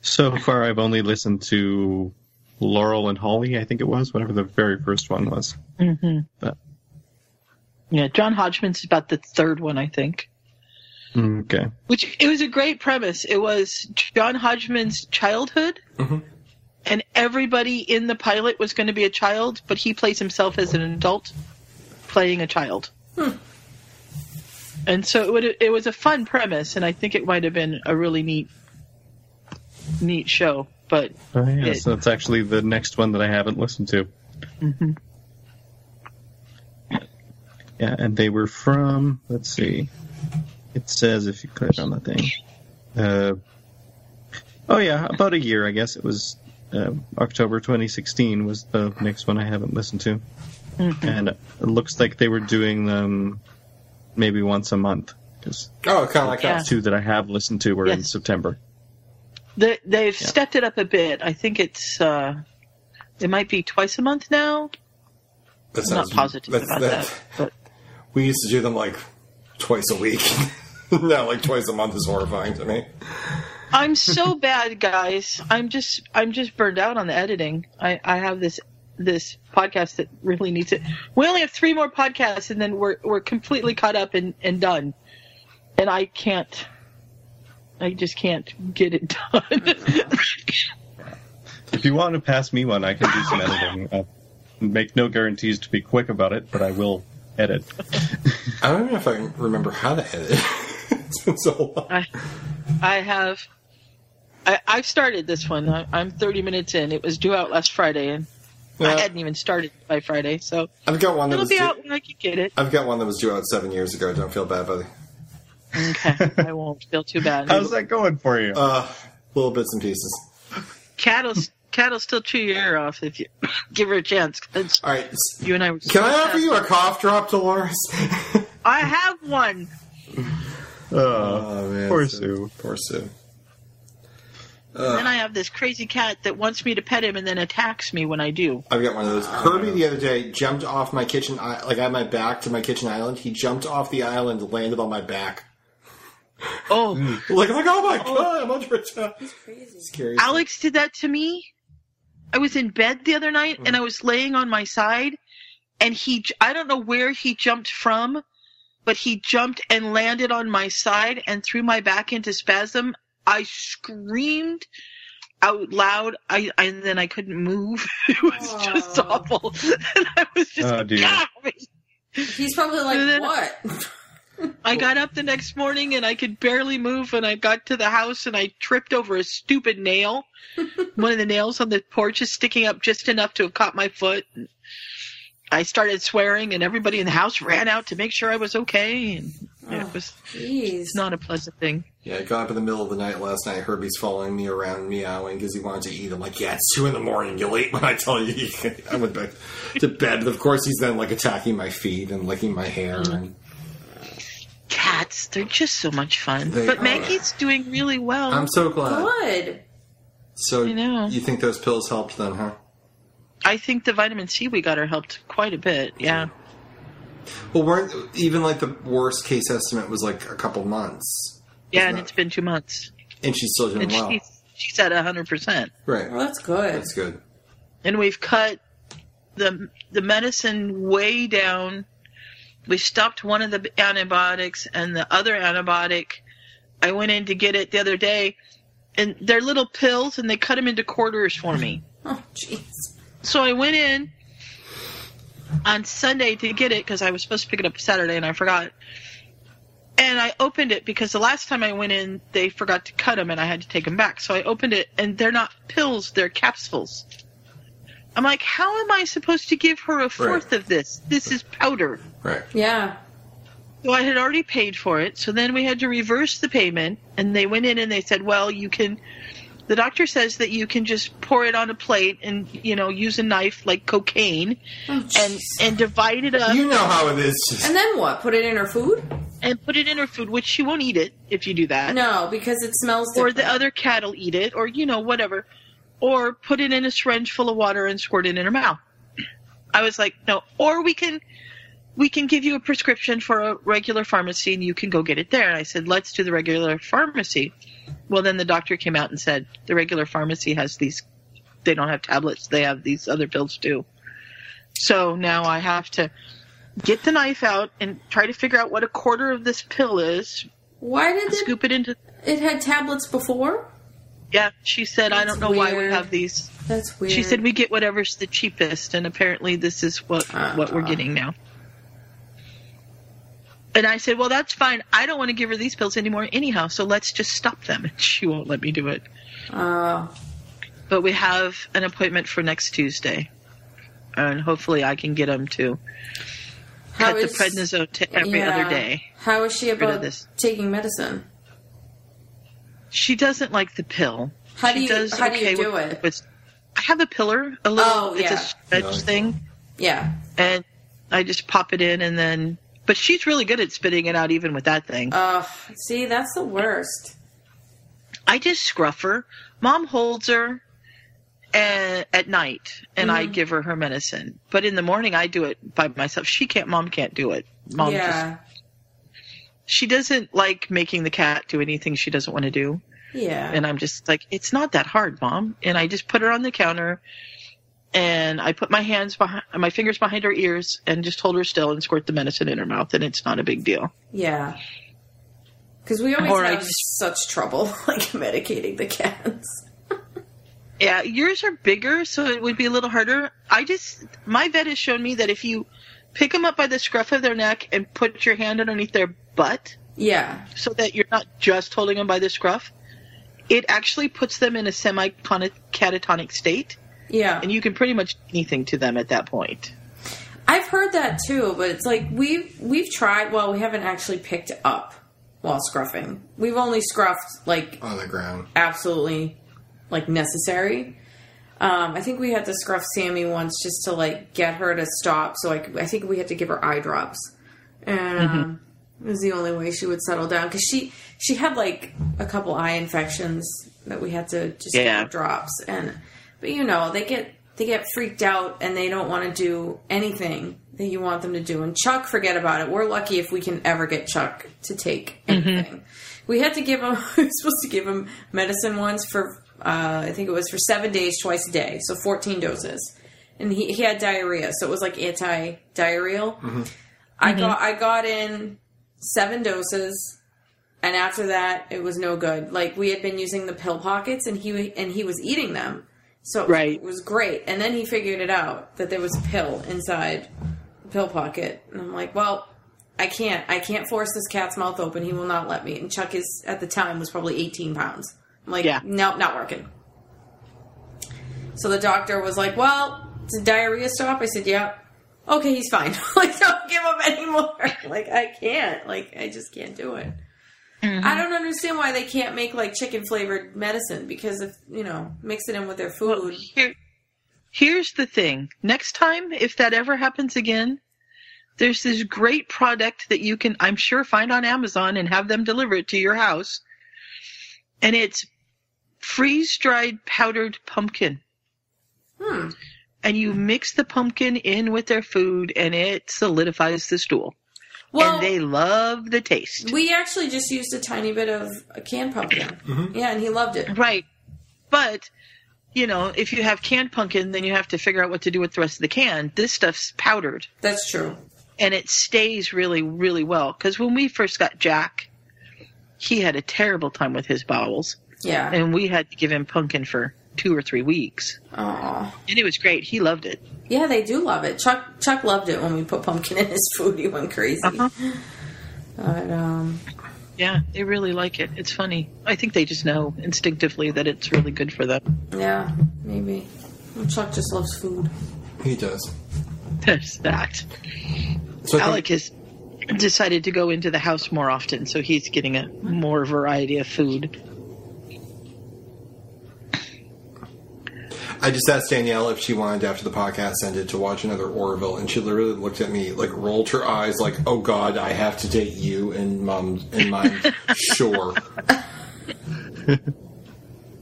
[SPEAKER 3] so far, I've only listened to Laurel and Holly. I think it was whatever the very first one was.
[SPEAKER 1] Mm-hmm.
[SPEAKER 3] But-
[SPEAKER 1] Yeah, John Hodgman's about the third one, I think.
[SPEAKER 3] Okay.
[SPEAKER 1] Which it was a great premise. It was John Hodgman's childhood,
[SPEAKER 8] Mhm.
[SPEAKER 1] and everybody in the pilot was going to be a child, but he plays himself as an adult playing a child. And so it would it was a fun premise, and I think it might have been a really neat neat show. But
[SPEAKER 3] Oh, yeah,
[SPEAKER 1] It-
[SPEAKER 3] so that's actually the next one that I haven't listened to.
[SPEAKER 1] mhm.
[SPEAKER 3] Yeah, and they were from. Let's see. It says if you click on the thing, uh, Oh yeah, about a year, I guess. It was uh, October 2016 was the next one I haven't listened to, and it looks like they were doing them maybe once a month because
[SPEAKER 8] Oh, kind of like
[SPEAKER 1] Yeah.
[SPEAKER 3] two that I have listened to were in September.
[SPEAKER 1] They, they've stepped it up a bit. I think it's uh, it might be twice a month now.
[SPEAKER 8] That
[SPEAKER 1] I'm not positive
[SPEAKER 8] that's-
[SPEAKER 1] about that, but
[SPEAKER 8] We used to do them like twice a week. no, like twice a month is horrifying to me.
[SPEAKER 1] I'm so bad, guys. I'm just I'm just burned out on the editing. I I have this this podcast that really needs it. We only have three more podcasts, and then we're we're completely caught up and and done. And I can't. I just can't get it done.
[SPEAKER 3] If you want to pass me one, I can do some editing. I'll make no guarantees to be quick about it, but I will edit.
[SPEAKER 8] I don't know if I remember how to edit. it's been so long.
[SPEAKER 1] I I have. I, I've started this one. I'm 30 minutes in. It was due out last Friday, and
[SPEAKER 8] Yeah.
[SPEAKER 1] I hadn't even started by Friday, so
[SPEAKER 8] I've got one that
[SPEAKER 1] it'll
[SPEAKER 8] was
[SPEAKER 1] be
[SPEAKER 8] due,
[SPEAKER 1] out when I can get it.
[SPEAKER 8] I've got one that was due out seven years ago. Don't feel bad, buddy.
[SPEAKER 1] Okay, I won't feel too bad.
[SPEAKER 3] How's that going for you?
[SPEAKER 8] Uh, little bits and pieces.
[SPEAKER 1] Cat'll cat'll still chew your ear off if you give her a chance.
[SPEAKER 8] All right,
[SPEAKER 1] You and I were.
[SPEAKER 8] Can I offer you a cough drop, Dolores?
[SPEAKER 1] I have one.
[SPEAKER 8] oh man,
[SPEAKER 3] poor Sue.
[SPEAKER 8] Poor Sue.
[SPEAKER 1] Uh, then I have this crazy cat that wants me to pet him and then attacks me when I do.
[SPEAKER 8] I've got one of those. Herbie the other day jumped off my kitchen, i- like I had my back to my kitchen island. He jumped off the island, landed on my back.
[SPEAKER 1] Oh,
[SPEAKER 8] Like, like, oh my oh. god, I'm under attack.
[SPEAKER 5] He's crazy.
[SPEAKER 8] Scary.
[SPEAKER 1] Alex did that to me. I was in bed the other night and I was laying on my side, and he I don't know where he jumped from, but he jumped and landed on my side and threw my back into spasm. I screamed out loud. I and then I couldn't move. It was just awful. And I was just
[SPEAKER 3] Oh, dear.
[SPEAKER 1] "Ah!"
[SPEAKER 5] He's probably like, what?
[SPEAKER 1] I got up the next morning and I could barely move and I got to the house and I tripped over a stupid nail. One of the nails on the porch is sticking up just enough to have caught my foot. I started swearing and everybody in the house ran out to make sure I was okay and it was it's not a pleasant thing.
[SPEAKER 8] Yeah, I got up in the middle of the night last night. Herbie's following me around, meowing because he wanted to eat. I'm like, yeah, it's two in the morning. You'll eat when I tell you. you. I went back to bed, but of course he's then like attacking my feet and licking my hair. And
[SPEAKER 1] Cats, they're just so much fun.
[SPEAKER 8] They
[SPEAKER 1] but
[SPEAKER 8] are.
[SPEAKER 1] Maggie's doing really well.
[SPEAKER 8] I'm so glad.
[SPEAKER 5] Good.
[SPEAKER 8] So
[SPEAKER 1] I know.
[SPEAKER 8] you think those pills helped then, huh?
[SPEAKER 1] I think the vitamin C we got her helped quite a bit. Yeah.
[SPEAKER 8] Well, weren't even like the worst case estimate was like a couple months,
[SPEAKER 1] Yeah,
[SPEAKER 8] Isn't
[SPEAKER 1] and it's been two months.
[SPEAKER 8] and she's still doing
[SPEAKER 1] And
[SPEAKER 8] well.
[SPEAKER 1] she's, she's at 100%.
[SPEAKER 8] Right,
[SPEAKER 5] Well, that's good.
[SPEAKER 8] that's good.
[SPEAKER 1] and we've cut the the medicine way down. We stopped one of the antibiotics, and the other antibiotic, I went in to get it the other day, and they're little pills, and they cut them into quarters for me.
[SPEAKER 5] Oh, jeez.
[SPEAKER 1] So I went in on Sunday to get it because I was supposed to pick it up Saturday, and I forgot. And I opened it because the last time I went in, they forgot to cut them, and I had to take them back. So I opened it, and they're not pills; they're capsules. I'm like, how am I supposed to give her a fourth of this? This is powder.
[SPEAKER 8] Right.
[SPEAKER 5] Yeah.
[SPEAKER 1] So I had already paid for it. So then we had to reverse the payment, and they went in and they said, "Well, you can." The doctor says that you can just pour it on a plate and you know use a knife like cocaine
[SPEAKER 5] Oh,
[SPEAKER 1] and and divide it up
[SPEAKER 8] You know how it is.
[SPEAKER 5] And then what? Put it in her food?
[SPEAKER 1] and put it in her food, which she won't eat it if you do that.
[SPEAKER 5] No, because it smells
[SPEAKER 1] or
[SPEAKER 5] different.
[SPEAKER 1] the other cat will eat it, or you know whatever, or put it in a syringe full of water and squirt it in her mouth. I was like, no. Or we can, we can give you a prescription for a regular pharmacy and you can go get it there. And I said, let's do the regular pharmacy. Well, then the doctor came out and said the regular pharmacy has these. They don't have tablets. They have these other pills too. So now I have to get the knife out and try to figure out what a quarter of this pill is.
[SPEAKER 5] Why did it?
[SPEAKER 1] Scoop it into
[SPEAKER 5] It had tablets before?
[SPEAKER 1] Yeah, she said, I don't
[SPEAKER 5] That's
[SPEAKER 1] know why we have these.
[SPEAKER 5] That's weird.
[SPEAKER 1] She said we get whatever's the cheapest, and apparently this is what what we're
[SPEAKER 5] Uh.
[SPEAKER 1] getting now. And I said, well, that's fine. I don't want to give her these pills anymore anyhow, so let's just stop them. And she won't let me do it.
[SPEAKER 5] Oh.
[SPEAKER 1] But we have an appointment for next Tuesday, and hopefully I can get them to
[SPEAKER 5] How
[SPEAKER 1] cut the prednisone to every
[SPEAKER 5] Yeah.
[SPEAKER 1] other day.
[SPEAKER 5] How is she about
[SPEAKER 1] this.
[SPEAKER 5] taking medicine?
[SPEAKER 1] She doesn't like the pill.
[SPEAKER 5] How do you
[SPEAKER 1] does
[SPEAKER 5] how do
[SPEAKER 1] okay
[SPEAKER 5] you do
[SPEAKER 1] with-
[SPEAKER 5] it?
[SPEAKER 1] with- I have a pillar, a little.
[SPEAKER 5] Oh,
[SPEAKER 1] It's
[SPEAKER 5] yeah.
[SPEAKER 1] a stretch
[SPEAKER 8] Nice.
[SPEAKER 1] thing,
[SPEAKER 5] Yeah.
[SPEAKER 1] and I just pop it in, and then. But she's really good at spitting it out, even with that thing.
[SPEAKER 5] Uh, see, that's the worst.
[SPEAKER 1] I just scruff her. Mom holds her and, at night, and I
[SPEAKER 5] Mhm.
[SPEAKER 1] give her her medicine. But in the morning, I do it by myself. She can't. Mom can't do it. Mom just
[SPEAKER 5] yeah.
[SPEAKER 1] she doesn't like making the cat do anything she doesn't want to do.
[SPEAKER 5] Yeah.
[SPEAKER 1] And I'm just like, it's not that hard, mom. And I just put her on the counter and I put my hands behind, my fingers behind her ears and just hold her still and squirt the medicine in her mouth. And it's not a big deal.
[SPEAKER 5] yeah. Because we always
[SPEAKER 1] Or
[SPEAKER 5] have
[SPEAKER 1] just-
[SPEAKER 5] such trouble like medicating the cats.
[SPEAKER 1] Yeah, yours are bigger, so it would be a little harder. I just, my vet has shown me that if you pick them up by the scruff of their neck and put your hand underneath their butt
[SPEAKER 5] Yeah.
[SPEAKER 1] so that you're not just holding them by the scruff, it actually puts them in a semi catatonic state.
[SPEAKER 5] Yeah.
[SPEAKER 1] and you can pretty much do anything to them at that point.
[SPEAKER 5] I've heard that too, but it's like we've we've tried. Well, we haven't actually picked up while scruffing. We've only scruffed like
[SPEAKER 8] on the ground.
[SPEAKER 5] absolutely like necessary. Um, I think we had to scruff Sammy once just to like get her to stop. So like I think we had to give her eye drops, and um, it was the only way she would settle down because she she had like a couple eye infections that we had to just give
[SPEAKER 1] Yeah.
[SPEAKER 5] her drops. And but you know they get they get freaked out and they don't want to do anything that you want them to do. And Chuck, forget about it. We're lucky if we can ever get Chuck to take mm-hmm. anything. We had to give him. We were supposed to give him medicine once for. Uh, I think it was for seven days, twice a day, so fourteen doses. And he, he had diarrhea, so it was like anti diarrheal. Mm-hmm. I mm-hmm. got I got in seven doses, and after that, it was no good. Like we had been using the pill pockets, and he and he was eating them, so it,
[SPEAKER 1] Right.
[SPEAKER 5] was great. And then he figured it out that there was a pill inside the pill pocket, and I'm like, well. I can't. I can't force this cat's mouth open. He will not let me. And Chuck is at the time was probably 18 pounds. I'm like,
[SPEAKER 1] Yeah.
[SPEAKER 5] no, not working. So the doctor was like, "Well, did diarrhea stop?" I said, "Yeah." Okay, he's fine. like, don't give him anymore. like, I can't. Like, I just can't do it. I don't understand why they can't make like chicken flavored medicine because if you know mix it in with their food.
[SPEAKER 1] Here, here's the thing. Next time, if that ever happens again, there's this great product that you can, I'm sure, find on Amazon and have them deliver it to your house. And it's freeze dried powdered pumpkin.
[SPEAKER 5] Hmm.
[SPEAKER 1] And you mix the pumpkin in with their food and it solidifies the stool.
[SPEAKER 5] Well,
[SPEAKER 1] and they love the taste.
[SPEAKER 5] we actually just used a tiny bit of a canned pumpkin. Mm-hmm. Yeah, and he loved it.
[SPEAKER 1] Right. But, you know, if you have canned pumpkin, then you have to figure out what to do with the rest of the can. This stuff's powdered.
[SPEAKER 5] That's true.
[SPEAKER 1] and it stays really, really well. Because when we first got Jack, he had a terrible time with his bowels,
[SPEAKER 5] Yeah.
[SPEAKER 1] and we had to give him pumpkin for two or three weeks,
[SPEAKER 5] Aw.
[SPEAKER 1] and it was great. He loved it.
[SPEAKER 5] Yeah, they do love it. Chuck Chuck loved it when we put pumpkin in his food. He went crazy. Uh-huh. But um,
[SPEAKER 1] Yeah, they really like it. It's funny. I think they just know instinctively that it's really good for them.
[SPEAKER 5] yeah, maybe. Well, Chuck just loves food.
[SPEAKER 8] He does.
[SPEAKER 1] There's that.
[SPEAKER 8] So I think-
[SPEAKER 1] Alec has decided to go into the house more often, so he's getting a more variety of food.
[SPEAKER 8] I just asked Danielle if she wanted after the podcast ended to watch another Orville, and she literally looked at me like rolled her eyes, like, "Oh God, I have to date you." And mom and mine, sure.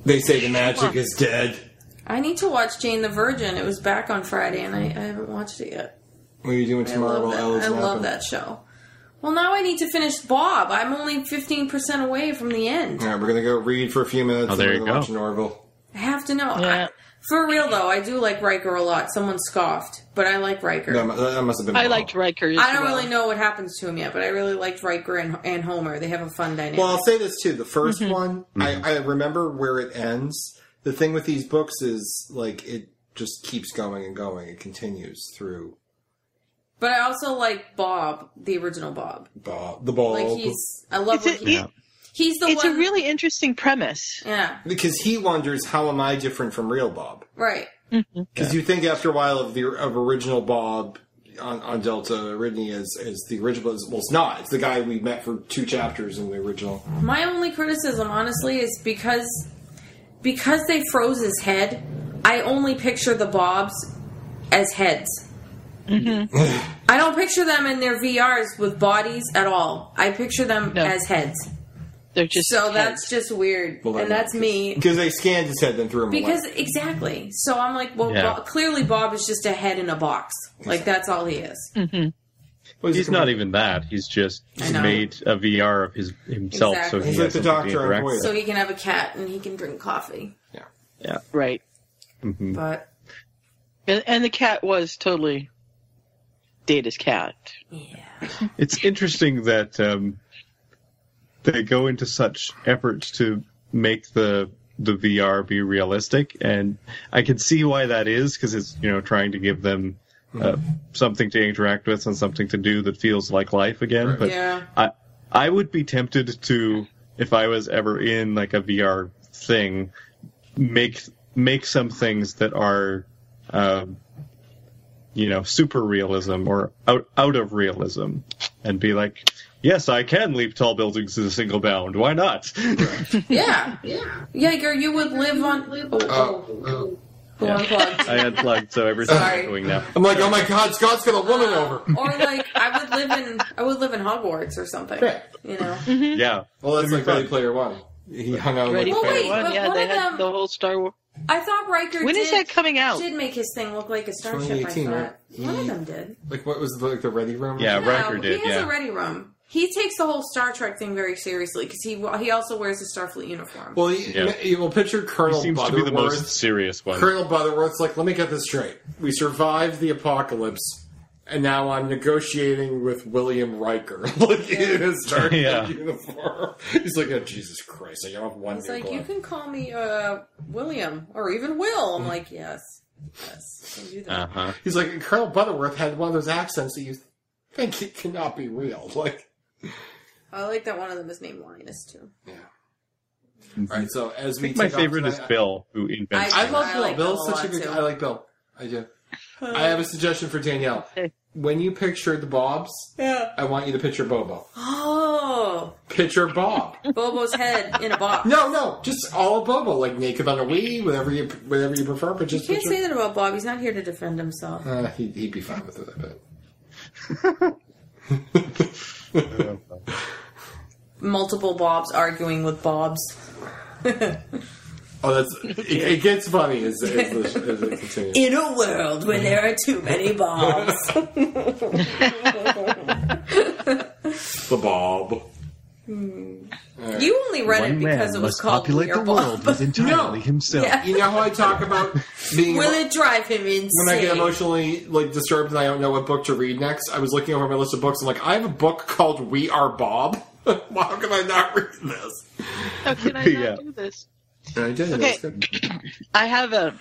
[SPEAKER 8] they say the magic is dead.
[SPEAKER 5] I need to watch Jane the Virgin. It was back on Friday, and I, I haven't watched it yet.
[SPEAKER 8] What are you doing
[SPEAKER 5] I
[SPEAKER 8] tomorrow?
[SPEAKER 5] love
[SPEAKER 8] while
[SPEAKER 5] that.
[SPEAKER 8] Ella's
[SPEAKER 5] I love that show. Well, now I need to finish Bob. I'm only 15% away from the end.
[SPEAKER 8] All right, we're gonna go read for a few minutes.
[SPEAKER 3] Oh,
[SPEAKER 8] and
[SPEAKER 3] there
[SPEAKER 8] we're
[SPEAKER 3] you
[SPEAKER 8] gonna
[SPEAKER 3] go.
[SPEAKER 8] watch an Orville.
[SPEAKER 5] I have to know.
[SPEAKER 1] Yeah.
[SPEAKER 5] I- for real, though, I do like Riker a lot. Someone scoffed, but I like Riker.
[SPEAKER 8] That, that must have been.
[SPEAKER 1] I
[SPEAKER 8] Bob.
[SPEAKER 1] liked Riker. As
[SPEAKER 5] I don't
[SPEAKER 1] well.
[SPEAKER 5] really know what happens to him yet, but I really liked Riker and, and Homer. They have a fun dynamic.
[SPEAKER 8] Well, I'll say this too. The 1st
[SPEAKER 1] Mm-hmm.
[SPEAKER 8] one, I, I remember where it ends. The thing with these books is like it just keeps going and going. It continues through
[SPEAKER 5] but I also like Bob, the original Bob.
[SPEAKER 8] Bob, the Bob.
[SPEAKER 5] Like he's, I love
[SPEAKER 1] It's,
[SPEAKER 5] what
[SPEAKER 1] a,
[SPEAKER 5] he,
[SPEAKER 1] it-
[SPEAKER 5] he's the
[SPEAKER 1] it's
[SPEAKER 5] one.
[SPEAKER 1] a really interesting premise.
[SPEAKER 5] yeah,
[SPEAKER 8] because he wonders how am I different from real Bob?
[SPEAKER 5] right. Mm-hmm.
[SPEAKER 8] Because you think after a while of the of original Bob on, on Delta Eridani as as the original. Well, it's not. It's the guy we met for two chapters in the original.
[SPEAKER 5] My only criticism, honestly, is because because they froze his head, I only picture the Bobs as heads. Mm-hmm. I don't picture them in their VRs with bodies at all. I picture them
[SPEAKER 1] No.
[SPEAKER 5] as heads.
[SPEAKER 1] They're just
[SPEAKER 5] So
[SPEAKER 1] heads.
[SPEAKER 5] that's just weird,
[SPEAKER 8] Well,
[SPEAKER 5] and that's me.
[SPEAKER 8] Because they scanned his head then threw him
[SPEAKER 5] Because
[SPEAKER 8] away.
[SPEAKER 5] exactly. So I'm like, well,
[SPEAKER 3] Yeah.
[SPEAKER 5] Bo- clearly Bob is just a head in a box. Like that's all he is.
[SPEAKER 8] Well,
[SPEAKER 3] He's not even that. He's just
[SPEAKER 5] I
[SPEAKER 3] made a VR of his himself,
[SPEAKER 5] Exactly.
[SPEAKER 3] so he
[SPEAKER 8] He's
[SPEAKER 3] has
[SPEAKER 8] like the
[SPEAKER 3] something to
[SPEAKER 8] doctor on
[SPEAKER 3] interact
[SPEAKER 8] Voyager.
[SPEAKER 3] with.
[SPEAKER 5] So he can have a cat and he can drink coffee.
[SPEAKER 1] Yeah, yeah, right.
[SPEAKER 5] But
[SPEAKER 1] And, and the cat was totally Data's cat. Yeah.
[SPEAKER 3] It's interesting that um, they go into such efforts to make the the VR be realistic, and I can see why that is because it's you know trying to give them uh, something to interact with and something to do that feels like life again. But
[SPEAKER 5] yeah,
[SPEAKER 3] I I would be tempted to if I was ever in like a VR thing, make make some things that are, um, you know, super realism or out out of realism, and be like, yes, I can leap tall buildings in a single bound. Why not?
[SPEAKER 5] yeah, yeah. Jaeger, you would live on. Oh, oh, who unplugged?
[SPEAKER 3] I unplugged, so everything's
[SPEAKER 5] Sorry.
[SPEAKER 3] going now.
[SPEAKER 8] I'm like, oh my god, Scott's got a woman uh, over.
[SPEAKER 5] Or like, I would live in, I would live in Hogwarts or something.
[SPEAKER 8] Yeah.
[SPEAKER 5] You know. Mm-hmm.
[SPEAKER 3] Yeah.
[SPEAKER 8] Well, that's like Ready. Player One. He hung out
[SPEAKER 1] Ready
[SPEAKER 8] with
[SPEAKER 5] Well,
[SPEAKER 1] Player
[SPEAKER 5] wait,
[SPEAKER 1] One,
[SPEAKER 5] but
[SPEAKER 1] yeah,
[SPEAKER 5] one
[SPEAKER 1] they
[SPEAKER 5] of
[SPEAKER 1] had
[SPEAKER 5] them-
[SPEAKER 1] the whole Star Wars.
[SPEAKER 5] I thought Riker.
[SPEAKER 1] When
[SPEAKER 5] did,
[SPEAKER 1] is that coming out?
[SPEAKER 5] Did make his thing look like a starship. I
[SPEAKER 8] 2018,
[SPEAKER 5] thought
[SPEAKER 8] right?
[SPEAKER 5] one of
[SPEAKER 8] mm.
[SPEAKER 5] them did.
[SPEAKER 8] like what was the, like the Ready Room?
[SPEAKER 3] Yeah,
[SPEAKER 5] Yeah,
[SPEAKER 3] Riker did.
[SPEAKER 5] He has
[SPEAKER 3] Yeah.
[SPEAKER 5] a ready room. He takes the whole Star Trek thing very seriously because he he also wears a Starfleet uniform.
[SPEAKER 8] Well, he,
[SPEAKER 3] Yeah.
[SPEAKER 8] you will picture
[SPEAKER 3] He
[SPEAKER 8] Colonel
[SPEAKER 3] seems to be the most serious one.
[SPEAKER 8] Colonel Butterworth's like, let me get this straight. We survived the apocalypse, and now I'm negotiating with William Riker. like in his Star Trek
[SPEAKER 3] Yeah.
[SPEAKER 8] uniform. He's like, oh Jesus Christ! I have one.
[SPEAKER 5] He's like,
[SPEAKER 8] glove."
[SPEAKER 5] you can call me uh, William or even Will. I'm like, yes, yes, can do that.
[SPEAKER 3] Uh huh.
[SPEAKER 8] He's like, Colonel Butterworth had one of those accents that you think it cannot be real. Like,
[SPEAKER 5] I like that one of them is named Linus too. Yeah.
[SPEAKER 8] All right. So as we
[SPEAKER 3] My
[SPEAKER 8] take off
[SPEAKER 3] favorite is
[SPEAKER 8] tonight-
[SPEAKER 3] Bill, who invents.
[SPEAKER 5] I-
[SPEAKER 8] I love
[SPEAKER 5] I
[SPEAKER 8] Bill.
[SPEAKER 5] like
[SPEAKER 8] Bill's
[SPEAKER 5] Bill a
[SPEAKER 8] such a
[SPEAKER 5] lot,
[SPEAKER 8] good.
[SPEAKER 5] too.
[SPEAKER 8] I like Bill. I do. I have a suggestion for Danielle. When you picture the Bobs,
[SPEAKER 5] Yeah.
[SPEAKER 8] I want you to picture Bobo.
[SPEAKER 5] Oh,
[SPEAKER 8] Picture Bob.
[SPEAKER 5] Bobo's head in a box.
[SPEAKER 8] no, no, just all of Bobo, like naked on a Wii, whatever you whatever you prefer. But
[SPEAKER 5] You
[SPEAKER 8] just
[SPEAKER 5] can't
[SPEAKER 8] picture.
[SPEAKER 5] say that about Bob. He's not here to defend himself.
[SPEAKER 8] Uh, he'd, he'd be fine with it, I bet.
[SPEAKER 5] Multiple Bobs arguing with Bobs.
[SPEAKER 8] Oh, that's it, it gets funny as, as, as, as it continues.
[SPEAKER 5] In a world where there are too many Bobs.
[SPEAKER 8] The Bob. Hmm.
[SPEAKER 5] you only read it because it was called
[SPEAKER 3] populate
[SPEAKER 5] We're
[SPEAKER 3] the world with entirely
[SPEAKER 8] No.
[SPEAKER 3] himself.
[SPEAKER 5] Yeah.
[SPEAKER 8] You know how I talk about being
[SPEAKER 5] Will it drive him insane?
[SPEAKER 8] when I get emotionally like disturbed and I don't know what book to read next, I was looking over my list of books. I'm like, I have a book called We Are Bob. How can I not read this?
[SPEAKER 1] How can I not
[SPEAKER 3] Yeah.
[SPEAKER 1] do this?
[SPEAKER 8] I did.
[SPEAKER 1] Okay.
[SPEAKER 8] It was good.
[SPEAKER 1] I have a.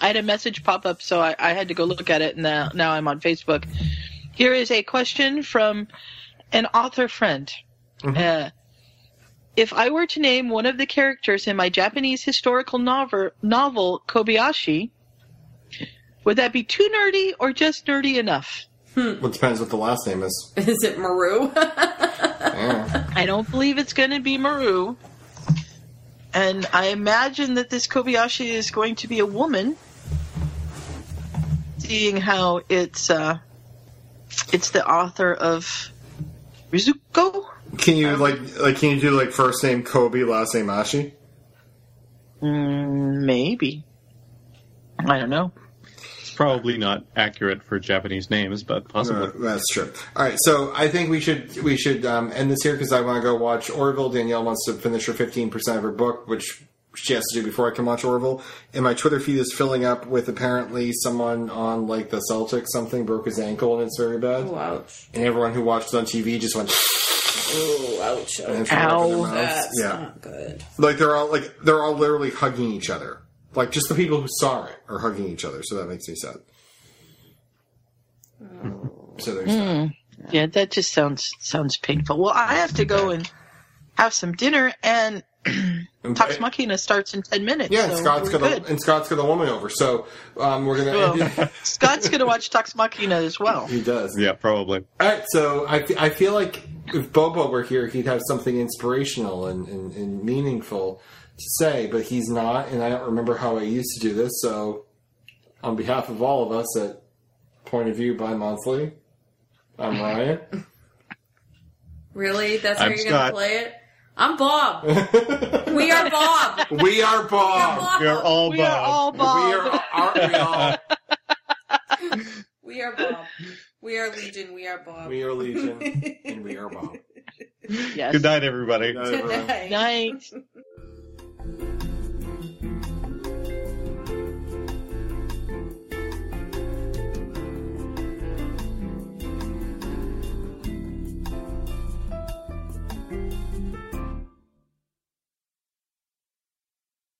[SPEAKER 1] I had a message pop up, so I, I had to go look at it. And now, now I'm on Facebook. Here is a question from an author friend. Uh, if I were to name one of the characters in my Japanese historical novel, novel Kobayashi, would that be too nerdy or just nerdy enough?
[SPEAKER 8] Well, it depends what the last name is.
[SPEAKER 5] Is it Maru?
[SPEAKER 8] Yeah.
[SPEAKER 1] I don't believe it's going to be Maru. And I imagine that this Kobayashi is going to be a woman, seeing how it's uh, it's the author of Rizuko.
[SPEAKER 8] Can you like like can you do like first name Kobe, last name Ashi?
[SPEAKER 1] Mm, maybe. I don't know.
[SPEAKER 3] It's probably not accurate for Japanese names, but possibly.
[SPEAKER 8] Uh, that's true. All right, so I think we should we should um, end this here because I want to go watch Orville. Danielle wants to finish her fifteen percent of her book, which she has to do before I can watch Orville. And my Twitter feed is filling up with apparently someone on like the Celtics something broke his ankle and it's very bad.
[SPEAKER 5] oh, ouch.
[SPEAKER 8] And everyone who watched it on TV just went
[SPEAKER 5] Oh, ouch. ouch.
[SPEAKER 8] threw up in their
[SPEAKER 1] Ow.
[SPEAKER 5] That's
[SPEAKER 8] yeah,
[SPEAKER 5] not good.
[SPEAKER 8] like they're all like they're all literally hugging each other. Like just the people who saw it are hugging each other, so that makes me sad. So there's that.
[SPEAKER 1] Yeah, that just sounds sounds painful. Well, I have to go and have some dinner, and Talks Machina starts in ten minutes.
[SPEAKER 8] Yeah, and
[SPEAKER 1] so
[SPEAKER 8] Scott's
[SPEAKER 1] we're
[SPEAKER 8] got
[SPEAKER 1] good.
[SPEAKER 8] a, and Scott's got a woman over, so um, we're gonna.
[SPEAKER 1] Well, Scott's going to watch Talks Machina as well.
[SPEAKER 8] he does.
[SPEAKER 3] Yeah, probably.
[SPEAKER 8] All right, so I, I feel like if Bobo were here, he'd have something inspirational and, and, and meaningful to say, but he's not, and I don't remember how I used to do this. So, on behalf of all of us at Point of View by Monthly, I'm Ryan.
[SPEAKER 5] Really? That's how
[SPEAKER 3] I'm
[SPEAKER 5] you're
[SPEAKER 3] Scott.
[SPEAKER 5] gonna play it? I'm Bob. we are Bob.
[SPEAKER 8] we are Bob.
[SPEAKER 3] We are all
[SPEAKER 1] We
[SPEAKER 3] Bob.
[SPEAKER 1] are all Bob.
[SPEAKER 8] We are, aren't we all?
[SPEAKER 5] We are Bob. We are Legion. We are Bob.
[SPEAKER 8] We are Legion, and we are Bob.
[SPEAKER 1] yes.
[SPEAKER 3] Good night, everybody.
[SPEAKER 8] Good night, everyone.
[SPEAKER 5] Night.
[SPEAKER 1] Bye.